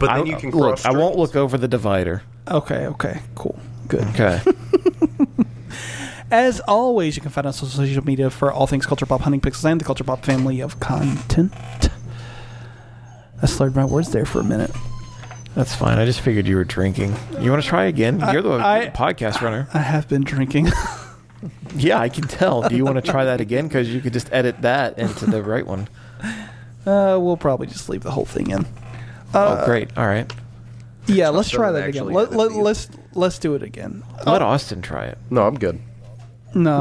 But then I, you can look. cross. I won't look over the divider. Okay. Okay. Cool. Good. Okay. As always, you can find us on social media for all things Culture Pop, Hunting Pixels, and the Culture Pop family of content. I slurred my words there for a minute. That's fine. I just figured you were drinking. You want to try again? You're the I- podcast runner. I have been drinking. Yeah, I can tell. Do you want to try that again? Because you could just edit that into the right one. uh, we'll probably just leave the whole thing in. oh, great. All right. Yeah, let's try that again. actually Let, let, these. let's let's do it again. Let Austin try it. No, I'm good. No.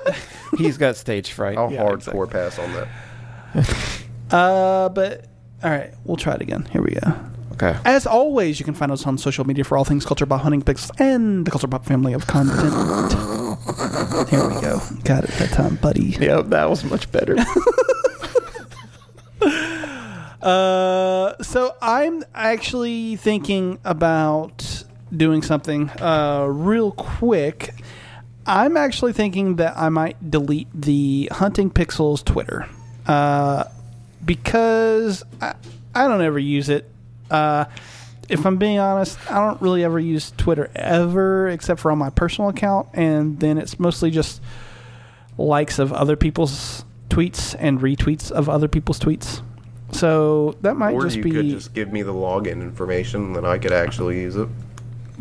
He's got stage fright. I'll Yeah, hardcore pass on that. uh, but all right, we'll try it again. Here we go. Okay. As always, you can find us on social media for all things Culture Pop, Hunting Pixels, and the Culture Pop family of content. Here we go. Got it that time, buddy. Yeah, that was much better. Uh, so I'm actually thinking about doing something uh, real quick. I'm actually thinking that I might delete the Hunting Pixels Twitter uh, because I, I don't ever use it. Uh, if I'm being honest, I don't really ever use Twitter ever, except for on my personal account, and then it's mostly just likes of other people's tweets and retweets of other people's tweets. So that might just be. Or just you be, could just give me the login information, then I could actually use it.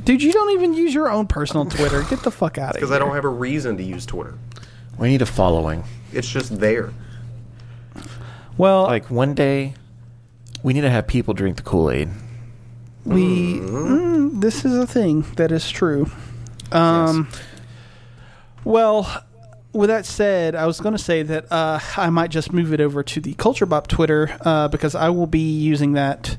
dude. You don't even use your own personal Twitter. Get the fuck out of here. Because I don't have a reason to use Twitter. we need a following. It's just there. Well, Like one day, we need to have people drink the Kool Aid. we. Mm, this is a thing that is true. Um. Well, with that said, I was going to say that uh, I might just move it over to the Culture Bop Twitter uh, because I will be using that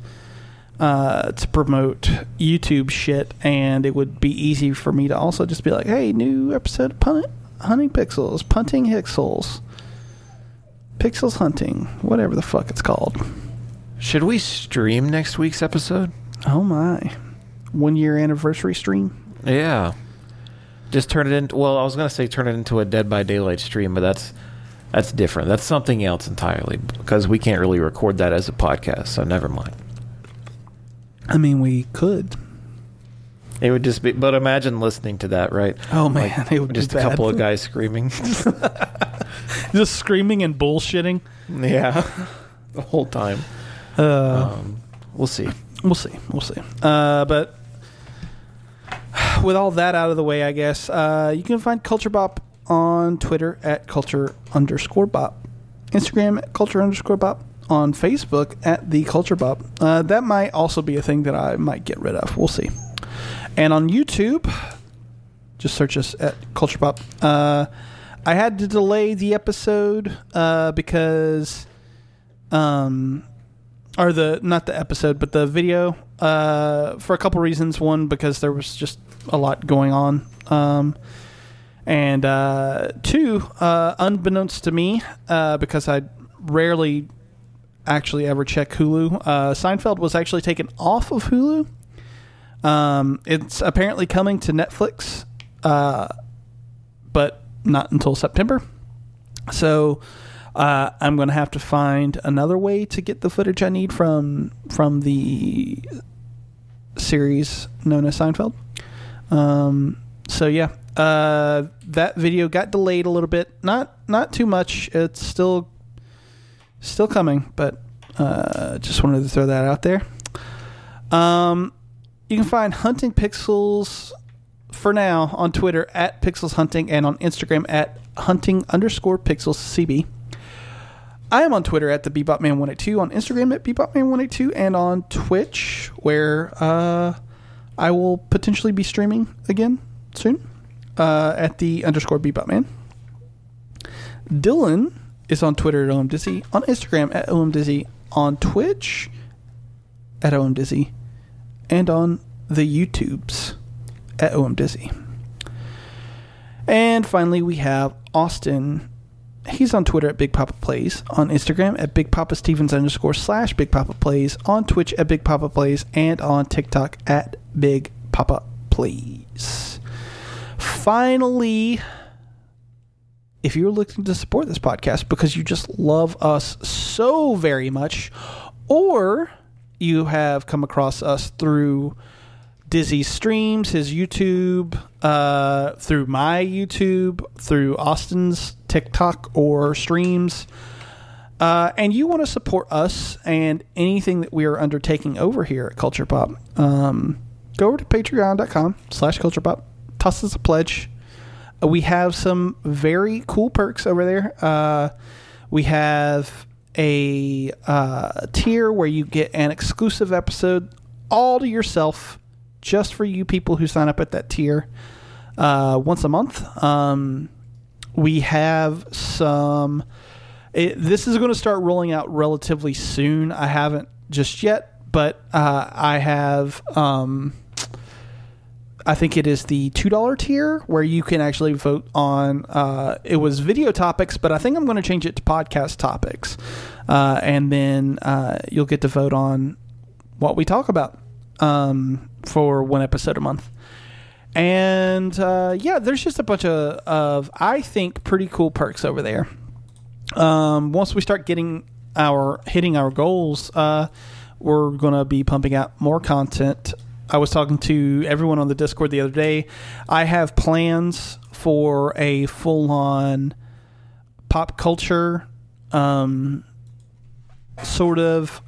uh, to promote YouTube shit, and it would be easy for me to also just be like, "Hey, new episode of Punt- Hunting Pixels, Punting Pixels, Pixels Hunting, whatever the fuck it's called." Should we stream next week's episode? Oh my, one year anniversary stream. Yeah. Just turn it into. Well, I was gonna say turn it into a Dead by Daylight stream, but that's that's different. That's something else entirely because we can't really record that as a podcast. So never mind. I mean, we could. It would just be. But imagine listening to that, right? Oh man, it would Just be a couple of guys screaming. just screaming and bullshitting. yeah. the whole time. Uh, Um, we'll see. We'll see. We'll see. Uh, but with all that out of the way, I guess uh, you can find Culture Bop on Twitter at culture underscore bop, Instagram at culture underscore bop, on Facebook at the Culture Bop. Uh, that might also be a thing that I might get rid of. We'll see. And on YouTube, just search us at Culture Bop. Uh, I had to delay the episode uh, because um or the not the episode but the video uh for a couple reasons. One because there was just a lot going on. Um and uh two uh unbeknownst to me uh because I rarely actually ever check Hulu uh Seinfeld was actually taken off of Hulu. Um it's apparently coming to Netflix uh but not until September. So uh, I'm going to have to find another way to get the footage I need from from the series known as Seinfeld. Um, so yeah, uh, that video got delayed a little bit. Not not too much. It's still still coming, but uh, just wanted to throw that out there. Um, you can find Hunting Pixels for now on Twitter at Pixels Hunting and on Instagram at hunting underscore pixels CB. I am on Twitter at the BebopMan182, on Instagram at BebopMan182, and on Twitch, where uh, I will potentially be streaming again soon uh, at the underscore BebopMan. Dylan is on Twitter at OMDizzy, on Instagram at OMDizzy, on Twitch at OMDizzy, and on the YouTubes at OMDizzy. And finally, we have Austin. He's on Twitter at Big Papa Plays, on Instagram at Big Papa Stevens underscore slash Big Papa Plays, on Twitch at Big Papa Plays, and on TikTok at Big Papa Plays. Finally, if you're looking to support this podcast because you just love us so very much, or you have come across us through Dizzy streams, his YouTube, uh, through my YouTube, through Austin's TikTok or streams, uh, and you want to support us and anything that we are undertaking over here at Culture Pop, um, go over to patreon.com slash culture pop, toss us a pledge. Uh, we have some very cool perks over there. Uh, we have a uh, tier where you get an exclusive episode all to yourself, just for you people who sign up at that tier uh, once a month. Um, we have some. It, this is going to start rolling out relatively soon. I haven't just yet, but uh, I have. Um, I think it is the two dollar tier where you can actually vote on. Uh, it was video topics, but I think I'm going to change it to podcast topics, uh, and then uh, you'll get to vote on what we talk about um, for one episode a month. And uh, yeah, there's just a bunch of, of I think pretty cool perks over there. Um, once we start getting our hitting our goals, uh, we're gonna be pumping out more content. I was talking to everyone on the Discord the other day. I have plans for a full on pop culture um, sort of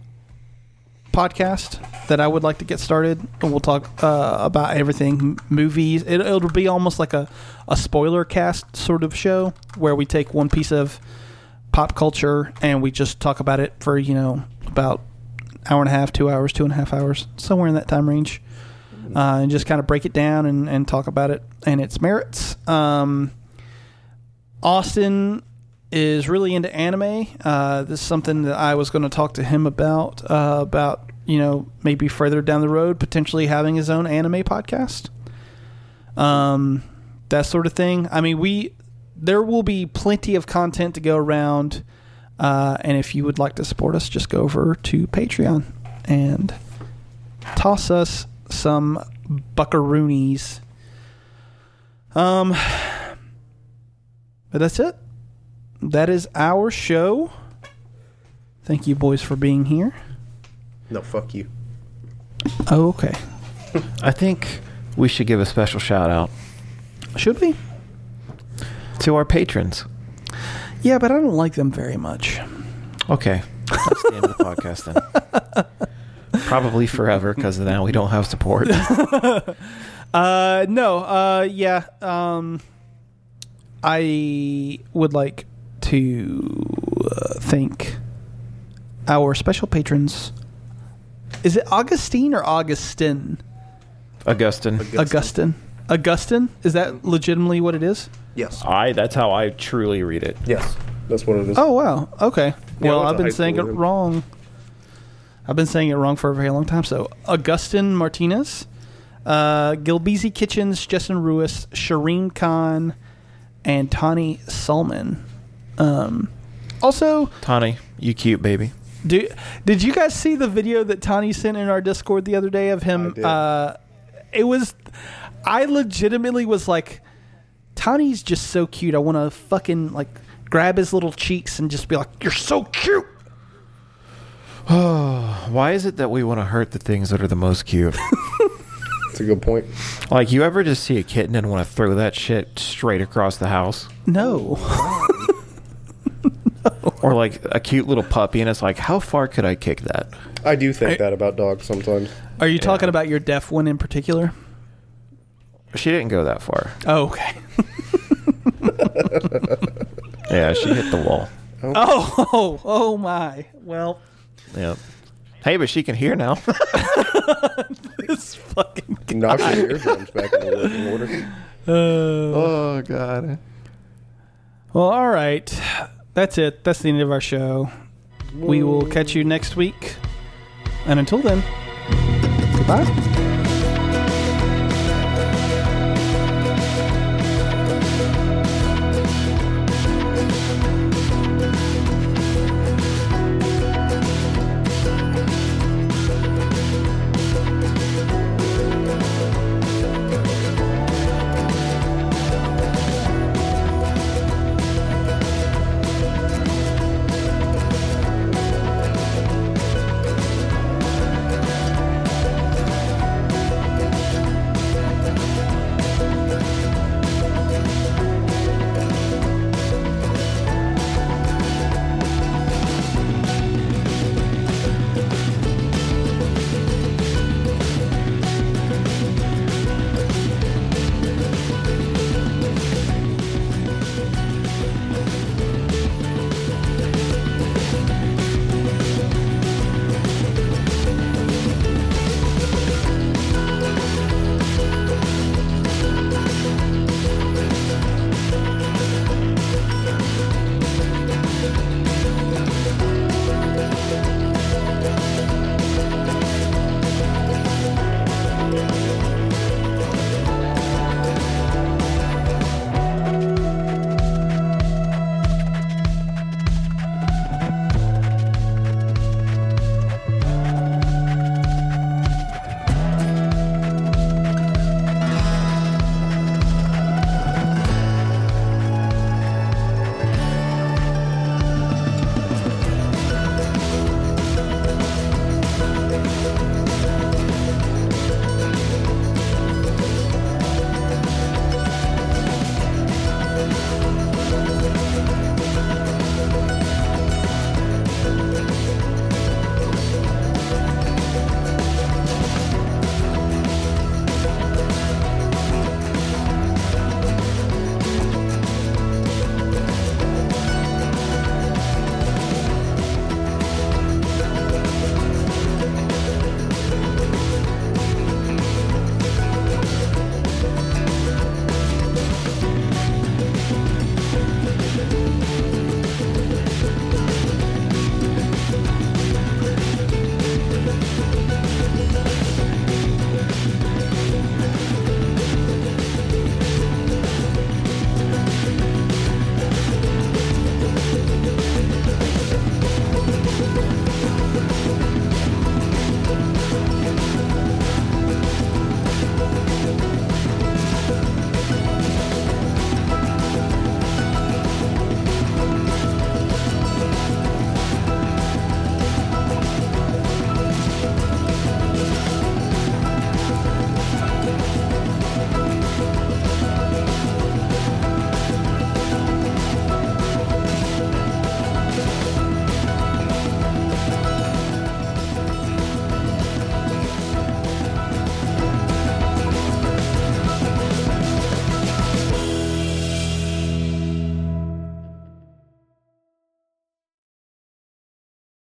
podcast that I would like to get started. And we'll talk uh, about everything movies. It, it'll be almost like a, a spoiler cast sort of show where we take one piece of pop culture and we just talk about it for, you know, about hour and a half, two hours, two and a half hours, somewhere in that time range. Uh, and just kind of break it down and, and talk about it and its merits. Um, Austin is really into anime. Uh, this is something that I was going to talk to him about. Uh, about you know maybe further down the road potentially having his own anime podcast. Um, that sort of thing. I mean, we there will be plenty of content to go around. Uh, and if you would like to support us, just go over to Patreon and toss us some buckaroonies. Um, but that's it. That is our show. Thank you, boys, for being here. No, fuck you. Oh, okay. I think we should give a special shout out Should we? to our patrons. Yeah, but I don't like them very much. Okay, that's the end of the podcast then. Probably forever because now we don't have support. Uh, no. Uh, yeah. Um, I would like to uh, thank our special patrons. Is it Augustine or Augustin? Augustine. Augustine. Augustine? Is that legitimately what it is? Yes. I. That's how I truly read it. Yes. That's what it is. Oh wow. Okay. Yeah, Well, I went I've to been high saying it school with him. wrong. I've been saying it wrong for a very long time. So Augustin Martinez, uh, Gilbeezy Kitchens, Justin Ruiz, Shireen Khan, and Tani Sulman. Um, also, Tani, you cute baby. do, did you guys see the video that Tani sent in our Discord the other day of him? I did. Uh, it was, I legitimately was like, Tani's just so cute. I want to fucking like grab his little cheeks and just be like, "You're so cute." Why is it that we want to hurt the things that are the most cute? That's a good point. like, you ever just see a kitten and want to throw that shit straight across the house? No. Or like a cute little puppy, and it's like, how far could I kick that? I do think I- that about dogs sometimes. Are you talking about your deaf one in particular? She didn't go that far. Oh, okay. Yeah, she hit the wall. Oh, oh, oh my. Well, Yep. Hey, but she can hear now. this fucking. Knock your eardrums back in working order. Uh, oh God. well, all right. That's it. That's the end of our show. We will catch you next week. And until then, goodbye.